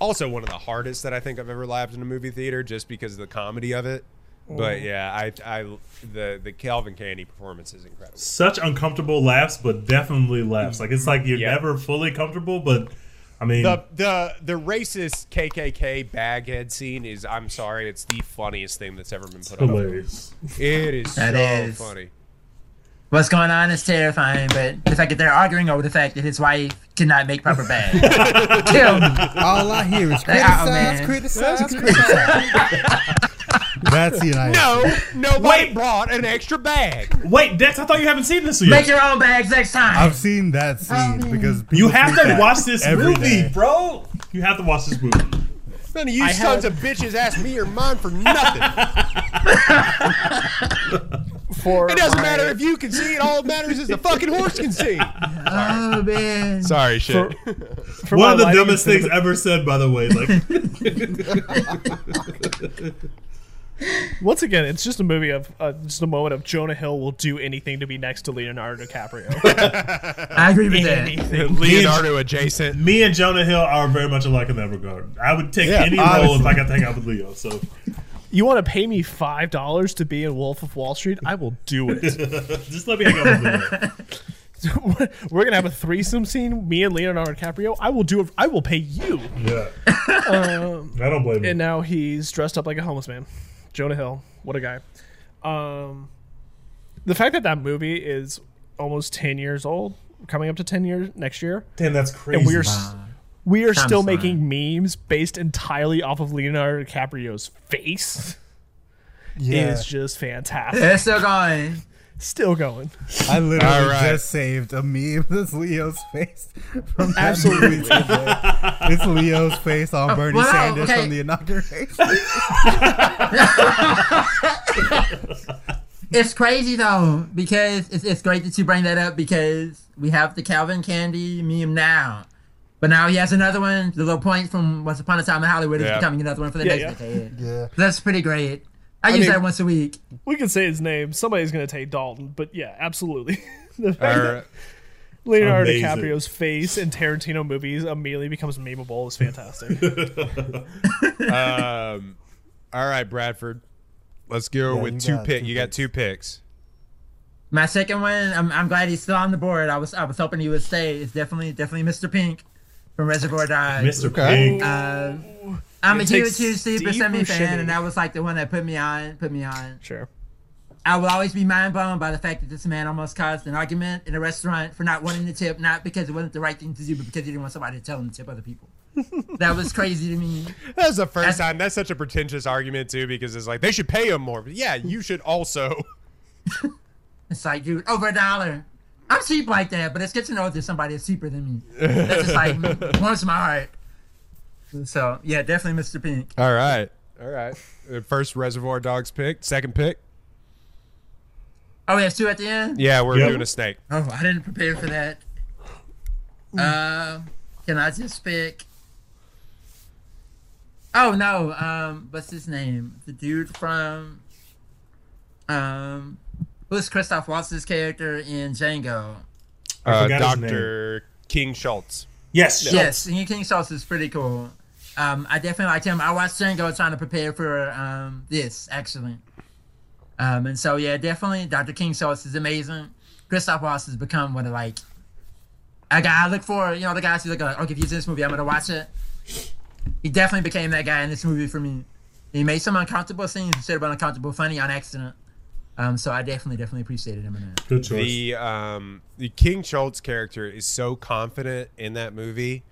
also one of the hardest that I think I've ever laughed in a movie theater, just because of the comedy of it. But mm. yeah, I I the the Calvin Candie performance is incredible. Such uncomfortable laughs, but definitely laughs. Like it's like you're Yeah. never fully comfortable, but I mean, The the the racist KKK baghead scene is I'm sorry, it's the funniest thing that's ever been put on. hilarious. It is That so is. funny. What's going on is terrifying, but the fact that they're arguing over the fact that his wife cannot make proper bag. Kill me. all I hear is criticize, man. criticize, criticize. That's the United No, nobody Wait. brought an extra bag. Wait, Dex, I thought you haven't seen this yet. Make your own bags next time. I've seen that scene because people you have to watch this movie, day. bro. You have to watch this movie. None of you I sons have- of bitches asked me or mine for nothing. For It doesn't my- matter if you can see it. All that matters is the fucking horse can see. oh man. Sorry, shit. for One of the dumbest cinema- things ever said, by the way. Like, Once again, it's just a movie of uh, just a moment of Jonah Hill will do anything to be next to Leonardo DiCaprio. I agree with that. Leonardo adjacent. me and Jonah Hill are very much alike in that regard. I would take Yeah, any role if I got to hang out with Leo. So You want to pay me five dollars to be in Wolf of Wall Street? I will do it. just let me hang out with Leo. We're gonna have a threesome scene. Me and Leonardo DiCaprio. I will do it. I will pay you. Yeah. I don't blame him. And him. now he's dressed up like a homeless man. Jonah Hill. What a guy. Um, the fact that that movie is almost ten years old, coming up to ten years next year, Damn, that's crazy. and we are s we are Time still flying. making memes based entirely off of Leonardo DiCaprio's face. Yeah, Is just fantastic. They're still going. Still going. I literally All right. just saved a meme that's Leo's face from that Absolutely. movie today. It's Leo's face on Bernie wow, Sanders okay. from the inauguration. It's crazy though because it's, it's great that you bring that up because we have the Calvin Candie meme now, but now he has another one. The little point from Once Upon a Time in Hollywood is becoming another one for the Yeah, next yeah. decade. Yeah. That's pretty great. I, use mean- that once a week. We can say his name. Somebody's gonna take Dalton, but yeah, absolutely. the fact All that. Leonardo Amazing. DiCaprio's face in Tarantino movies immediately becomes memeable is fantastic. Um, all right, Bradford. Let's go Yeah, with two got pick. two You got two picks. My second one, I'm, I'm glad he's still on the board. I was I was hoping he would stay. It's definitely definitely Mr. Pink from Reservoir Dogs. Mr. Okay. Pink. Uh, I'm a It huge, takes huge Steve Steve Buscemi fan, Buscemi. and that was like the one that put me on. Put me on. sure. I will always be mind blown by the fact that this man almost caused an argument in a restaurant for not wanting to tip, not because it wasn't the right thing to do, but because he didn't want somebody to tell him to tip other people. that was crazy to me. That was the first That's- time. That's such a pretentious argument too, because it's like they should pay him more. But yeah, you should also. It's like, dude, over a dollar. I'm cheap like that, but it's good to know that somebody is cheaper than me. That's just like warms my heart. So yeah, definitely Mr. Pink. All right, all right. First Reservoir Dogs pick. Second pick. Oh, we have two at the end. Yeah, we're Yep. doing a snake. Oh, I didn't prepare for that. Uh, can I just pick? Oh no, um, what's his name? The dude from, um, who's Christoph Waltz's character in Django? Uh, Doctor King Schultz. yes. Yes, King King Schultz is pretty cool. Um, I definitely liked him. I watched Django trying to prepare for um this actually. Um, and so yeah, definitely Dr. King Schultz is amazing. Christoph Waltz has become one of like a guy I look for. You know, the guys who look like, okay, if he's in this movie, I'm gonna watch it. He definitely became that guy in this movie for me. He made some uncomfortable scenes instead of uncomfortable funny on accident. Um, so I definitely, definitely appreciated him in that. Good choice. The um the King Schultz character is so confident in that movie,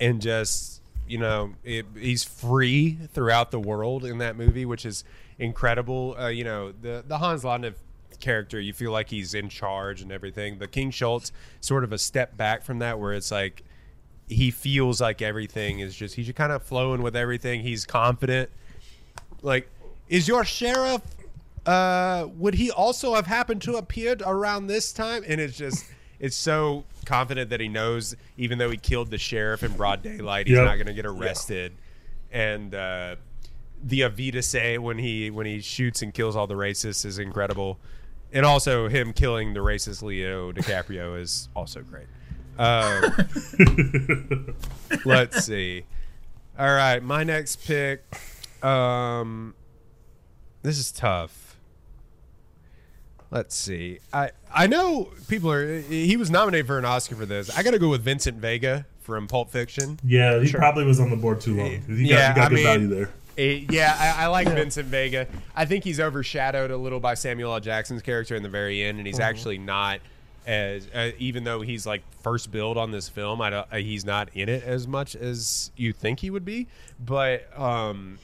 and just you know it, he's free throughout the world in that movie, which is incredible. Uh, you know the the Hans Landa character, you feel like he's in charge and everything. The King Schultz sort of a step back from that, where it's like he feels like everything is just he's just kind of flowing with everything. He's confident. Like, is your sheriff? Uh, would he also have happened to appeared around this time? And it's just, it's so confident that he knows, even though he killed the sheriff in broad daylight, he's Yep. not going to get arrested. And uh, the Avita say when he when he shoots and kills all the racists is incredible, and also him killing the racist Leo DiCaprio is also great. Um, let's see. All right, my next pick. Um, this is tough. Let's see. I I know people are. He was nominated for an Oscar for this. I got to go with Vincent Vega from Pulp Fiction. yeah, he probably was on the board too long. He got, Yeah, he got I good mean- value there. Eh, yeah, I, I like Vincent Vega. I think he's overshadowed a little by Samuel L. Jackson's character in the very end, and he's actually not as uh, even though he's like first build on this film. I don't, uh, he's not in it as much as you think he would be. But um,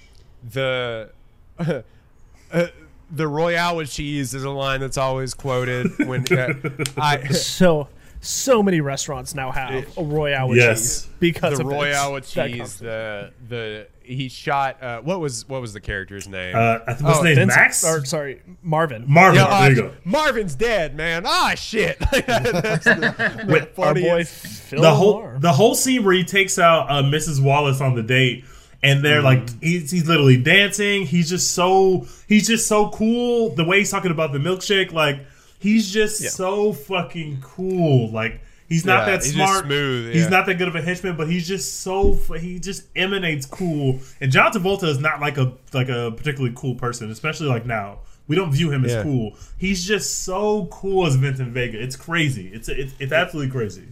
the uh, the Royale with cheese is a line that's always quoted when uh, I. So so many restaurants now have a Royale with Yes. cheese because the of Royale this. with cheese. The the he shot. Uh, what was what was the character's name? Uh, I what's Oh, his name? Vincent- Max? or sorry, Marvin. Marvin. Yeah, there you uh, go. Marvin's dead, man. Ah, shit. That's the, the Our boy Phil the whole LaMarr. the whole scene where he takes out uh, Mrs. Wallace on the date, and they're like mm-hmm. he's, he's literally dancing. He's just so he's just so cool. The way he's talking about the milkshake, like he's just so fucking cool. Like he's not Yeah, that he's smart. smooth, He's not that good of a henchman, but he's just so he just emanates cool. And John Travolta is not like a like a particularly cool person, especially like now. We don't view him as cool. He's just so cool as Vincent Vega. It's crazy. It's it's, it's absolutely crazy.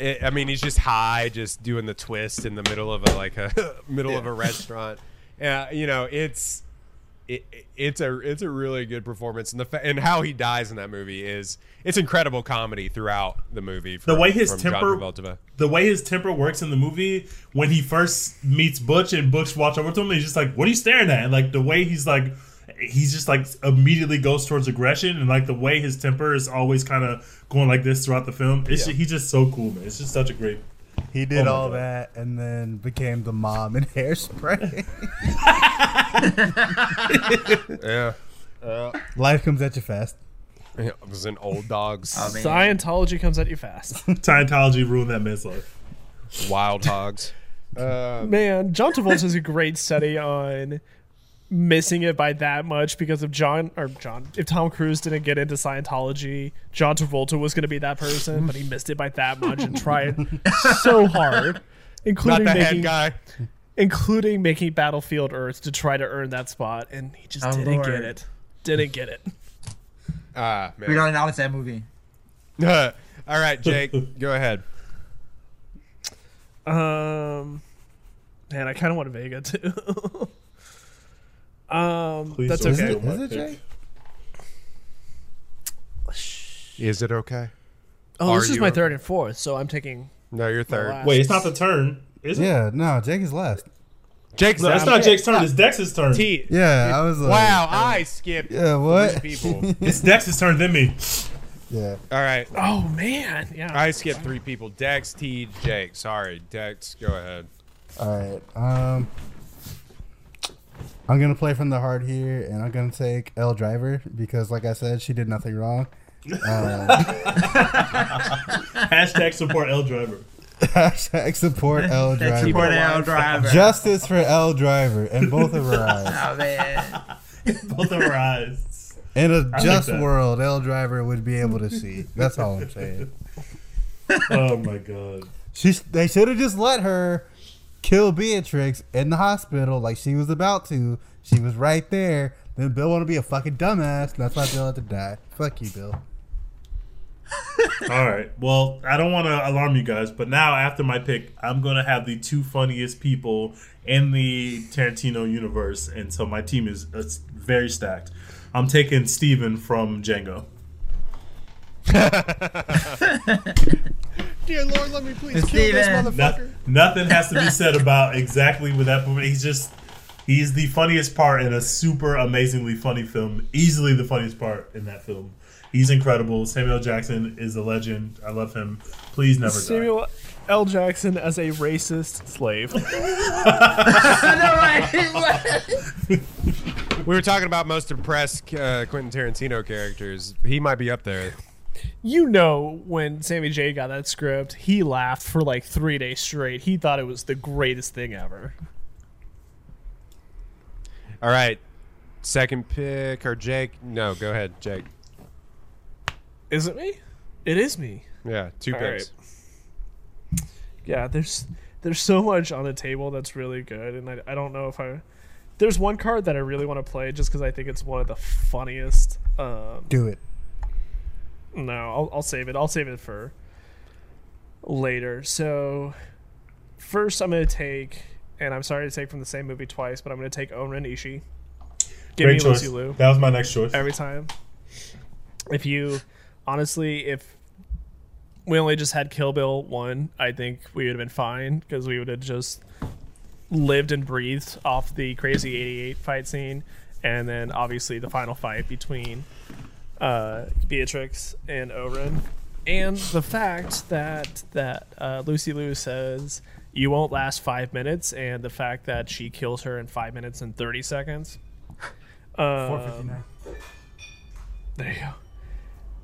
It- I mean, he's just high, just doing the twist in the middle of a like a middle of a restaurant. Yeah, you know, it's it, it's a it's a really good performance, and the fa- and how he dies in that movie is it's incredible comedy throughout the movie. From, way his temper- the way his temper works in the movie when he first meets Butch and Butch walks over to him, he's just like, "What are you staring at?" And like the way he's like, he's just like immediately goes towards aggression, and like the way his temper is always kind of going like this throughout the film. It's ju- he's just so cool, man. It's just such a great. He did my all God. that and then became the mom in hairspray. Yeah. Life comes at you fast. It was an old dogs, Oh, man. Scientology comes at you fast. Scientology ruined that man's life. wild hogs. Uh, Man, John Travolta is a great study on missing it by that much because if John or John, if Tom Cruise didn't get into Scientology, John Travolta was going to be that person, but he missed it by that much and tried so hard, not including the making head guy. including making Battlefield Earth to try to earn that spot, and he just Oh, didn't Lord. get it. Didn't get it. Ah, man. We man. don't acknowledge that movie. All right, Jake, go ahead. Um, man, I kind of want Vega too. Um, Please that's okay. steal my Is it. Jay? Is it okay? Oh, Are this is my third and fourth, so I'm taking. No, you're third. Wait, it's not the turn, is it? Yeah, no, Jake is last. Jake's No, that's not Jake's turn. It's Dex's turn. T. Yeah, I was like, Wow, I skipped Yeah, what? people. It's Dex's turn, then me. Yeah. All right, Oh man, yeah. I skipped three people. Dex, T, Jake. Sorry, Dex, go ahead. All right. Um, I'm gonna play from the heart here, and I'm gonna take Elle Driver because, like I said, she did nothing wrong. Um, Hashtag support Elle Driver. Hashtag support Elle Driver. support Elle driver. Justice for Elle Driver and both of her eyes. Oh man. Both of our eyes. In a just that. world, Elle Driver would be able to see. That's all I'm saying. Oh my god. She's, they should have just let her kill Beatrix in the hospital like she was about to. She was right there. Then Bill want to be a fucking dumbass. That's why Bill had to die. Fuck you, Bill. All right. Well, I don't want to alarm you guys, but now after my pick, I'm going to have the two funniest people in the Tarantino universe, and so my team is uh, very stacked. I'm taking Steven from Django. Dear Lord, let me please kill this Steven. No- nothing has to be said about exactly what that movie. He's just he's the funniest part in a super amazingly funny film. Easily the funniest part in that film. He's incredible. Samuel Jackson is a legend. I love him. Please never die. Samuel L. Jackson as a racist slave. We were talking about most impressed uh, Quentin Tarantino characters. He might be up there. You know, when Sammy J got that script, he laughed for like three days straight. He thought it was the greatest thing ever. All right, second pick or Jake? No, go ahead, Jake. Is it me? It is me. Yeah, two All picks. Yeah, there's there's so much on the table that's really good, and I, I don't know if I. There's one card that I really want to play just because I think it's one of the funniest. Um, Do it. No, I'll, I'll save it. I'll save it for later. So, first, I'm going to take, and I'm sorry to take from the same movie twice, but I'm going to take Oren Ishii. Give Great me choice. Lucy Liu That was my next choice. every time. If you, honestly, if we only just had Kill Bill 1, I think we would have been fine because we would have just lived and breathed off the crazy 88 fight scene and then obviously the final fight between uh, Beatrix and Oren. And the fact that that uh, Lucy Liu says you won't last five minutes and the fact that she kills her in five minutes and 30 seconds. Um, there you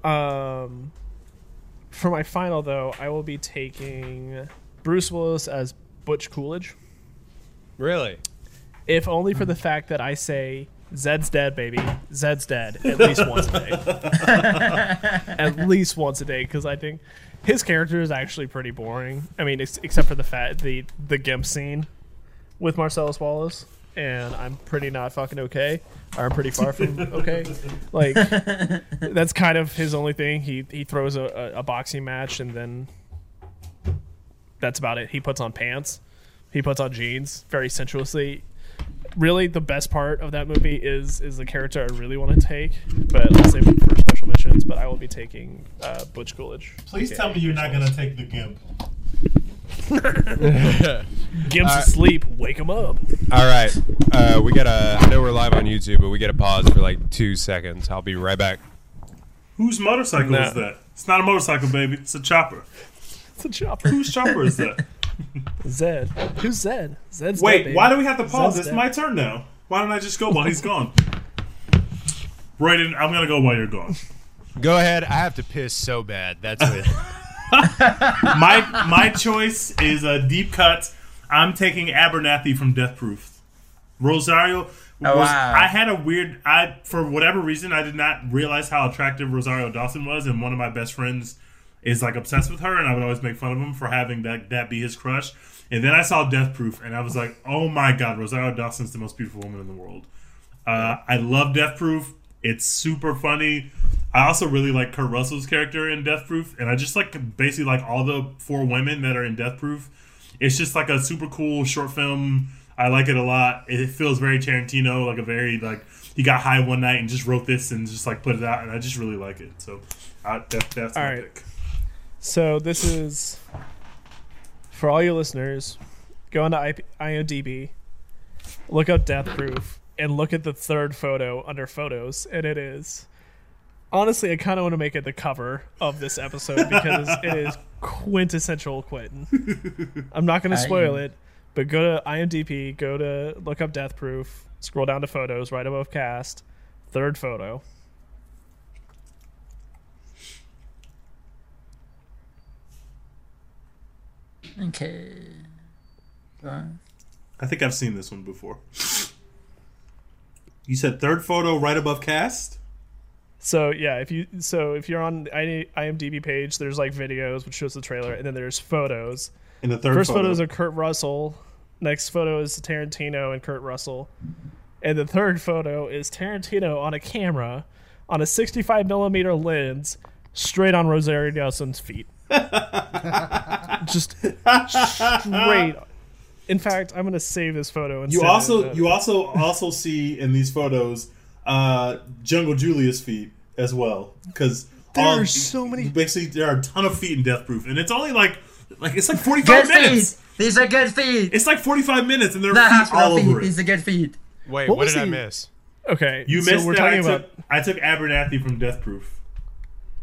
go. Um, for my final though I will be taking Bruce Willis as Butch Coolidge. Really? if only for the fact that I say Zed's dead, baby. Zed's dead at least once a day. at least once a day, because I think his character is actually pretty boring. I mean, ex- except for the fat the the gimp scene with Marcellus Wallace, and I'm pretty not fucking okay. Or I'm pretty far from okay. Like that's kind of his only thing. He he throws a, a, a boxing match and then that's about it. He puts on pants. He puts on jeans very sensuously. Really, the best part of that movie is is the character I really want to take, but let's save it for special missions. But I will be taking uh, Butch Coolidge. Please Okay. tell me you're not going to take the Gimp. Gimp's asleep. Wake him up. All right. Uh, we got to I know we're live on YouTube, but we got to pause for like two seconds. I'll be right back. Whose motorcycle No. is that? It's not a motorcycle, baby. It's a chopper. It's a chopper. Whose chopper is that? Zed. Who's Zed? Zed's Wait, baby. why do we have to pause? Zed's It's dead. my turn now. Why don't I just go while he's gone? Brayden, I'm gonna go while you're gone. Go ahead. I have to piss so bad. That's it. My my choice is a deep cut. I'm taking Abernathy from Death Proof. Rosario. Oh, was, wow. I had a weird. I for whatever reason I did not realize how attractive Rosario Dawson was, and one of my best friends is like obsessed with her, and I would always make fun of him for having that that be his crush. And then I saw Death Proof, and I was like, oh my god, Rosario Dawson's the most beautiful woman in the world. Uh, I love Death Proof. It's super funny. I also really like Kurt Russell's character in Death Proof, and I just like basically like all the four women that are in Death Proof. It's just like a super cool short film. I like it a lot. It feels very Tarantino, like a very like he got high one night and just wrote this and just like put it out, and I just really like it. So I, that, that's All my right. pick. So this is for all your listeners. Go onto IP IMDb, look up Death Proof, and look at the third photo under photos, and it is. Honestly, I kind of want to make it the cover of this episode because it is quintessential Quentin. I'm not going to spoil it, but go to IMDb, go to look up Death Proof, scroll down to photos right above cast, third photo. Okay. Fine. I think I've seen this one before. You said third photo right above cast. So yeah, if you so if you're on the I- IMDb page, there's like videos which shows the trailer, and then there's photos. In the third First photo, photo is of Kurt Russell. Next photo is Tarantino and Kurt Russell, and the third photo is Tarantino on a camera, on a 65 millimeter lens, straight on Rosario Dawson's feet. Just straight. In fact, I'm gonna save this photo and You send it, also you also also see in these photos uh, Jungle Julia's feet as well because There are so many- Basically, there are a ton of feet in Death Proof, and it's only like like it's like forty five Good minutes. feet. These are good feet. It's like forty five minutes, and there are Not feet hospital all feet. over These are good feet. Wait, What what, was did I miss? okay. You so missed we're that. I talking took, about I took Abernathy from Death Proof.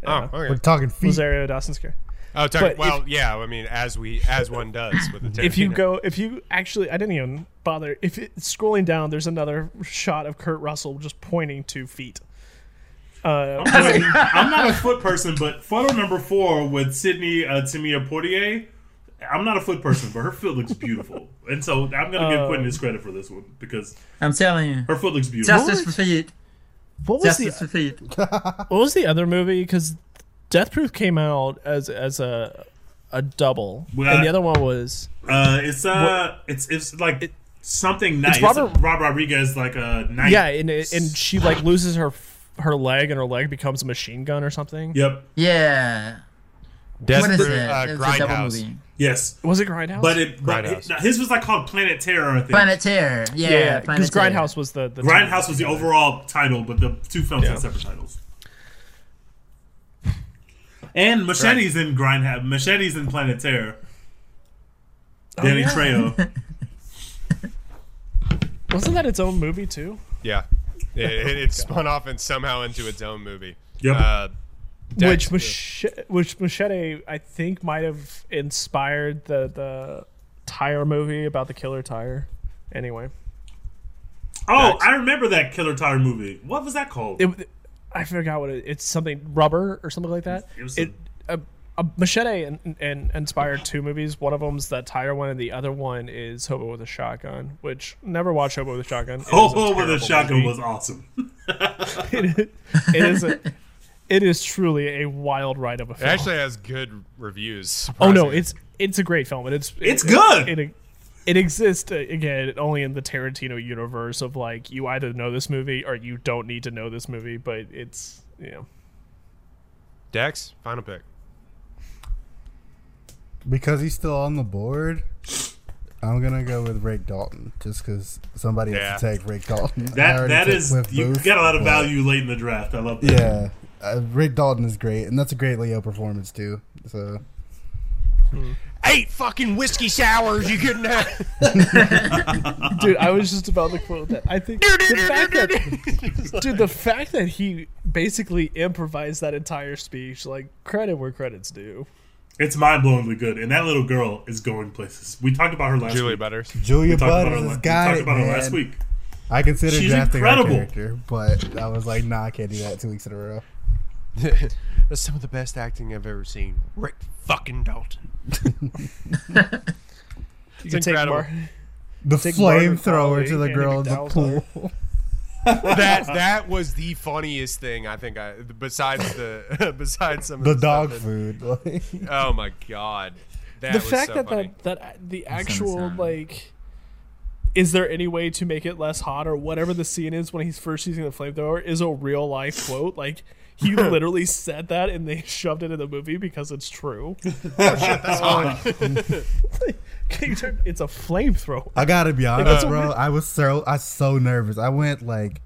Oh, We're talking feet. Rosario Dawson's character. Oh, talk, but well, yeah. I mean, as we as one does with the Tarantino. if you go if you actually i didn't even bother if it, scrolling down there's another shot of kurt russell just pointing to feet uh I'm not a foot person, but photo number four with Sydney uh, Tamiia Poitier. I'm not a foot person, but her foot looks beautiful, and so I'm gonna give Uh, Quentin his credit for this one because I'm telling you. her foot looks beautiful. Justice for feet. what was Justice the for feet. what was the other movie because death proof came out as as a a double Well, and the other one was Uh, it's uh, it's it's like something nice. It's Robert- Rob Rodriguez, like a nice. yeah and and she like loses her her leg and her leg becomes a machine gun or something Yep. Yeah. Death what is Proof, it? uh, it was a double Grindhouse. Yes. was it grindhouse But it, but it, his was like called Planet Terror. I think. Planet Terror. Yeah. yeah Planet because Terror. grindhouse was the, the Grindhouse was the overall title, but the two films Yeah. had separate titles. And Machete's in Grindhouse. Machete's in Planet Terror. Danny yeah. Trejo. wasn't that its own movie too Yeah, it, it, it spun off and somehow into its own movie. Yep. Uh, which Dex- machete, which machete I think might have inspired the the tire movie about the killer tire. Anyway, Oh, Dex. I remember that Killer Tire movie. What was that called? it, I forgot what it, it's something rubber or something like that. It was It, a, a machete and, and inspired two movies. One of them's the tire one, and the other one is Hobo with a Shotgun. Which never watched Hobo with a Shotgun. It is a Hobo with a Shotgun movie. was awesome. it is a, it is truly a wild ride of a film. it actually has good reviews. Oh no, it's it's a great film, and it's It's it- good! It, it, exists uh, again only in the Tarantino universe of like you either know this movie or you don't need to know this movie, but it's you know Dex. Final pick. Because he's still on the board, I'm gonna go with Rick Dalton, just because somebody Yeah. has to take Rick Dalton. I That already that took Cliff you Booth, get a lot of but- value late in the draft. I love that. Yeah, uh, Rick Dalton is great, and that's a great Leo performance too. So Eight fucking whiskey sours you couldn't have. dude, I was just about to quote that. I think the fact that dude, the fact that he basically improvised that entire speech, like credit where credit's due. It's mind blowingly good, and that little girl is going places. We talked about her last Julia week. Butters. Julia We about her, Butters la- we got talked it, about her man. last week. I considered She's drafting her incredible. character, but I was like, nah, I can't do that two weeks in a row. That's some of the best acting I've ever seen. Rick fucking Dalton. You can incredible. Mar- The Take flamethrower to the girl in the McDowell's pool. that that was the funniest thing I think I besides the besides some of The the dog stuff food. like- oh my god. That the was fact so that, funny. that that the actual like is there any way to make it less hot or whatever the scene is when he's first using the flamethrower is a real life quote like he literally said that and they shoved it in the movie because it's true oh, shit, that's oh. it's a flamethrower I gotta be honest, that's bro. weird- I was so I was so nervous. I went like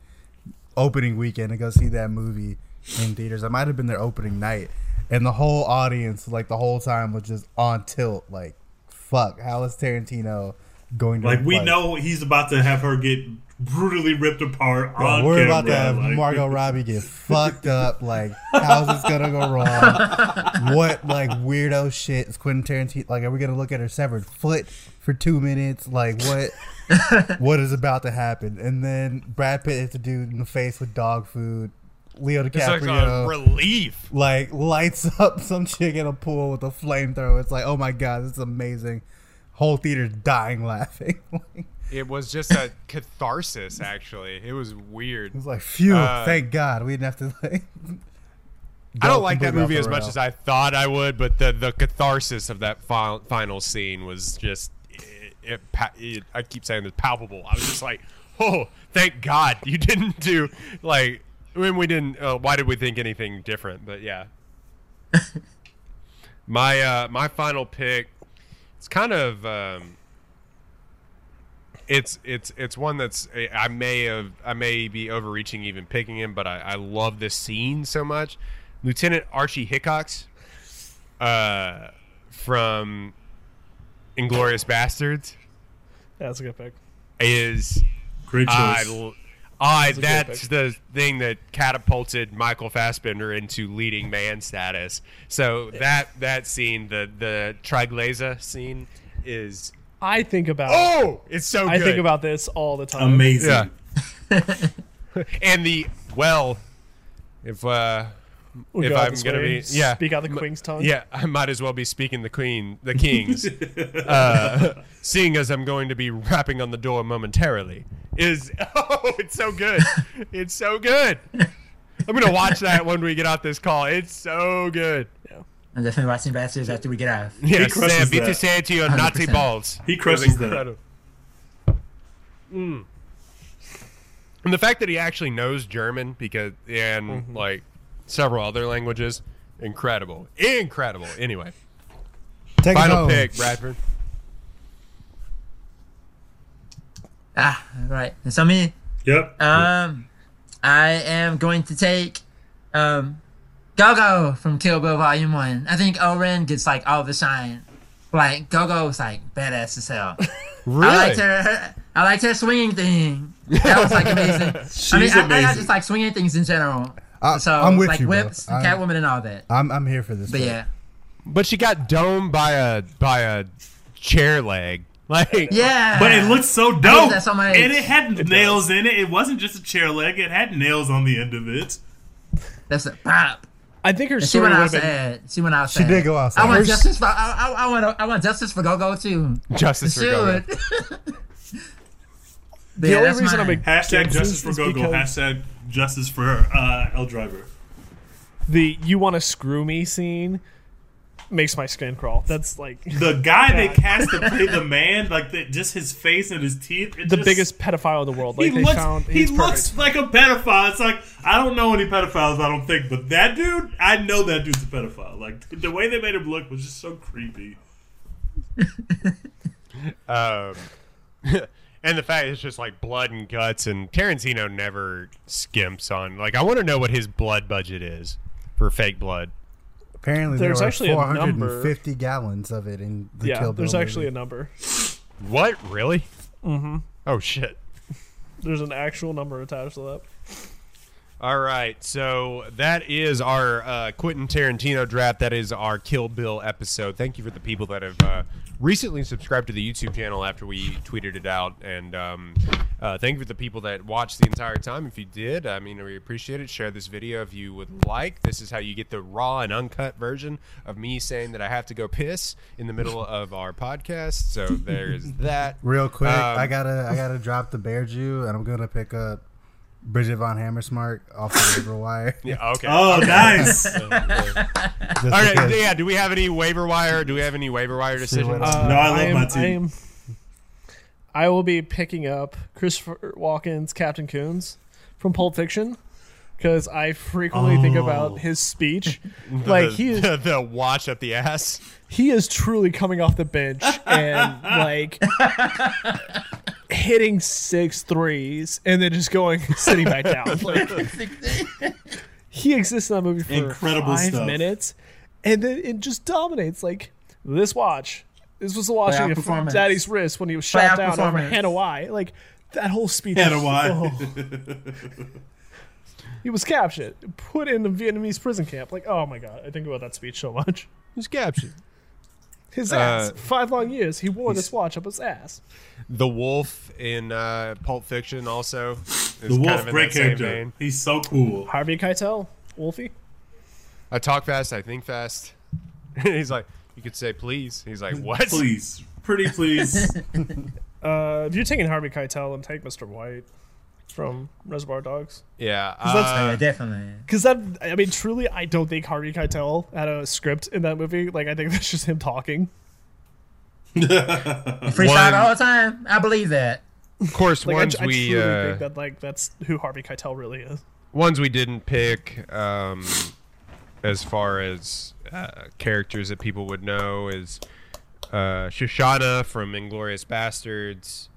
opening weekend to go see that movie in theaters. I might have been their opening night, and the whole audience, like the whole time, was just on tilt. Like, fuck, how is Tarantino going to Like we know he's about to have her get brutally ripped apart on We're camera. about to have like- Margot Robbie get fucked up. Like, how's this gonna go wrong? What like weirdo shit is Quentin Tarantino? Like, are we gonna look at her severed foot for two minutes? Like, what? what is about to happen? And then Brad Pitt hits a dude in the face with dog food. Leo It's like a DiCaprio relief. like lights up some chick in a pool with a flamethrower. It's like, oh my god, this is amazing. Whole theater's dying laughing. It was just a catharsis actually. It was weird. It was like, phew, Uh, thank God we didn't have to like. I don't like that movie as much as I thought I would, but the the catharsis of that final, final scene was just it, it, it, I keep saying this palpable. I was just like, oh, thank God you didn't do like when we didn't. Uh, why did we think anything different? But yeah, my uh, my final pick. It's kind of. Um, it's it's it's one that's I may have I may be overreaching even picking him, but I, I love this scene so much. Lieutenant Archie Hickox, uh, from Inglourious Basterds, that's a good pick is Great choice. l- I a good that's pick. the thing that catapulted Michael Fassbender into leading man status. So that that scene, the the Triglaza scene, is I think about oh, it's so I good. think about this all the time Amazing. Yeah. and the well, if uh, We'll if go I'm gonna way, be yeah, speak out the m- queen's tongue Yeah, I might as well be speaking the queen, the kings, uh, seeing as I'm going to be rapping on the door momentarily. Is oh, it's so good, it's so good. I'm gonna watch that when we get off this call. It's so good. I'm definitely watching Basterds after we get off. Yes, crushes Sam, beat that. to say it to your Nazi 100%. balls. He crushes that. incredible. Mm. And the fact that he actually knows German because and Mm-hmm. like several other languages, incredible, incredible. Anyway, Take us final pick, Bradford. Ah, right. And so me, Yep. um, I am going to take um, Gogo from Kill Bill Volume One. I think Oren gets like all the shine. Like Gogo was like badass as hell. Really? I liked her, her. I liked her swinging thing. That was like amazing. I mean, She's I, I, I just like swinging things in general. I- so I'm with like you, bro. whips, I'm- Catwoman, and all that. I'm I'm here for this. But pick. yeah, But she got domed by a by a chair leg. Like yeah. But it looked so hate dope. that so much. And it had nails in it. It wasn't just a chair leg. It had nails on the end of it. That's a pop. I think her And she story went would have been outside. She went outside. did go outside. I want Hers- justice for. I, I, I want. I want justice for Gogo too. justice for Gogo. Should. the only reason I'm Hashtag justice for is Gogo. Hashtag justice for uh, Elle Driver. the "you want to screw me" scene makes my skin crawl. That's like The guy they cast to play the man, like the, just his face and his teeth. it the just- biggest pedophile in the world. He Like they looks, found he looks perfect. like a pedophile. It's like I don't know any pedophiles. I don't think, but that dude, I know that dude's a pedophile. Like the way they made him look was just so creepy. Um, and the fact it's just like blood and guts, and Tarantino never skimps on. Like, I want to know what his blood budget is for fake blood. Apparently, There's there were actually a 450 gallons of it in the yeah, Kill Bill there's actually a number. What really? Mm-hmm. Oh shit! There's an actual number attached to that. All right, so that is our uh, Quentin Tarantino draft. That is our Kill Bill episode. Thank you for the people that have uh, recently subscribed to the YouTube channel after we tweeted it out, and um, uh, thank you for the people that watched the entire time. If you did, I mean, we appreciate it. Share this video if you would like. This is how you get the raw and uncut version of me saying that I have to go piss in the middle of our podcast. So there's that. Real quick, Um, I gotta I gotta drop the bear Jew, and I'm gonna pick up Bridget von Hammersmark off the waiver wire. Yeah. Okay. Oh, nice. All right. because- Yeah. Do we have any waiver wire? Do we have any waiver wire decisions? Uh, No, I love am, my team. I, am, I will be picking up Christopher Walken's Captain Koons from Pulp Fiction because I frequently think Oh. about his speech. like he is, the, the watch up the ass. he is truly coming off the bench and like hitting six threes and then just going sitting back down. Like he exists in that movie for Incredible five stuff. minutes, and then it just dominates. Like this watch, this was the watching Playoff of. Daddy's wrist when he was shot down over performance. Hanoi. Like that whole speech. Hannah is- Y. oh. he was captured, put in a Vietnamese prison camp. Like, oh my god, I think about that speech so much. Who's captured? His Uh, ass. Five long years, he wore this watch up his ass. The wolf in uh, Pulp Fiction also. is The kind wolf, of in great that same character. vein. He's so cool. Harvey Keitel, Wolfie. I talk fast. I think fast. He's like, you could say please. He's like, what? Please, pretty please. Uh, if you're taking Harvey Keitel then take Mr. White from Reservoir Dogs. Yeah. that's- yeah, Uh, definitely. Because that, I mean, truly, I don't think Harvey Keitel had a script in that movie. Like, I think that's just him talking. Freestyle all the time. I believe that. of course, Like, I, ones I we truly uh, think that like that's who Harvey Keitel really is. ones we didn't pick. Um, as far as uh, characters that people would know is uh, Shosanna from Inglourious Basterds.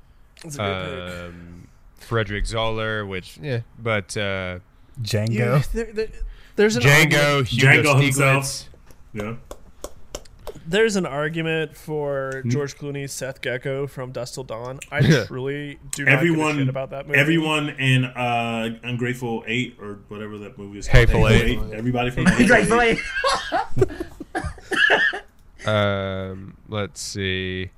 That's a good pick. Frederick Zoller, which yeah, but uh, Django. Yeah, there, there, there's an Django, argument, Hugo Django Stiglitz. himself. yeah. there's an argument for Hmm? George Clooney's Seth Gecko from Dusk Till Dawn. I truly do not give a Everyone, shit about that movie. everyone in uh, Ungrateful Eight or whatever that movie is. Hateful called. Eight. Everybody from Great Hateful Eight. Um, let's see.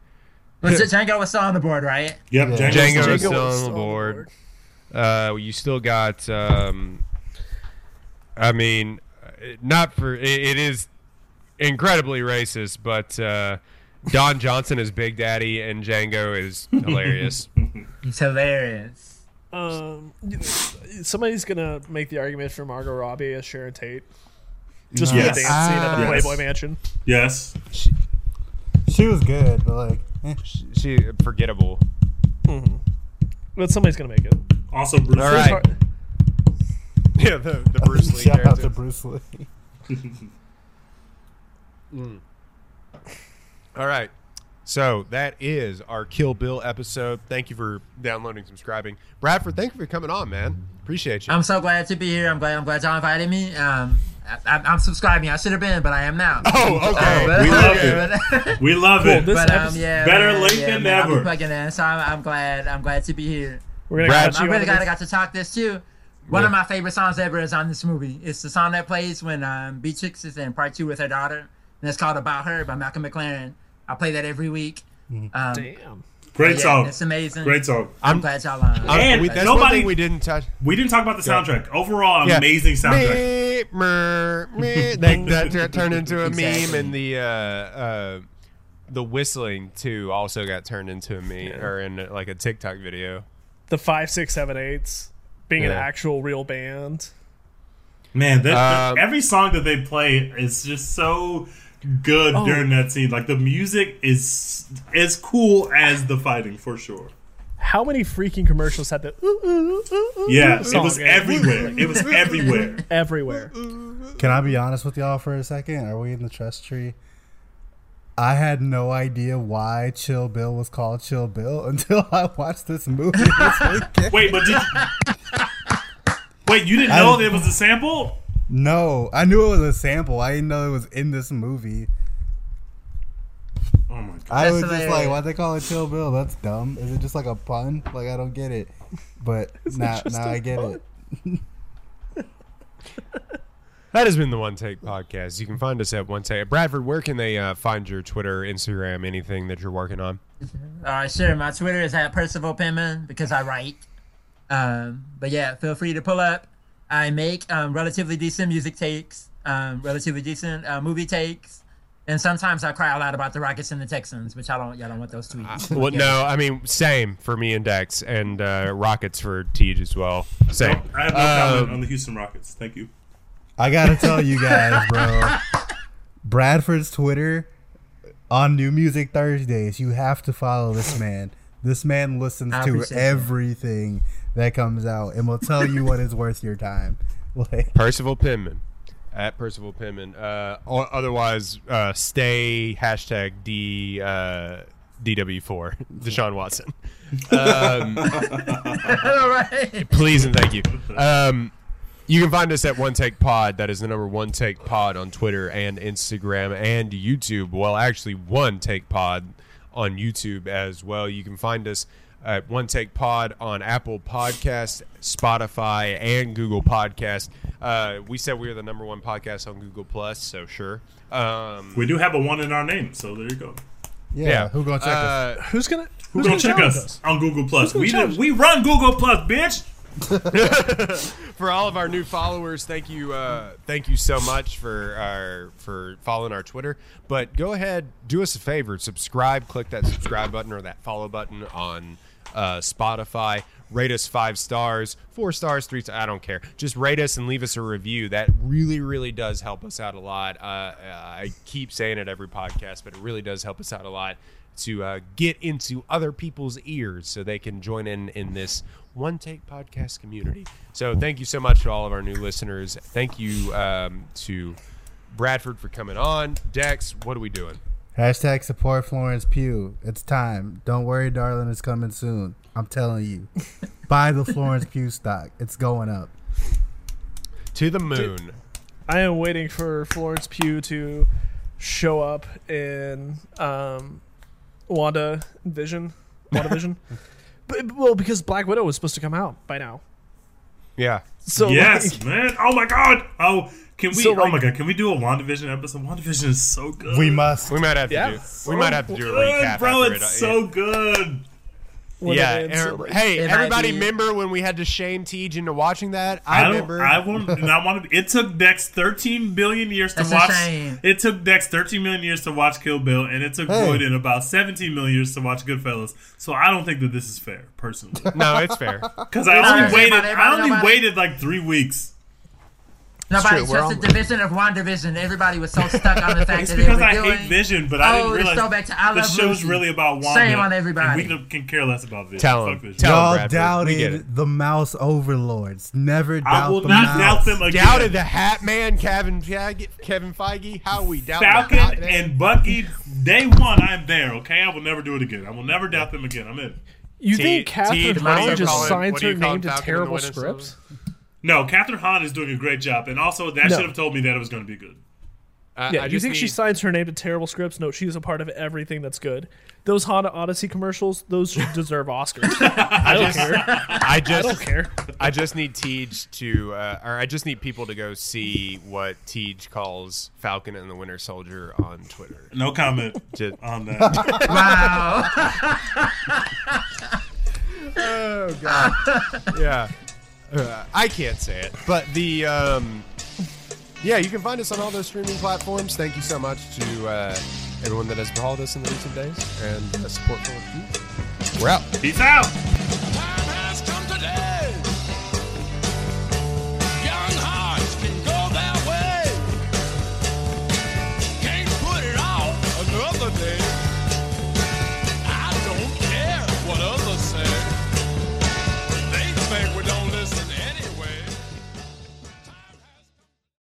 Was it Django was still on the board, right? Yep, Yeah. Django. Django Django. is still on the board. Uh, you still got. Um, I mean, not for it, it is incredibly racist, but uh, Don Johnson is Big Daddy and Django is hilarious. It's hilarious. Um, somebody's gonna make the argument for Margot Robbie as Sharon Tate, just for Yes. the dance scene at the Ah. Playboy Mansion. Yes. She was good, but like, eh. she forgettable. But somebody's gonna make it. Also, Bruce. All There's right. Yeah, the, the Bruce Lee shout out to Bruce Lee. All right. So that is our Kill Bill episode. Thank you for downloading, subscribing. Bradford, thank you for coming on, man. Appreciate you. I'm so glad to be here. I'm glad. I'm glad y'all invited me. Um, I, I, I'm subscribing. I should have been, but I am now. oh, okay. But- We love but- We love Cool, it. this But um, yeah, Better man, late yeah, than man, I'll never. plugging in, so I'm, I'm glad. I'm glad to be here. We're gonna Brad, catch I'm really on glad I got to talk this too. One Yeah. of my favorite songs ever is on this movie. It's the song that plays when um, Beatrix is in part two with her daughter, and it's called "About Her" by Malcolm McLaren. I play that every week. Um, Damn. Great yeah, song. It's amazing. Great song. I'm, glad y'all on. I'm- And we, that's one nobody- thing we didn't touch. We didn't talk about the soundtrack. Overall, Yeah. amazing soundtrack. Me, mer, me. That, that tur- turned into a meme, and the uh, uh, the whistling too also got turned into a meme or in like a TikTok video. The five, six, seven, eights being an actual real band. Man, that, that- Um, every song that they play is just so good Oh. during that scene. Like the music is as cool as the fighting for sure. How many freaking commercials had the ooh, ooh, ooh, ooh, Yeah, ooh it was in everywhere. It was everywhere. everywhere. Can I be honest with y'all for a second? Are we in the trust tree? I had no idea why Chill Bill was called Chill Bill until I watched this movie this. Wait, but did wait? You didn't I- know there was a sample? No, I knew it was a sample. I didn't know it was in this movie. Oh my god! I That's was just like, hilarious. why they call it Chill Bill? That's dumb. Is it just like a pun? Like I don't get it. But now, just now a I get pun? it. That has been the One Take Podcast. You can find us at One Take. Bradford, where can they uh, find your Twitter, Instagram, anything that you're working on? Uh, sure. My Twitter is at Percival Penman because I write. Um, but yeah, feel free to pull up. I make um, relatively decent music takes, um, relatively decent uh, movie takes, and sometimes I cry a lot about the Rockets and the Texans, which I don't. Y'all don't want those tweets. Well, no, I mean, same for me and Dex, and uh, Rockets for Tej as well. Same. I have no Um, comment on the Houston Rockets. Thank you. I gotta tell you guys, bro. Bradford's Twitter on New Music Thursdays. You have to follow this man. This man listens to everything. that. Everything that comes out and will tell you what is worth your time. Like, Percival Penman. At Percival Penman. Uh, o- otherwise, uh, stay hashtag D, uh, DW4, Deshaun Watson. Um, All right. please and thank you. Um, you can find us at One Take Pod. That is the number One Take Pod on Twitter and Instagram and YouTube. Well, actually, One Take Pod on YouTube as well. You can find us at One Take Pod on Apple Podcast, Spotify, and Google Podcast. Uh, we said we were the number one podcast on Google Plus, so sure. Um, We do have a one in our name, so there you go. yeah, yeah, who gonna check us? uh, Who's gonna Who's Who's gonna check challenge us on Google Plus? We challenge do, we run Google Plus, bitch. for all of our new followers, thank you, uh, thank you so much for our for following our Twitter. But go ahead, do us a favor, subscribe, click that subscribe button or that follow button on uh, Spotify. Rate us five stars, four stars, three. Stars, I don't care. Just rate us and leave us a review. That really, really does help us out a lot. Uh, I keep saying it every podcast, but it really does help us out a lot to uh, get into other people's ears so they can join in in this one take podcast community. So thank you so much to all of our new listeners. Thank you um, to Bradford for coming on. Dex, what are we doing? Hashtag support Florence Pugh. It's time. Don't worry, darling. It's coming soon. I'm telling you. Buy the Florence Pugh stock. It's going up. To the moon. I am waiting for Florence Pugh to show up in um, Wanda Vision. Wanda Vision. but, well, because Black Widow was supposed to come out by now. Yeah. So yes, like, man. Oh my god. Oh, can we? So, oh my god, can we do a WandaVision episode? WandaVision is so good. We must. We might have to Yeah. do. We might have to do a Good, recap, bro. after It's it. so good. when yeah. it ends, so, hey, It everybody, remember when we had to shame Tej into watching that? I, I, don't. remember. I won't. Not want to. It took Dex 13 billion years to That's a watch. shame. It took Dex 13 million years to watch Kill Bill, and it took Hey. Boyd about 17 million years to watch Goodfellas. So I don't think that this is fair, personally, no, it's fair. because I only waited. I only waited like three weeks. Nobody true, we're trusted on- the vision of WandaVision. Everybody was so stuck on the fact It's that they because were I doing. hate Vision, but I Oh, didn't it's realize throwback to I the Love show's Lucy. really about Wanda. Shame on everybody. we can care less about Vision. Tell Fuck 'em. Vision. Tell 'em. Y'all Bradford. Doubted the mouse overlords. Never doubt I will the not mouse. doubt them again. Doubted the Hat Man, Kevin Feige. Kevin Feige. How we doubt the Hat Falcon Man? and Bucky, day one, I'm there. Okay, I will never do it again. I will never doubt them again. I'm in. you T- think T- Catherine what do Hahn just call signs her name to Falcon and the terrible scripts? Soldier? Scripts? No, Kathryn Hahn is doing a great job, and also that No. should have told me that it was going to be good. Uh, Yeah, I you just think she signs her name to terrible scripts? No, she's a part of everything that's good. Those Honda Odyssey commercials, those should deserve Oscars. I don't care. I I just don't care. I just need Tej to, uh, or I just need people to go see what Tej calls Falcon and the Winter Soldier on Twitter. No comment Just, on that. Wow. oh god, yeah. Uh, I can't say it, but the um, yeah, you can find us on all those streaming platforms. Thank you so much to uh, everyone that has followed us in the recent days and uh, support for us. We're out. Peace out.